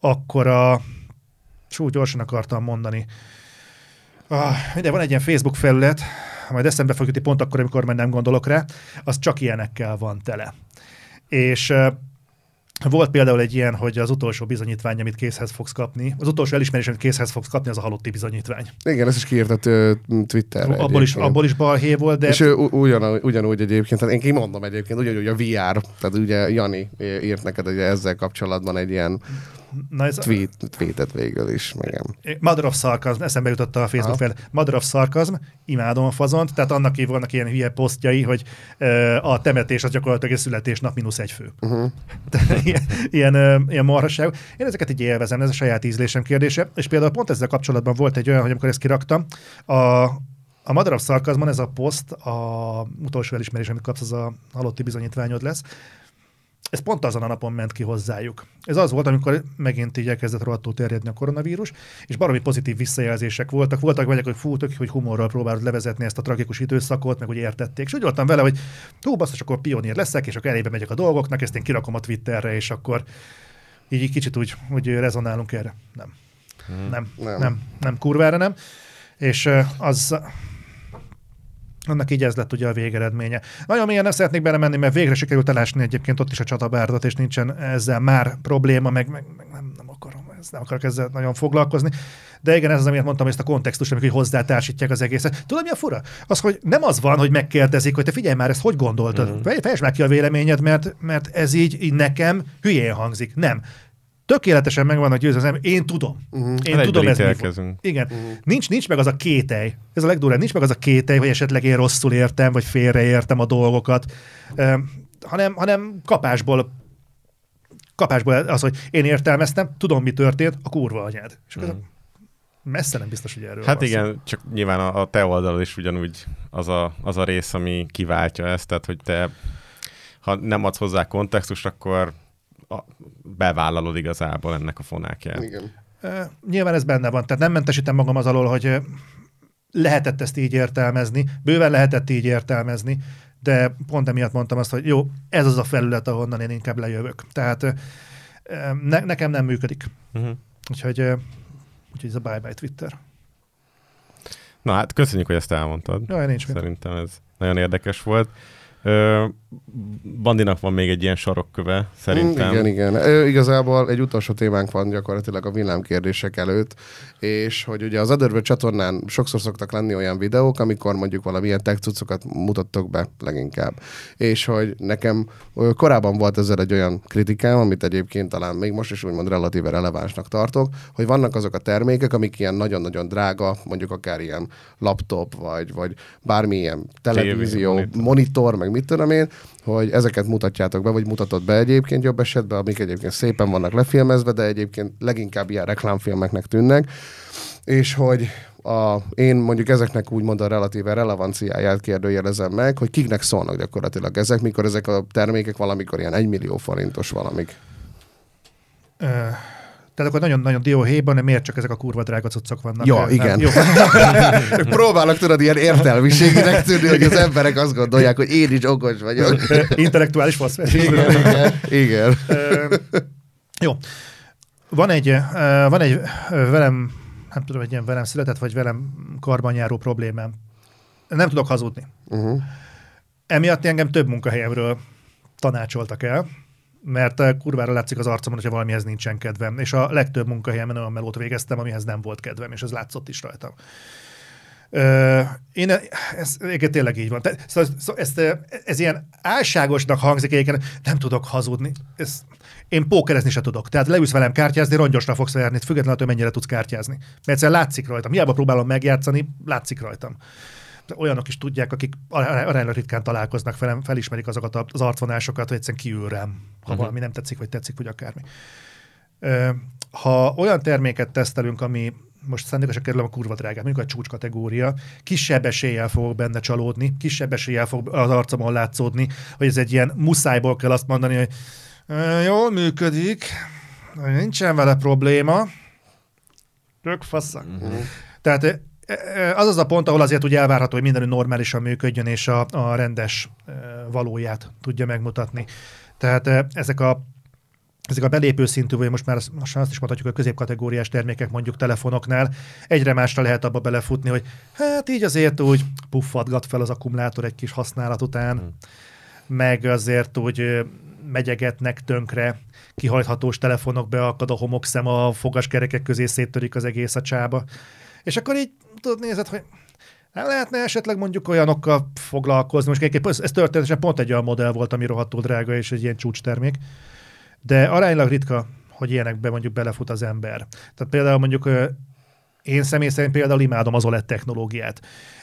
akkor a, csú, gyorsan akartam mondani, ah, van egy ilyen Facebook felület, majd eszembe fog jutni pont akkor, amikor már nem gondolok rá, az csak ilyenekkel van tele. És volt például egy ilyen, hogy az utolsó bizonyítvány, amit készhez fogsz kapni, az utolsó elismerés, amit készhez fogsz kapni, az a halotti bizonyítvány. Igen, ezt is kiírtad ö, Twitterre. Abból is, abból is balhé volt, de... És ő u- ugyanúgy, ugyanúgy egyébként, tehát én kimondom egyébként, ugyanúgy a VR, tehát ugye Jani írt neked ugye ezzel kapcsolatban egy ilyen Na ez, tweet, tweetet végül is, megem. Of Sarcasm, eszembe jutott a Facebook fel. Of Sarcasm, imádom a fazont, tehát annak így vannak ilyen hülye posztjai, hogy ö, a temetés az gyakorlatilag egy születésnap mínusz egy fő. Uh-huh. (laughs) Ilyen, ilyen, ö, ilyen marhaság. Én ezeket így élvezem, ez a saját ízlésem kérdése. És például pont ezzel kapcsolatban volt egy olyan, hogy amikor ezt kiraktam, a, a of Sarcasmon ez a poszt, a utolsó elismerés, amit kapsz, az a halotti bizonyítványod lesz. Ez pont azon a napon ment ki hozzájuk. Ez az volt, amikor megint így elkezdett rohadtul terjedni a koronavírus, és baromi pozitív visszajelzések voltak. Voltak vagyok, hogy fú, tök, hogy humorral próbálod levezetni ezt a tragikus időszakot, meg hogy értették. És úgy voltam vele, hogy hú, basszus, akkor pionír leszek, és akkor elébe megyek a dolgoknak, ezt én kirakom a Twitterre, és akkor így egy kicsit úgy, hogy rezonálunk erre. Nem. Nem, nem, Nem. nem, nem kurvára nem. És az, annak így ez lett ugye a végeredménye. Nagyon mélyen nem szeretnék belemenni, mert végre sikerült elásni egyébként ott is a csatabárdat, és nincsen ezzel már probléma, meg, meg, meg nem, nem akarom, ez, nem akarok ezzel nagyon foglalkozni. De igen, ez az, amit mondtam, ezt a kontextust, amikor hozzátársítják az egészet. Tudod, mi a fura? Az, hogy nem az van, hogy megkérdezik, hogy te figyelj már, ezt hogy gondoltad? Mm. Fejtsd már ki a véleményed, mert, mert ez így, így nekem hülyén hangzik. Nem. Tökéletesen megvan a győzőzem, én tudom. Uh-huh. Én Hát tudom, egyből ez mi. Igen. Uh-huh. Nincs, nincs meg az a kételj. Ez a legdurvább. Nincs meg az a kételj, hogy esetleg én rosszul értem, vagy félreértem a dolgokat, uh, hanem, hanem kapásból kapásból az, hogy én értelmeztem, tudom, mi történt, a kurva anyád. És akkor a- messze nem biztos, hogy erről. Hát van szó. igen, csak nyilván a, a te oldalad is ugyanúgy az a, az a rész, ami kiváltja ezt, tehát hogy te, ha nem adsz hozzá kontextust, akkor bevállalod igazából ennek a fonákját. Igen. Nyilván ez benne van, tehát nem mentesítem magam az alól, hogy lehetett ezt így értelmezni, bőven lehetett így értelmezni, de pont emiatt mondtam azt, hogy jó, ez az a felület, ahonnan én inkább lejövök. Tehát Ne, nekem nem működik. Uh-huh. Úgyhogy, úgyhogy ez a bye-bye Twitter. Na hát köszönjük, hogy ezt elmondtad. Jaj, nincs mit. Szerintem ez nagyon érdekes volt. Ö, Bandinak van még egy ilyen sarokköve, szerintem. Igen, igen. Ö, igazából egy utolsó témánk van gyakorlatilag a villámkérdések előtt, és hogy ugye az Otherworld csatornán sokszor szoktak lenni olyan videók, amikor mondjuk valamilyen tech cuccokat mutattok be leginkább. És hogy nekem korábban volt ezzel egy olyan kritikám, amit egyébként talán még most is úgymond relatíve relevánsnak tartok, hogy vannak azok a termékek, amik ilyen nagyon-nagyon drága, mondjuk akár ilyen laptop, vagy, vagy bármilyen televízió, monitor. monitor, meg mit tudom én, hogy ezeket mutatjátok be, vagy mutatod be egyébként jobb esetben, amik egyébként szépen vannak lefilmezve, de egyébként leginkább ilyen reklámfilmeknek tűnnek, és hogy a, én mondjuk ezeknek úgymond a relatíve relevanciáját kérdőjelezem meg, hogy kiknek szólnak gyakorlatilag ezek, mikor ezek a termékek valamikor ilyen 1 millió forintos valamik. Ö, tehát akkor nagyon-nagyon dióhéjban, de miért csak ezek a kurva drága cuccok vannak? Ja, Ö, igen. Jó. (laughs) Ők próbálnak tudod ilyen értelmiséginek tűnni, hogy az emberek azt gondolják, hogy én is okos vagyok. Intellektuális faszfesz. (laughs) Igen, igen, igen. Jó. Van egy, van egy velem, nem tudom, hogy ilyen velem született, vagy velem karban járó problémám. Nem tudok hazudni. Uh-huh. Emiatt engem több munkahelyemről tanácsoltak el, mert eh, kurvára látszik az arcomon, hogyha valamihez nincsen kedvem. És a legtöbb munkahelyemen olyan melót végeztem, amihez nem volt kedvem, és ez látszott is rajtam. Én, ez egyébként tényleg így van. Te, szóval, szóval ezt, eh, ez ilyen álságosnak hangzik egyébként, nem tudok hazudni. Ez, én pókerezni se tudok. Tehát leülsz velem kártyázni, rongyosra fogsz verni, függetlenül, attól, mennyire tudsz kártyázni. Mert egyszerűen látszik rajtam. Hiába próbálom megjátszani, látszik rajtam. Olyanok is tudják, akik aránylag ritkán találkoznak velem, felismerik azokat az arcvonásokat, hogy egyszerűen kiül rám, ha uh-huh. valami nem tetszik, vagy tetszik, vagy akármi. Ha olyan terméket tesztelünk, ami most szándékosan kerülöm a kurva drágát, mondjuk a csúcskategória, kisebb eséllyel fogok benne csalódni, kisebb eséllyel fog az arcomon látszódni, hogy ez egy ilyen muszájból kell azt mondani, hogy "Ö, jól működik, nincsen vele probléma, tök faszak. Uh-huh. Tehát az az a pont, ahol azért ugye elvárható, hogy minden normálisan működjön, és a, a rendes valóját tudja megmutatni. Tehát ezek a ezek a belépő szintű, vagy most már, most azt is mondhatjuk, hogy középkategóriás termékek mondjuk telefonoknál, egyre másra lehet abba belefutni, hogy hát így azért úgy puffadgat fel az akkumulátor egy kis használat után, Hmm. meg azért úgy megyegetnek tönkre, kihajthatós telefonok beakad a homokszem, a fogaskerekek közé széttörik az egész a csába. És akkor így tudod nézed, hogy nem lehetne esetleg mondjuk olyanokkal foglalkozni. Most egyébként ez ez történetesen pont egy olyan modell volt, ami rohadtul drága, és egy ilyen csúcstermék. De aránylag ritka, hogy ilyenekbe mondjuk belefut az ember. Tehát például mondjuk én személy szerint például imádom az OLED technológiát.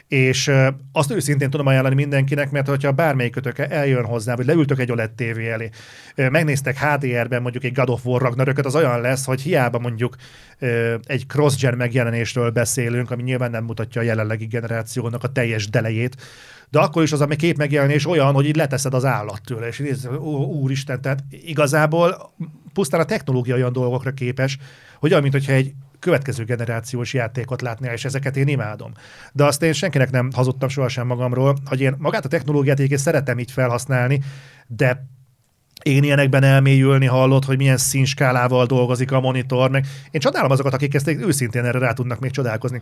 És azt őszintén tudom ajánlani mindenkinek, mert hogyha bármelyikötök eljön hozzá, vagy leültök egy OLED TV elé, megnéztek HDR-ben mondjuk egy God of War Ragnarököt, az olyan lesz, hogy hiába mondjuk egy cross-gen megjelenésről beszélünk, ami nyilván nem mutatja a jelenlegi generációnak a teljes delejét, de akkor is az a kép megjelenés olyan, hogy így leteszed az állat tőle, és így nézed, ó, úristen, tehát igazából pusztán a technológia olyan dolgokra képes, hogy olyan, mint hogyha egy következő generációs játékot látnál, és ezeket én imádom. De azt én senkinek nem hazudtam sohasem magamról, hogy én magát a technológiát egyébként szeretem így felhasználni, de én ilyenekben elmélyülni hallott, hogy milyen színskálával dolgozik a monitor, meg én csodálom azokat, akik ezt őszintén erre rá tudnak még csodálkozni.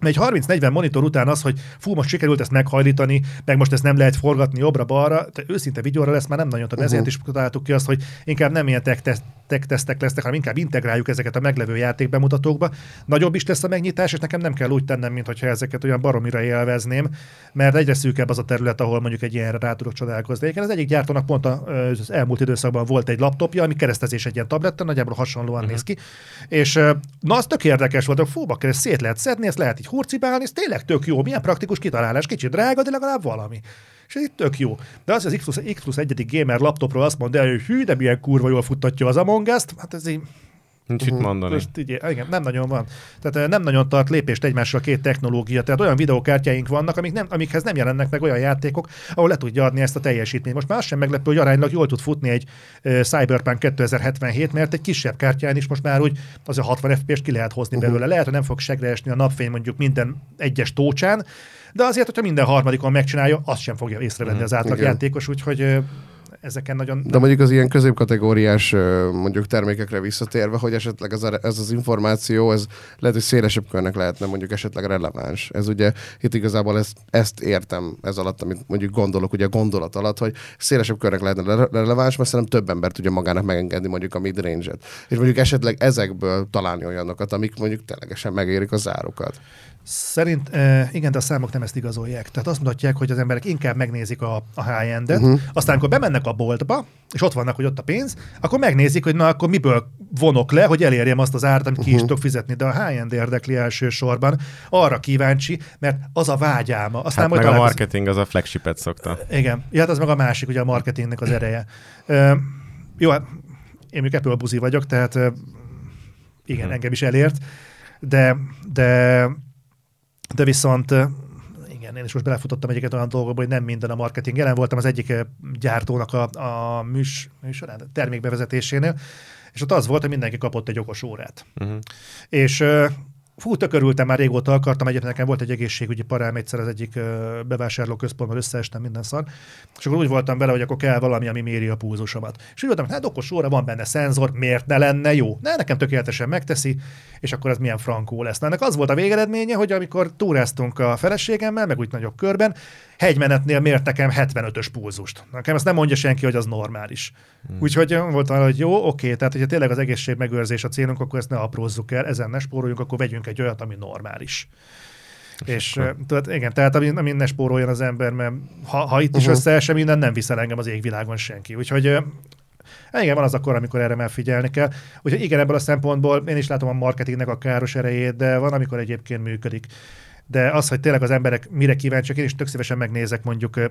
Egy 30-40 monitor után az, hogy fú, most sikerült ezt meghajlítani, meg most ezt nem lehet forgatni jobbra-balra, őszinte videóra lesz már nem nagyon tudom. Uh-huh. Ezért is találtuk ki azt, hogy inkább nem ilyen tech tesztek lesznek, hanem inkább integráljuk ezeket a meglevő játékbemutatókba. Nagyobb is lesz a megnyitás, és nekem nem kell úgy tennem, mintha ezeket olyan baromira élvezném, mert egyre szűkebb az a terület, ahol mondjuk egy ilyenre rá tudok csodálkozni. Egyébként az egyik gyártónak pont az elmúlt időszakban volt egy laptopja, ami keresztezés egy ilyen tableten, nagyjából hasonlóan uh-huh. néz ki. És na, az tök érdekes volt, hogy fú, bakker, ezt szét lehet szedni, ezt lehet így hurcibálni, ez tényleg tök jó, milyen praktikus kitalálás, kicsit drága, de legalább valami. És ez itt tök jó. De az, hogy az X plusz, X plusz egyedik gamer laptopról azt mondja, hogy hű, de milyen kurva jól futtatja az Among Us-t, hát ez így Nincs mit mondani. most így, igen, nem nagyon van. Tehát eh, nem nagyon tart lépést egymással a két technológia. Tehát olyan videókártyáink vannak, amik nem, amikhez nem jelennek meg olyan játékok, ahol le tudja adni ezt a teljesítményt. Most már sem meglepő, hogy aránylag jól tud futni egy uh, Cyberpunk 2077, mert egy kisebb kártyán is most már úgy az a 60 FPS-t ki lehet hozni Uh-huh. belőle. Lehet, hogy nem fog segre esni a napfény mondjuk minden egyes tócsán, de azért, hogyha minden harmadikon megcsinálja, azt sem fogja észrevenni Mhm. az átlag Igen. játékos, úgyhogy ezeken nagyon... De mondjuk az ilyen középkategóriás mondjuk termékekre visszatérve, hogy esetleg ez, a, ez az információ, ez lehet, hogy szélesebb körnek lehetne mondjuk esetleg releváns. Ez ugye itt igazából ezt, ezt értem ez alatt, amit mondjuk gondolok, ugye a gondolat alatt, hogy szélesebb körnek lehetne releváns, mert szerintem több ember tudja magának megengedni mondjuk a midrange-et. És mondjuk esetleg ezekből találni olyanokat, amik mondjuk ténylegesen megérik a zárokat. Szerint igen, de a számok nem ezt igazolják. Tehát azt mutatják, hogy az emberek inkább megnézik a, a high-endet, uh-huh. aztán amikor bemennek a boltba, és ott vannak, hogy ott a pénz, akkor megnézik, hogy na akkor miből vonok le, hogy elérjem azt az árat, amit uh-huh. ki is tudok fizetni. De a high-end érdekli elsősorban. Arra kíváncsi, mert az a vágyáma. Aztán hát majd meg a marketing az a flagshipet szokta. Igen, ja, hát az meg a másik, ugye a marketingnek az ereje. Uh, jó, hát én még Apple buzi vagyok, tehát igen, uh-huh. engem is elért, de, de de viszont igen, én is most belefutottam egyiket olyan dolgokba, hogy nem minden a marketing. Jelen voltam az egyik gyártónak a, a műs, műsorán, termékbevezetésénél, és ott az volt, hogy mindenki kapott egy okos órát. Uh-huh. És Fú, tök örültem, már régóta akartam, egyébként nekem volt egy egészségügyi parám egyszer az egyik bevásárlóközpontban, összeestem minden szar, és akkor úgy voltam vele, hogy akkor kell valami, ami méri a púzusomat. És úgy voltam, hát okos óra, van benne szenzor, miért ne lenne jó? Ne, nekem tökéletesen megteszi, és akkor ez milyen frankó lesz. Na, ennek az volt a végeredménye, hogy amikor túráztunk a feleségemmel, meg úgy nagyobb körben, hegymenetnél mért nekem 75-ös pulzust. Nekem ezt nem mondja senki, hogy az normális. Hmm. Úgyhogy volt arra, hogy jó, oké, tehát hogyha tényleg az egészség megőrzés a célunk, akkor ezt ne aprózzuk el, ezen ne spóroljunk, akkor vegyünk egy olyat, ami normális. És, és tudod, igen, tehát amin, amin ne spóroljon az ember, mert ha, ha itt uh-huh. is összeesse minden, nem viszel engem az égvilágon senki. Úgyhogy igen, van az akkor, amikor erre már figyelni kell. Úgyhogy igen, ebből a szempontból én is látom a marketingnek a káros erejét, de van, amikor egyébként működik de az, hogy tényleg az emberek mire kíváncsiak, én is tök szívesen megnézek mondjuk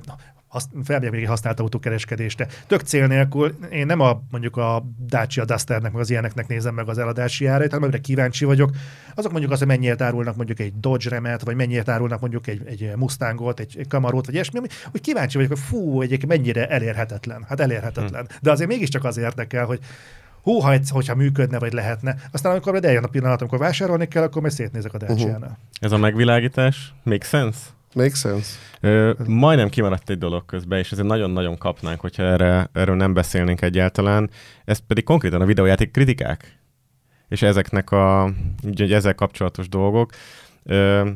felmegyek még használt autókereskedést, de tök cél nélkül én nem a mondjuk a Dacia Dusternek, meg az ilyeneknek nézem meg az eladási árait, hanem amire kíváncsi vagyok, azok mondjuk az, hogy mennyire árulnak mondjuk egy Dodge Remet, vagy mennyire árulnak mondjuk egy, egy Mustangot, egy, egy Camarót, vagy ilyesmi, hogy kíváncsi vagyok, hogy fú, egyébként mennyire elérhetetlen. Hát elérhetetlen. Hmm. De azért mégiscsak az érdekel, hogy hú, ha egy, hogyha működne, vagy lehetne. Aztán amikor majd eljön a pillanat, amikor vásárolni kell, akkor majd szétnézek a dacia uh-huh. Ez a megvilágítás, make sense? Make sense. Ö, majdnem kimaradt egy dolog közben, és ezért nagyon-nagyon kapnánk, hogyha erre, erről nem beszélnénk egyáltalán. Ez pedig konkrétan a videójáték kritikák. És ezeknek a, ugye ezzel kapcsolatos dolgok. Ö,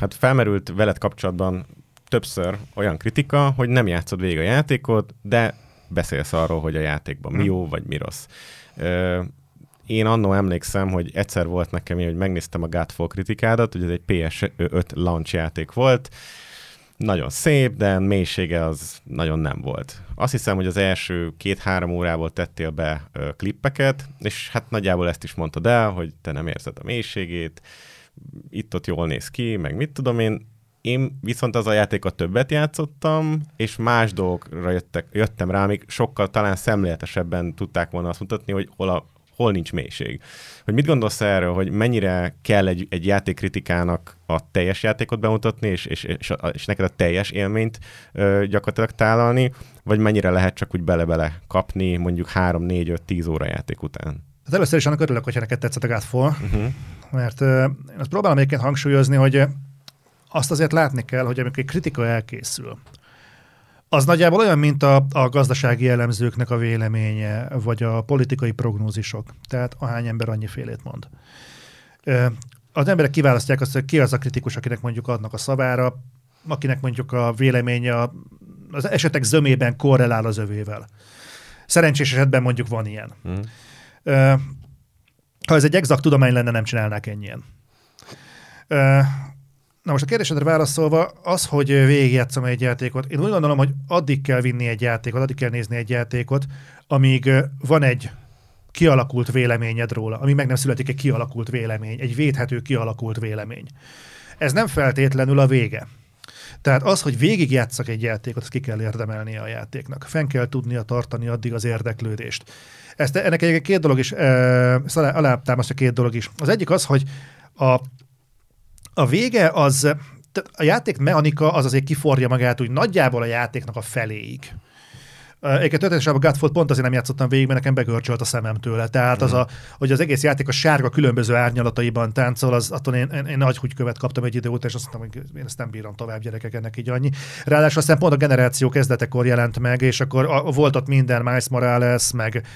hát felmerült veled kapcsolatban többször olyan kritika, hogy nem játszod végig a játékot, de beszélsz arról, hogy a játékban mi hm. jó, vagy mi rossz. Én annó emlékszem, hogy egyszer volt nekem, hogy megnéztem a Godfall kritikádat, hogy ez egy PS5 launch játék volt, nagyon szép, de mélysége az nagyon nem volt. Azt hiszem, hogy az első két-három órából tettél be ö, klippeket, és hát nagyjából ezt is mondtad el, hogy te nem érzed a mélységét, itt-ott jól néz ki, meg mit tudom én, én viszont az a játékot többet játszottam, és más dolgokra jöttek, jöttem rá, amik sokkal talán szemléletesebben tudták volna azt mutatni, hogy hol, a, hol nincs mélység. Hogy mit gondolsz erről, hogy mennyire kell egy, egy játékkritikának a teljes játékot bemutatni, és, és, és, és neked a teljes élményt ö, gyakorlatilag tálalni, vagy mennyire lehet csak úgy bele-bele kapni mondjuk 3, 4, 5, 10 óra játék után? Hát először is annak örülök, hogyha neked tetszett a Godfall, uh-huh. mert ö, én azt próbálom egyébként hangsúlyozni, hogy azt azért látni kell, hogy amikor egy kritika elkészül, az nagyjából olyan, mint a, a gazdasági elemzőknek a véleménye, vagy a politikai prognózisok. Tehát ahány ember annyi félét mond. Az emberek kiválasztják azt, hogy ki az a kritikus, akinek mondjuk adnak a szavára, akinek mondjuk a véleménye az esetek zömében korrelál az övével. Szerencsés esetben mondjuk van ilyen. Mm. Ha ez egy exakt tudomány lenne, nem csinálnák ennyien. Na most a kérdésedre válaszolva, az, hogy végigjátszom egy játékot, én úgy gondolom, hogy addig kell vinni egy játékot, addig kell nézni egy játékot, amíg van egy kialakult véleményed róla, ami meg nem születik egy kialakult vélemény, egy védhető kialakult vélemény. Ez nem feltétlenül a vége. Tehát az, hogy végigjátszak egy játékot, azt ki kell érdemelni a játéknak. Fenn kell tudnia tartani addig az érdeklődést. Ezt, ennek egy két dolog is, e, alátámasztja két dolog is. Az egyik az, hogy a a vége az, a játék mechanika az azért kiforja magát úgy nagyjából a játéknak a feléig. Egyébként történetesen a Godfall pont azért nem játszottam végig, mert nekem begörcsölt a szemem tőle. Tehát az, a, hogy az egész játék a sárga különböző árnyalataiban táncol, az attól én, én, én nagy követ kaptam egy idő után, és azt mondtam, hogy én ezt nem bírom tovább gyerekek, ennek így annyi. Ráadásul aztán pont a generáció kezdetekor jelent meg, és akkor a, volt ott minden, Miles Morales, meg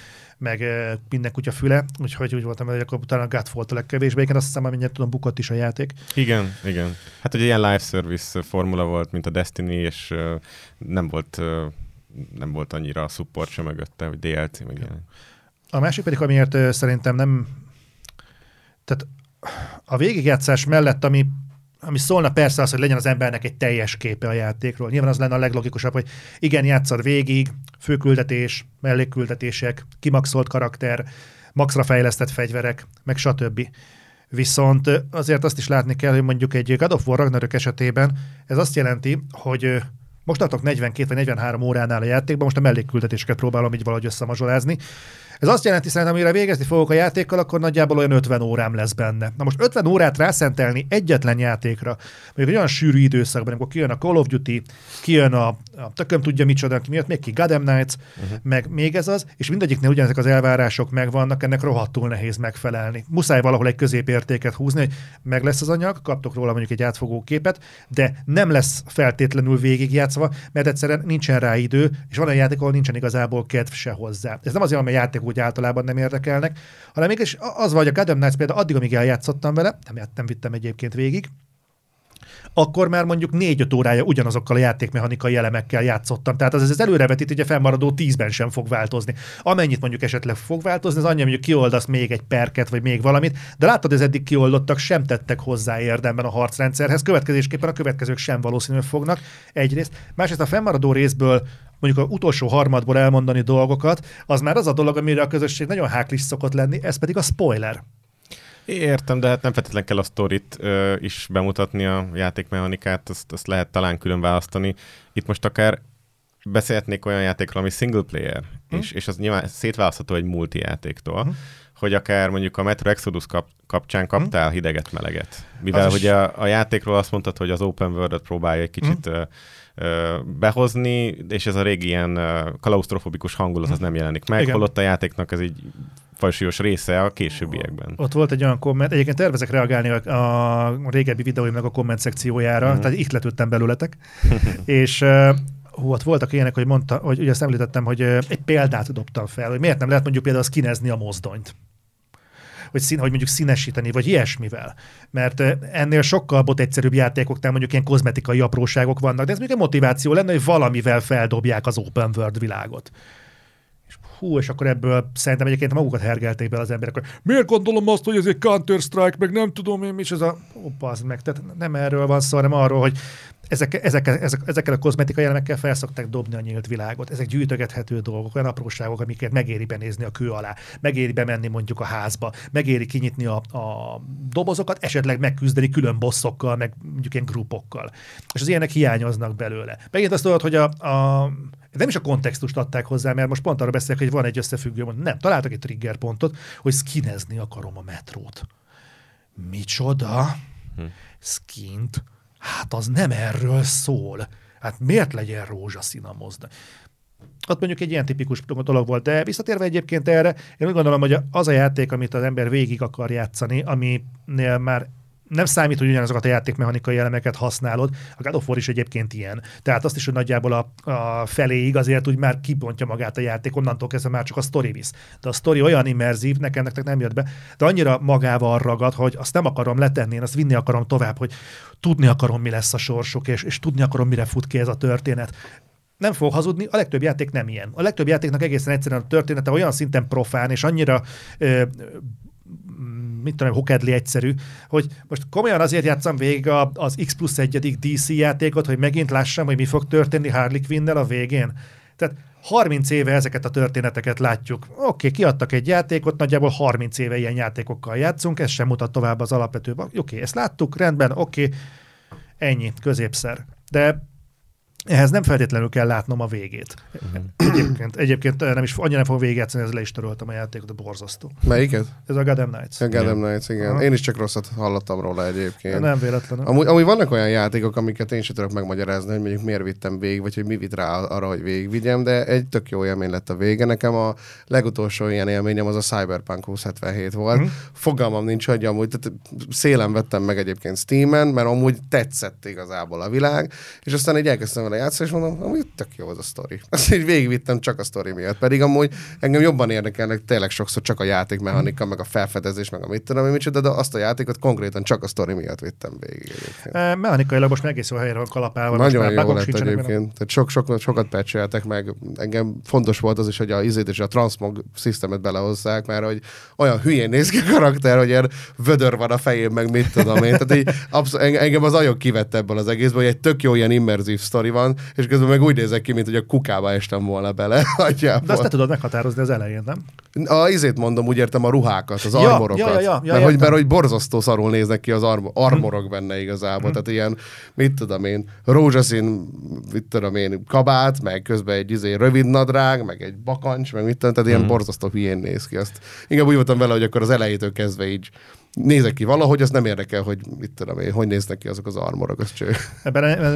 meg minden kutya füle, úgyhogy úgy voltam, hogy akkor utána a Godfall a legkevésbé, én azt hiszem, hogy tudom, bukott is a játék. Igen, igen. Hát ugye ilyen live service formula volt, mint a Destiny, és nem volt nem volt annyira a support sem mögötte, hogy DLC meg ilyen. A másik pedig, amiért szerintem nem tehát a végigjátszás mellett, ami ami szólna persze az, hogy legyen az embernek egy teljes képe a játékról. Nyilván az lenne a leglogikusabb, hogy igen, játszad végig, főküldetés, mellékküldetések, kimaxolt karakter, maxra fejlesztett fegyverek, meg stb. Viszont azért azt is látni kell, hogy mondjuk egy God of War Ragnarök esetében ez azt jelenti, hogy most tartok 42 vagy 43 óránál a játékban, most a mellékküldetéseket próbálom így valahogy összemazsolázni, ez azt jelenti szerintem, amire végezni fogok a játékkal, akkor nagyjából olyan 50 órám lesz benne. Na most 50 órát rászentelni egyetlen játékra, mondjuk egy olyan sűrű időszakban, amikor kijön a Call of Duty, kijön a, a tököm tudja micsoda, miatt még ki Gotham Knights, uh-huh. meg még ez az, és mindegyiknél ugyanezek az elvárások megvannak, ennek rohadtul nehéz megfelelni. Muszáj valahol egy középértéket húzni, hogy meg lesz az anyag, kaptok róla mondjuk egy átfogó képet, de nem lesz feltétlenül végigjátszva, mert egyszerűen nincsen rá idő, és van egy játék, ahol nincsen igazából kedv se hozzá. Ez nem azért, mert a játék úgy általában nem érdekelnek, hanem mégis az vagy a Gotham Knights például addig, amíg eljátszottam vele, nem, nem vittem egyébként végig, akkor már mondjuk négy-öt órája ugyanazokkal a játékmechanikai elemekkel játszottam. Tehát az, az előrevetít, a fennmaradó tízben sem fog változni. Amennyit mondjuk esetleg fog változni, az annyi, mondjuk kioldasz még egy perket, vagy még valamit, de látod, ez eddig kioldottak, sem tettek hozzá érdemben a harcrendszerhez, következésképpen a következők sem valószínűleg fognak egyrészt. Másrészt a fennmaradó részből mondjuk a utolsó harmadból elmondani dolgokat, az már az a dolog, amire a közösség nagyon háklis szokott lenni, ez pedig a spoiler. Értem, de hát nem feltétlenül kell a sztorit ö, is bemutatni, a játékmechanikát, azt, azt lehet talán külön választani. Itt most akár beszélhetnék olyan játékról, ami single player, hm? és, és az nyilván szétválasztható egy multi játéktól, hm? hogy akár mondjuk a Metro Exodus kap, kapcsán kaptál hm? hideget, meleget. Mivel hogy a, a játékról azt mondtad, hogy az open world-ot próbálja egy kicsit hm? behozni, és ez a régi ilyen klausztrofobikus hangulat az nem jelenik meg, Igen. holott a játéknak ez egy fajsúlyos része a későbbiekben. Ott volt egy olyan komment, egyébként tervezek reagálni a, a régebbi videóimnak a komment szekciójára, uh-huh. tehát itt letődtem belőletek, (laughs) és hú, ott voltak ilyenek, hogy mondta, hogy ugye azt említettem, hogy egy példát dobtam fel, hogy miért nem lehet mondjuk például skinezni a mozdonyt hogy, szín, hogy mondjuk színesíteni, vagy ilyesmivel. Mert ennél sokkal bot egyszerűbb játékoknál mondjuk ilyen kozmetikai apróságok vannak, de ez még egy motiváció lenne, hogy valamivel feldobják az open world világot hú, és akkor ebből szerintem egyébként magukat hergelték be az emberek, hogy miért gondolom azt, hogy ez egy Counter-Strike, meg nem tudom én, is ez a... Oppa, az meg, tehát nem erről van szó, hanem arról, hogy ezek, ezek, ezek, ezekkel a kozmetikai elemekkel felszokták dobni a nyílt világot. Ezek gyűjtögethető dolgok, olyan apróságok, amiket megéri benézni a kő alá, megéri bemenni mondjuk a házba, megéri kinyitni a, a dobozokat, esetleg megküzdeni külön bosszokkal, meg mondjuk ilyen grupokkal. És az ilyenek hiányoznak belőle. Megint azt tudod, hogy a, a nem is a kontextust adták hozzá, mert most pont arra beszélek, hogy van egy összefüggő, nem, találtak egy trigger pontot, hogy skinezni akarom a metrót. Micsoda? Hm. Skint? Hát az nem erről szól. Hát miért legyen rózsaszín a mozda? ott mondjuk egy ilyen tipikus dolog volt, de visszatérve egyébként erre, én úgy gondolom, hogy az a játék, amit az ember végig akar játszani, aminél már nem számít, hogy ugyanazokat a játékmechanikai elemeket használod. A God of War is egyébként ilyen. Tehát azt is, hogy nagyjából a, a feléig azért úgy már kibontja magát a játék, onnantól kezdve már csak a story visz. De a story olyan immerzív, nekem nektek nem jött be, de annyira magával ragad, hogy azt nem akarom letenni, én azt vinni akarom tovább, hogy tudni akarom, mi lesz a sorsuk, és, és tudni akarom, mire fut ki ez a történet nem fog hazudni, a legtöbb játék nem ilyen. A legtöbb játéknak egészen egyszerűen a története olyan szinten profán, és annyira ö, mit tudom, hokedli egyszerű, hogy most komolyan azért játszom végig az X plusz egyedik DC játékot, hogy megint lássam, hogy mi fog történni Harley quinn a végén. Tehát 30 éve ezeket a történeteket látjuk. Oké, okay, kiadtak egy játékot, nagyjából 30 éve ilyen játékokkal játszunk, ez sem mutat tovább az alapvető. Oké, okay, ezt láttuk, rendben, oké, okay, ennyi, középszer. De ehhez nem feltétlenül kell látnom a végét. Uh-huh. Egyébként, egyébként nem is, annyira nem fogom végigjátszani, ezzel le is töröltem a játékot, a borzasztó. Melyiket? Ez a Gotham Knights. A Gotham Knights, igen. Aha. Én is csak rosszat hallottam róla egyébként. Nem véletlenül. Amúgy, amúgy vannak olyan játékok, amiket én sem tudok megmagyarázni, hogy mondjuk miért vittem végig, vagy hogy mi vitt rá arra, hogy végigvigyem, de egy tök jó élmény lett a vége. Nekem a legutolsó ilyen élményem az a Cyberpunk 2077 volt. Mm. Fogalmam nincs, hogy amúgy tehát szélen vettem meg egyébként Steam-en, mert amúgy tetszett igazából a világ, és aztán így elkezdtem vele játszani, és mondom, amúgy tök jó az a sztori. (laughs) Azt így végigvittem csak a sztori miatt. Pedig amúgy engem jobban érdekelnek tényleg sokszor csak a játékmechanika, meg a felfedezés, meg a mit tudom, én micsoda, de azt a játékot konkrétan csak a sztori miatt vittem végig. E, mechanikailag most egész jó helyre van kalapálva. Nagyon jó lett egyébként. Tehát sok, sok, sokat patcheltek meg. Engem fontos volt az is, hogy a izét és a transmog szisztemet belehozzák, mert hogy olyan hülyén néz ki a karakter, hogy ilyen vödör van a fején, meg mit tudom én. Tehát így abszol- enge- engem az agyok kivett ebből az egészből, hogy egy tök jó ilyen immerzív sztori van, és közben meg úgy nézek ki, mint hogy a kukába estem volna bele. (laughs) agyából. De azt te tudod meghatározni az elején, nem? A izét mondom, úgy értem a ruhákat, az Ja, armorokat. ja, ja, ja, ja, mert, hogy, mert hogy borzasztó szarul néznek ki az arm- armorok benne igazából. Tehát ilyen, mit tudom én, rózsaszín, mit tudom én, kabát, meg közben egy izé, rövid nadrág, meg egy bakancs, meg mit tudom, tehát ilyen borzasztó hülyén néz ki. Azt inkább úgy voltam vele, hogy akkor az elejétől kezdve így nézek ki valahogy, az nem érdekel, hogy mit tudom én, hogy néznek ki azok az armorok, az cső.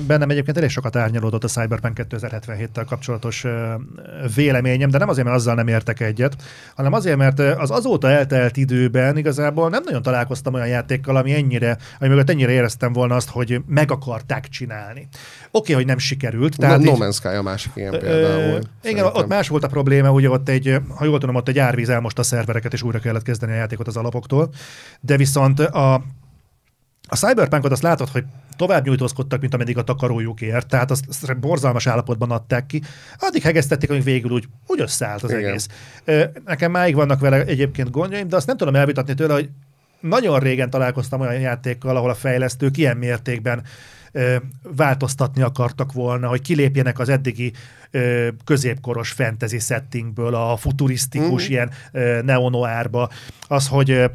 Bennem egyébként elég sokat árnyalódott a Cyberpunk 2077-tel kapcsolatos véleményem, de nem azért, mert azzal nem értek egyet, hanem azért, mert az azóta eltelt időben igazából nem nagyon találkoztam olyan játékkal, ami ennyire, ami mögött ennyire éreztem volna azt, hogy meg akarták csinálni. Oké, hogy nem sikerült. Tehát no, így- no Man's Sky a másik ilyen Ö, például. Igen, szerintem. ott más volt a probléma, ugye ott egy, ha jól tudom, ott egy árvíz elmosta a szervereket, és újra kellett kezdeni a játékot az alapoktól. De viszont a, a Cyberpunkot azt látod, hogy tovább nyújtózkodtak, mint ameddig a takarójuk ért, tehát azt, azt borzalmas állapotban adták ki. Addig hegesztették, amíg végül úgy, úgy összeállt az Igen. egész. Nekem máig vannak vele egyébként gondjaim, de azt nem tudom elvitatni tőle, hogy nagyon régen találkoztam olyan játékkal, ahol a fejlesztők ilyen mértékben változtatni akartak volna, hogy kilépjenek az eddigi középkoros fantasy settingből a futurisztikus Mhm. ilyen neonoárba. Az, hogy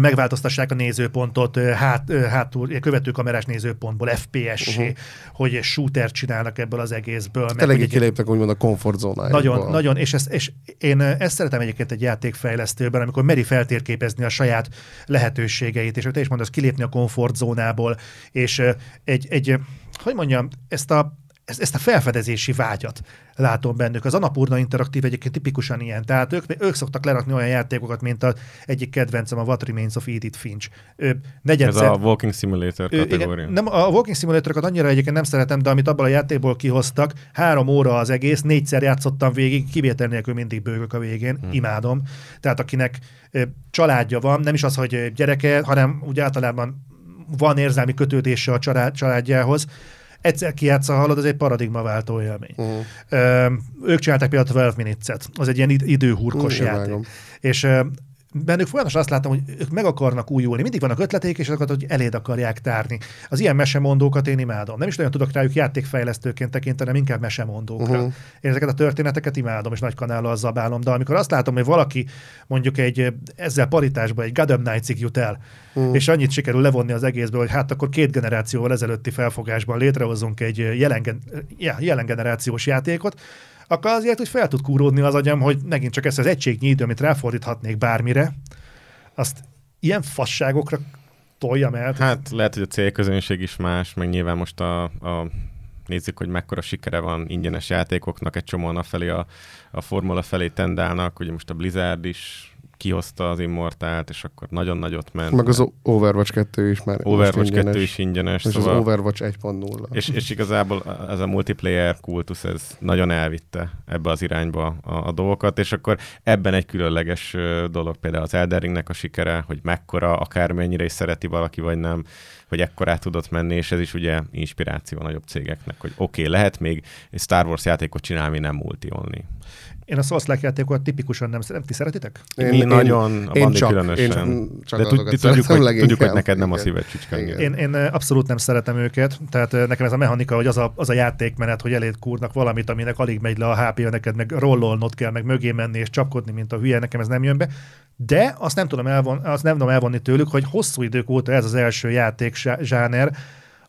megváltoztassák a nézőpontot hát, hátul, követőkamerás nézőpontból Mhm. uh-huh. hogy shooter csinálnak ebből az egészből. Tényleg kiléptek úgymond a komfortzónájukból. nagyon, nagyon, és, ezt, és én ezt szeretem egyébként egy játékfejlesztőben, amikor meri feltérképezni a saját lehetőségeit, és te is mondasz, kilépni a komfortzónából, és egy, egy hogy mondjam, ezt a ezt, ezt a felfedezési vágyat látom bennük. Az Anapurna Interaktív egyébként tipikusan ilyen. Tehát ők, ők szoktak lerakni olyan játékokat, mint az egyik kedvencem, a What Remains of Edith Finch. Ő Ez negyedszer, a Walking Simulator kategória. Igen, nem, a Walking Simulátorokat annyira egyébként nem szeretem, de amit abból a játékból kihoztak, három óra az egész, négyszer játszottam végig, kivétel nélkül mindig bőgök a végén, hmm. imádom. Tehát akinek családja van, nem is az, hogy gyereke, hanem úgy általában van érzelmi kötődése a család, családjához, egyszer kijátsza, hallod, ez egy paradigmaváltó élmény. Uh-huh. Ö, ők csinálták például a 12 Minutes-et, az egy ilyen id- időhurkos Mm, játék. vágom. És bennük folyamatosan azt látom, hogy ők meg akarnak újulni. Mindig vannak ötleteik, és azokat, hogy eléd akarják tárni. Az ilyen mesemondókat én imádom. Nem is nagyon tudok rájuk játékfejlesztőként tekinteni, hanem inkább mesemondókra. Uh-huh. Én ezeket a történeteket imádom, és nagy kanállal zabálom, de amikor azt látom, hogy valaki mondjuk egy ezzel paritásban egy Gotham Knights-ig jut el, uh-huh. és annyit sikerül levonni az egészből, hogy hát akkor két generációval ezelőtti felfogásban létrehozunk egy jelen, jelen generációs játékot, akkor azért úgy fel tud kúródni az agyam, hogy megint csak ezt az egységnyi idő, amit ráfordíthatnék bármire, azt ilyen fasságokra toljam el. Hát lehet, hogy a célközönség is más, meg nyilván most a, a nézzük, hogy mekkora sikere van ingyenes játékoknak, egy csomóan a felé a, a formula felé tendálnak, ugye most a Blizzard is kihozta az Immortált, és akkor nagyon nagyot ment. Meg az Overwatch 2 is már Overwatch ingyenes. 2 is ingyenes, És szóval... az Overwatch 1.0. És, és igazából ez a multiplayer kultusz, ez nagyon elvitte ebbe az irányba a, a dolgokat, és akkor ebben egy különleges dolog például az Elden Ringnek a sikere, hogy mekkora, akármennyire is szereti valaki, vagy nem, hogy ekkorát tudott menni, és ez is ugye inspiráció a nagyobb cégeknek, hogy oké, okay, lehet még egy Star Wars játékot csinálni, nem multi only. Én a Souls játékokat tipikusan nem szeretem. Ti szeretitek? Én, nagyon, a Bandi különösen. Én csak De tud, tudjuk, hogy, tudjuk, hogy leginkább. neked nem a szíved csücske. Igen. Én, én ö, abszolút nem szeretem őket, tehát ö, nekem ez a mechanika, hogy az a, az a játékmenet, hogy eléd kúrnak valamit, aminek alig megy le a hp neked meg rollolnod kell, meg mögé menni és csapkodni, mint a hülye, nekem ez nem jön be. De azt nem tudom, elvon, azt nem tudom elvonni tőlük, hogy hosszú idők óta ez az első játék zsá- zsáner,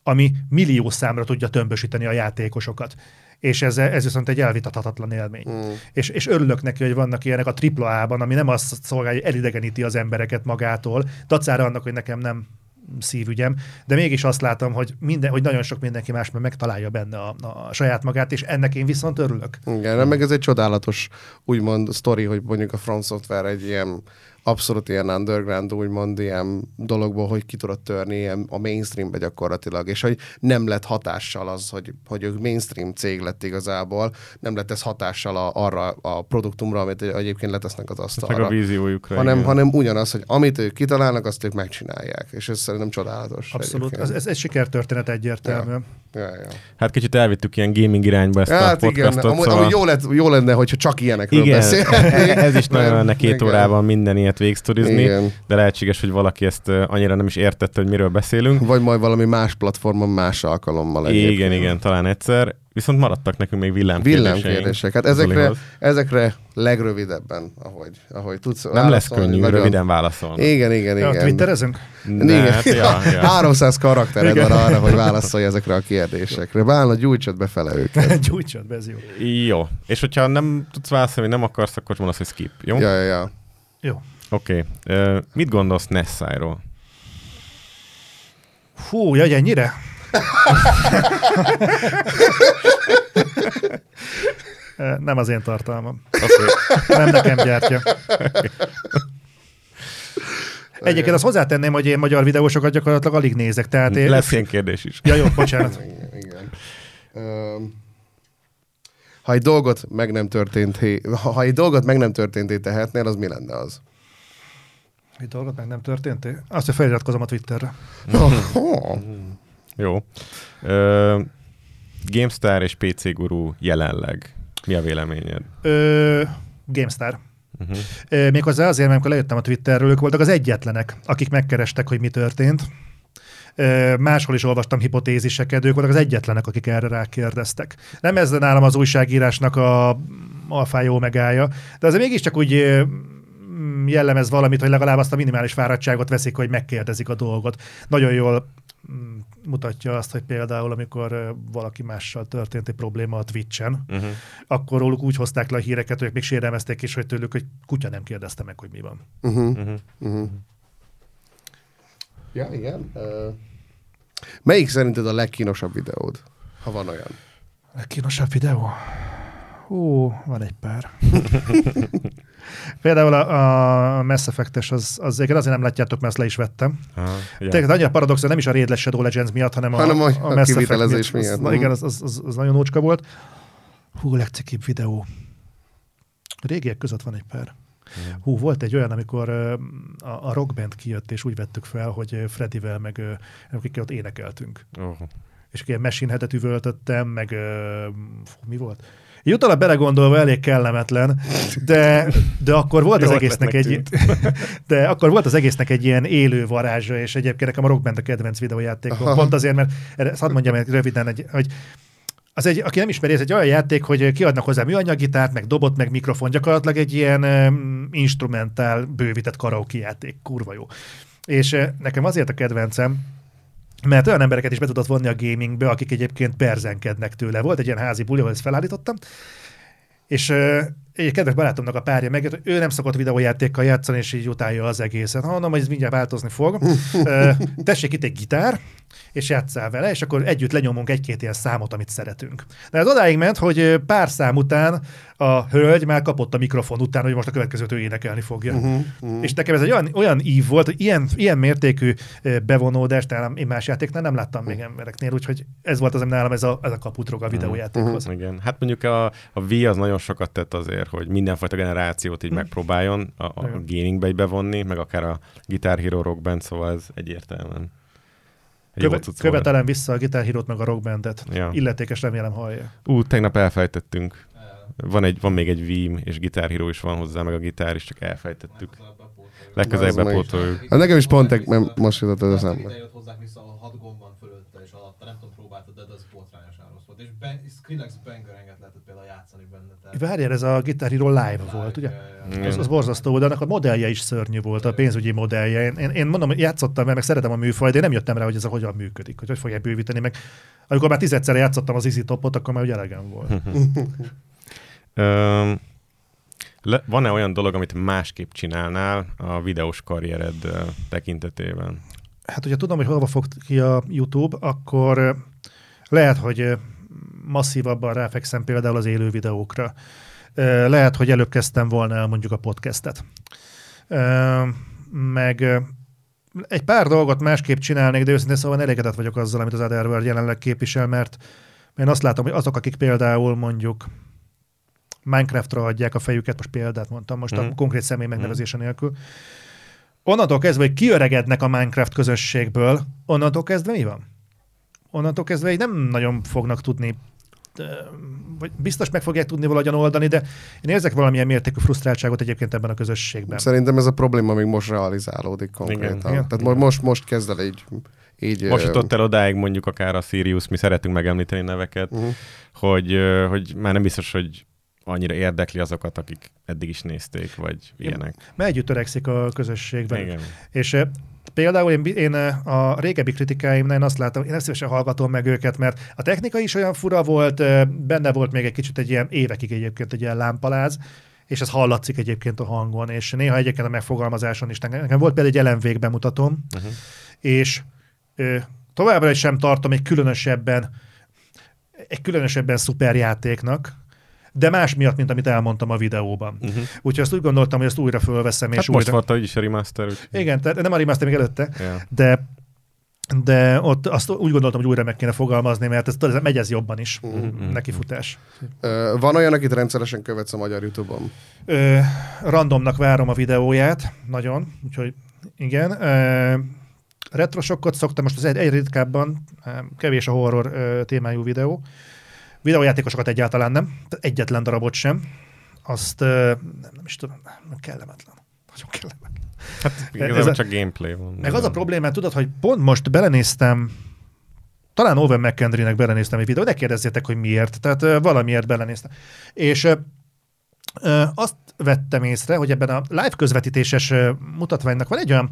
ami millió számra tudja tömbösíteni a játékosokat. És ez, ez viszont egy elvitathatatlan élmény. Mm. És, és örülök neki, hogy vannak ilyenek a AAA-ban, ami nem azt szolgálja, hogy elidegeníti az embereket magától, dacára annak, hogy nekem nem szívügyem, de mégis azt látom, hogy, minden, hogy nagyon sok mindenki más megtalálja benne a, a saját magát, és ennek én viszont örülök. Igen, meg ez egy csodálatos, úgymond, sztori, hogy mondjuk a Front Software egy ilyen abszolút ilyen underground, úgymond ilyen dologból, hogy ki tudott törni ilyen a mainstreambe gyakorlatilag, és hogy nem lett hatással az, hogy, hogy ők mainstream cég lett igazából, nem lett ez hatással a, arra a produktumra, amit egyébként letesznek az asztalra. Meg a víziójukra. Hanem, igen. hanem ugyanaz, hogy amit ők kitalálnak, azt ők megcsinálják, és ez szerintem csodálatos. Abszolút, ez, ez egy sikertörténet egyértelműen. Ja. Ja, ja. Hát kicsit elvittük ilyen gaming irányba ezt hát a podcastot. Igen, szóval... amúgy jó, lett, jó lenne, hogyha csak ilyenekről igen, beszél. (laughs) ez is nagyon lenne két igen. órában minden ilyet végsztorizni, igen. de lehetséges, hogy valaki ezt annyira nem is értette, hogy miről beszélünk. Vagy majd valami más platformon, más alkalommal. Igen, egyébként. igen, talán egyszer. Viszont maradtak nekünk még villámkérdések. Villámkérdések. Hát ezekre, ezekre legrövidebben, ahogy, ahogy tudsz Nem lesz könnyű nagyon... röviden válaszolni. Igen, igen, igen. Ja, Twitterezünk? Ne, igen. (laughs) Hát, ja, ja. (laughs) 300 karaktered van arra, hogy válaszolj ezekre a kérdésekre. Bálna, gyújtsad befele őket. (laughs) gyújtsad be, ez jó. Jó. És hogyha nem tudsz válaszolni, nem akarsz, akkor mondasz, hogy skip, jó? Ja, ja, ja. Jó. Oké. Okay. Uh, mit gondolsz Nessai-ról? Hú, jaj, ennyire? Nem az én tartalmam. Okay. Nem nekem gyártja. Egyébként azt hozzátenném, hogy én magyar videósokat gyakorlatilag alig nézek. Tehát én... Lesz ilyen kérdés is. Ja, jó, bocsánat. Igen. igen. Um, ha egy dolgot meg nem történt, ha egy dolgot meg nem történt, tehetnél, az mi lenne az? Egy dolgot meg nem történt? Azt, hogy feliratkozom a Twitterre. Jó. Ö, GameStar és PC Guru jelenleg. Mi a véleményed? Ö, GameStar. Uh-huh. Méghozzá azért, mert amikor lejöttem a Twitterről, ők voltak az egyetlenek, akik megkerestek, hogy mi történt. Máshol is olvastam hipotéziseket, ők voltak az egyetlenek, akik erre rákérdeztek. Nem ez nálam az újságírásnak a alfája omegája, de azért mégiscsak úgy jellemez valamit, hogy legalább azt a minimális fáradtságot veszik, hogy megkérdezik a dolgot. Nagyon jól Mm, mutatja azt, hogy például amikor valaki mással történt egy probléma a Twitch-en, uh-huh. akkor róluk úgy hozták le a híreket, hogy még sérelmezték is, hogy tőlük, hogy kutya nem kérdezte meg, hogy mi van. Uh-huh. Uh-huh. Uh-huh. Ja, igen. Uh, melyik szerinted a legkínosabb videód, ha van olyan? A legkínosabb videó? Hú, van egy pár. (laughs) Például a, a Mass Effect-es, az, az azért nem látjátok, mert azt le is vettem. Tehát annyira paradox, nem is a Raid Shadow Legends miatt, hanem a, hanem a, a, a Mass Effect miatt. miatt. Az, igen, az, az, az, az, nagyon ócska volt. Hú, legcikibb videó. A régiek között van egy pár. Igen. Hú, volt egy olyan, amikor a, a rockband kijött, és úgy vettük fel, hogy Fredivel meg akikkel ott énekeltünk. Oh. És ilyen machine headet üvöltöttem, meg fú, mi volt? Így utána belegondolva elég kellemetlen, de, de akkor volt az egésznek egy, (laughs) de akkor volt az egésznek egy ilyen élő varázsa, és egyébként nekem a Rock Band a kedvenc videójátékom. Pont azért, mert erre, hadd mondjam egy röviden, egy, hogy az egy, aki nem ismeri, ez egy olyan játék, hogy kiadnak hozzá műanyaggitárt, meg dobot, meg mikrofon, gyakorlatilag egy ilyen um, instrumentál bővített karaoke játék, kurva jó. És uh, nekem azért a kedvencem, mert olyan embereket is be tudott vonni a gamingbe, akik egyébként perzenkednek tőle. Volt egy ilyen házi buli, ahol ezt felállítottam, és egy kedves barátomnak a párja megjött, hogy ő nem szokott videójátékkal játszani, és így utálja az egészet. Mondom, hogy ez mindjárt változni fog. (laughs) tessék itt egy gitár, és játszál vele, és akkor együtt lenyomunk egy-két ilyen számot, amit szeretünk. De ez odáig ment, hogy pár szám után a hölgy már kapott a mikrofon után, hogy most a következőt ő énekelni fogja. Uh-huh, uh-huh. És nekem ez egy olyan, olyan ív volt, hogy ilyen, ilyen mértékű bevonódást nálam én más játéknál nem láttam még embereknél, úgyhogy ez volt az, nálam ez a, ez a kaputrog a videójátékhoz. Uh-huh. Igen, hát mondjuk a, a Wii az nagyon sokat tett azért, hogy mindenfajta generációt így uh-huh. megpróbáljon a, a gamingbe bevonni, meg akár a Guitar Hero Rock Band, szóval ez egyértelműen. Köve, követelem vissza a Guitar Hero-t meg a rockbandet. Ja. Illetékes remélem hallja. Ú, tegnap elfejtettünk. Van, egy, van még egy Veeam, és Guitar Hero is van hozzá, meg a gitár is, csak elfejtettük. Legközelebb bepótoljuk. Hát nekem is pont egy, most jutott az eszembe. hozzák vissza, a hat gomb van fölötte, és alatta, nem tudom, próbáltad, de az botrányosan rossz volt, és, ben, Skrillex Bangerenget lehetett például játszani. Várjál, ez a Guitar Hero Live volt, ugye? Igen. Az, az borzasztó de annak a modellje is szörnyű volt, a pénzügyi modellje. Én, én, én mondom, játszottam, mert meg szeretem a műfajt, de én nem jöttem rá, hogy ez a hogyan működik, hogy hogy fogják bővíteni. Meg amikor már tízedszer játszottam az Easy Topot, akkor már ugye elegem volt. (laughs) Öm, le, van-e olyan dolog, amit másképp csinálnál a videós karriered tekintetében? Hát, hogyha tudom, hogy hova fog ki a YouTube, akkor lehet, hogy masszívabban ráfekszem például az élő videókra. Lehet, hogy előbb kezdtem volna el mondjuk a podcastet. Meg egy pár dolgot másképp csinálnék, de őszintén szóval elégedett vagyok azzal, amit az Otherworld jelenleg képvisel, mert én azt látom, hogy azok, akik például mondjuk Minecraftra adják a fejüket, most példát mondtam, most Mhm. a konkrét személy megnevezése nélkül, onnantól kezdve, hogy kiöregednek a Minecraft közösségből, onnantól kezdve mi van? Onnantól kezdve így nem nagyon fognak tudni vagy biztos meg fogják tudni valahogyan oldani, de én érzek valamilyen mértékű frusztráltságot egyébként ebben a közösségben. Szerintem ez a probléma még most realizálódik konkrétan. Igen. Igen. Igen. Tehát mo- most, most kezd el így, így Most jutott el odáig mondjuk akár a Sirius, mi szeretünk megemlíteni neveket, Mhm. hogy, hogy már nem biztos, hogy annyira érdekli azokat, akik eddig is nézték, vagy ilyenek. Mert együtt törekszik a közösségben. Igen. És például én, én eh, a régebbi kritikáimnál én azt látom, én nem szívesen hallgatom meg őket, mert a technika is olyan fura volt, eh, benne volt még egy kicsit egy ilyen évekig egyébként egy ilyen lámpaláz, és ez hallatszik egyébként a hangon, és néha egyébként a megfogalmazáson is. Nekem volt például egy elemvég bemutatom, Uh-huh. és ö, továbbra is sem tartom egy különösebben egy különösebben szuper játéknak, de más miatt, mint amit elmondtam a videóban. Uh-huh. Úgyhogy azt úgy gondoltam, hogy ezt újra fölveszem, Hát és most újra... volt is a remaster, úgyhogy... Igen, tehát nem a remaster még előtte, Ja. de de ott azt úgy gondoltam, hogy újra meg kéne fogalmazni, mert ez, ez megy ez jobban is, Mhm. nekifutás. Ö, Van olyan, akit rendszeresen követsz a magyar YouTube-on? Ö, randomnak várom a videóját, nagyon, úgyhogy igen. Ö, retrosokkot szoktam, most az egy, egy ritkábban, kevés a horror ö, témájú videó. Videójátékosokat egyáltalán nem, egyetlen darabot sem. Azt nem, nem is tudom, nem kellemetlen. Nagyon kellemetlen. Hát Ez igazából a- csak gameplay van. Meg az a probléma, tudod, hogy pont most belenéztem, talán Owen McKendry-nek belenéztem egy videót, ne kérdezzétek, hogy miért, tehát valamiért belenéztem. És azt vettem észre, hogy ebben a live közvetítéses mutatványnak van egy olyan,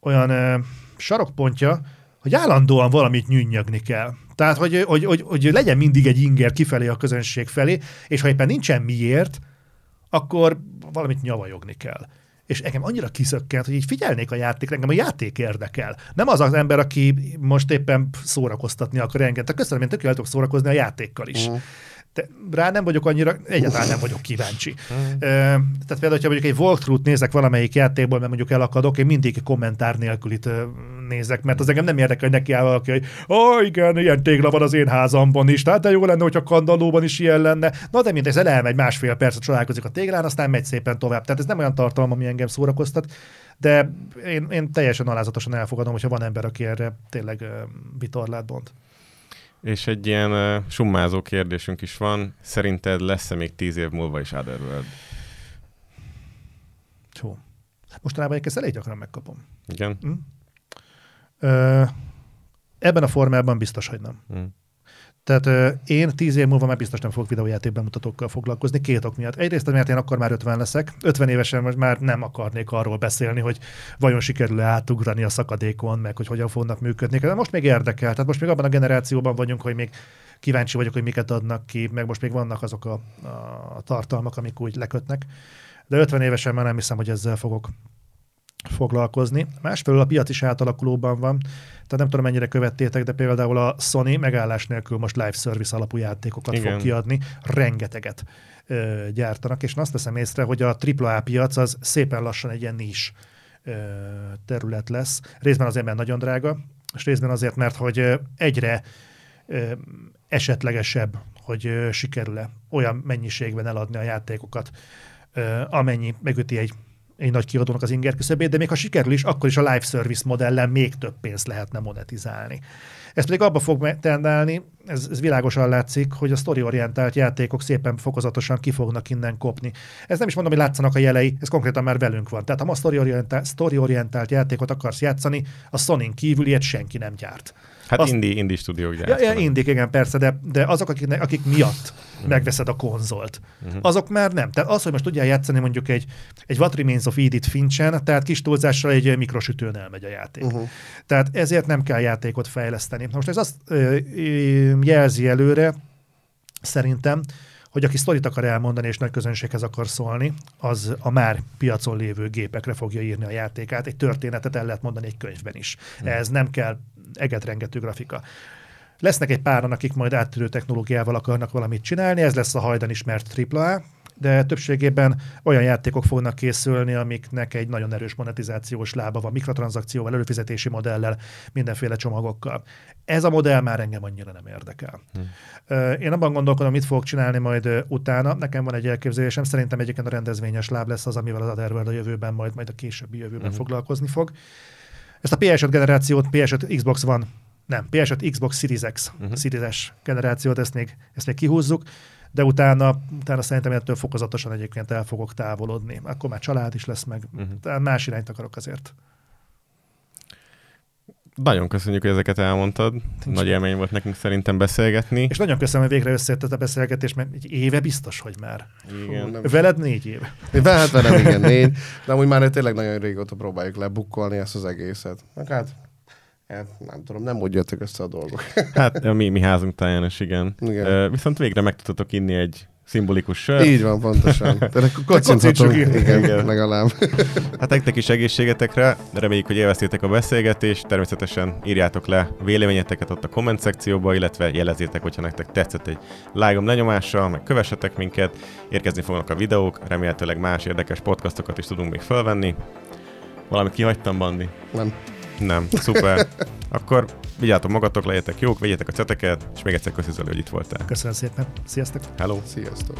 olyan sarokpontja, hogy állandóan valamit nyűnyögni kell. Tehát, hogy, hogy, hogy, hogy legyen mindig egy inger kifelé a közönség felé, és ha éppen nincsen miért, akkor valamit nyavajogni kell. És engem annyira kiszökkent, hogy így figyelnék a játékra, engem a játék érdekel. Nem az az ember, aki most éppen szórakoztatni akar engem. Tehát köszönöm, én tökéletesen szórakozni a játékkal is. Mhm. De rá nem vagyok annyira, egyáltalán nem vagyok kíváncsi. Ö, Tehát például, hogyha mondjuk egy walkthrough nézek valamelyik játékból, mert mondjuk elakadok, én mindig kommentár nélkül itt nézek, mert az engem nem érdekel, hogy neki áll valaki, hogy ó, igen, ilyen tégla van az én házamban is, tehát de jó lenne, hogyha kandallóban is ilyen lenne. Na de mindegy, ez elmegy másfél percet, csodálkozik a téglán, aztán megy szépen tovább. Tehát ez nem olyan tartalom, ami engem szórakoztat, de én, én teljesen alázatosan elfogadom, hogyha van ember, aki erre tényleg ö, vitorlát bont. És egy ilyen uh, summázó kérdésünk is van. Szerinted lesz-e még tíz év múlva is Otherworld? Jó. Mostanában egyébként elég gyakran megkapom. Igen? Ö, ebben a formában biztos, hogy nem. Mm. Tehát ö, én tíz év múlva már biztos nem fogok videójáték bemutatókkal foglalkozni, két ok miatt. Egyrészt, mert én akkor már 50 leszek, 50 évesen most már nem akarnék arról beszélni, hogy vajon sikerül-e átugrani a szakadékon, meg hogy hogyan fognak működni. De most még érdekel, tehát most még abban a generációban vagyunk, hogy még kíváncsi vagyok, hogy miket adnak ki, meg most még vannak azok a, a tartalmak, amik úgy lekötnek. De 50 évesen már nem hiszem, hogy ezzel fogok foglalkozni. Másfelől a piac is átalakulóban van, tehát nem tudom mennyire követtétek, de például a Sony megállás nélkül most live service alapú játékokat Igen. fog kiadni, rengeteget ö, gyártanak, és azt veszem észre, hogy a AAA piac az szépen lassan egy ilyen nis ö, terület lesz. Részben azért, mert nagyon drága, és részben azért, mert hogy egyre ö, esetlegesebb, hogy ö, sikerül-e olyan mennyiségben eladni a játékokat, ö, amennyi megüti egy egy nagy kiadónak az inger küszöbét, de még ha sikerül is, akkor is a live service modellen még több pénzt lehetne monetizálni. Ez pedig abba fog tendálni, ez, ez világosan látszik, hogy a sztoriorientált játékok szépen fokozatosan ki fognak innen kopni. Ez nem is mondom, hogy látszanak a jelei, ez konkrétan már velünk van. Tehát ha ma sztoriorientált, sztoriorientált játékot akarsz játszani, a Sony kívül ilyet senki nem gyárt. Hát Azt- indie, indie stúdiók Ja, ja, gyártanak. indik, igen, persze, de, de azok, akik, akik miatt megveszed a konzolt, azok már nem. Tehát az, hogy most tudjál játszani mondjuk egy, egy What Remains of Edith Finchen, tehát kis túlzással egy mikrosütőn elmegy a játék. Uh-huh. Tehát ezért nem kell játékot fejleszteni. Na Most ez azt ö, ö, jelzi előre, szerintem, hogy aki sztorit akar elmondani és nagy közönséghez akar szólni, az a már piacon lévő gépekre fogja írni a játékát. Egy történetet el lehet mondani egy könyvben is. Ez nem kell egetrengető grafika. Lesznek egy páran, akik majd áttörő technológiával akarnak valamit csinálni, ez lesz a hajdan ismert AAA, de többségében olyan játékok fognak készülni, amiknek egy nagyon erős monetizációs lába van, mikrotranszakcióval, előfizetési modellel, mindenféle csomagokkal. Ez a modell már engem annyira nem érdekel. Hmm. Én abban gondolkodom, mit fogok csinálni majd utána. Nekem van egy elképzelésem, szerintem egyébként a rendezvényes láb lesz az, amivel az Otherworld a jövőben, majd, majd a későbbi jövőben Mhm. foglalkozni fog. Ezt a PS5 generációt, PS5 Xbox van, nem, PS5 Xbox Series X, uh-huh. Series generációt, ezt még, ezt még kihúzzuk, de utána, utána szerintem ettől fokozatosan egyébként el fogok távolodni. Akkor már család is lesz meg, uh-huh. más irányt akarok azért. Nagyon köszönjük, hogy ezeket elmondtad. Nagy élmény volt nekünk szerintem beszélgetni. És nagyon köszönöm, hogy végre összejött a beszélgetés, mert egy éve biztos, hogy már. Igen. Nem. Veled négy éve. Én hát velem igen, négy, (laughs) de amúgy már tényleg nagyon régóta próbáljuk lebukkolni ezt az egészet. Meg hát, hát nem tudom, nem úgy jöttek össze a dolgok. Hát a (laughs) mi, mi házunk táján is, igen. Igen. Viszont végre meg tudtatok inni egy szimbolikus sört. Így van, pontosan. (laughs) Tehát akkor kocinthatunk, igen, Igen. legalább. (laughs) Hát nektek is egészségetekre, reméljük, hogy élveztétek a beszélgetést, természetesen írjátok le véleményeteket ott a komment szekcióba, illetve jelezzétek, hogyha nektek tetszett egy lájgom lenyomással, meg kövessetek minket, érkezni fognak a videók, remélhetőleg más érdekes podcastokat is tudunk még felvenni. Valamit kihagytam, Bandi? Nem. Nem, szuper. Akkor vigyázzatok magatok, legyetek jók, vegyetek a ceteket, és még egyszer köszönöm, hogy itt voltál. Köszönöm szépen. Sziasztok! Hello! Sziasztok.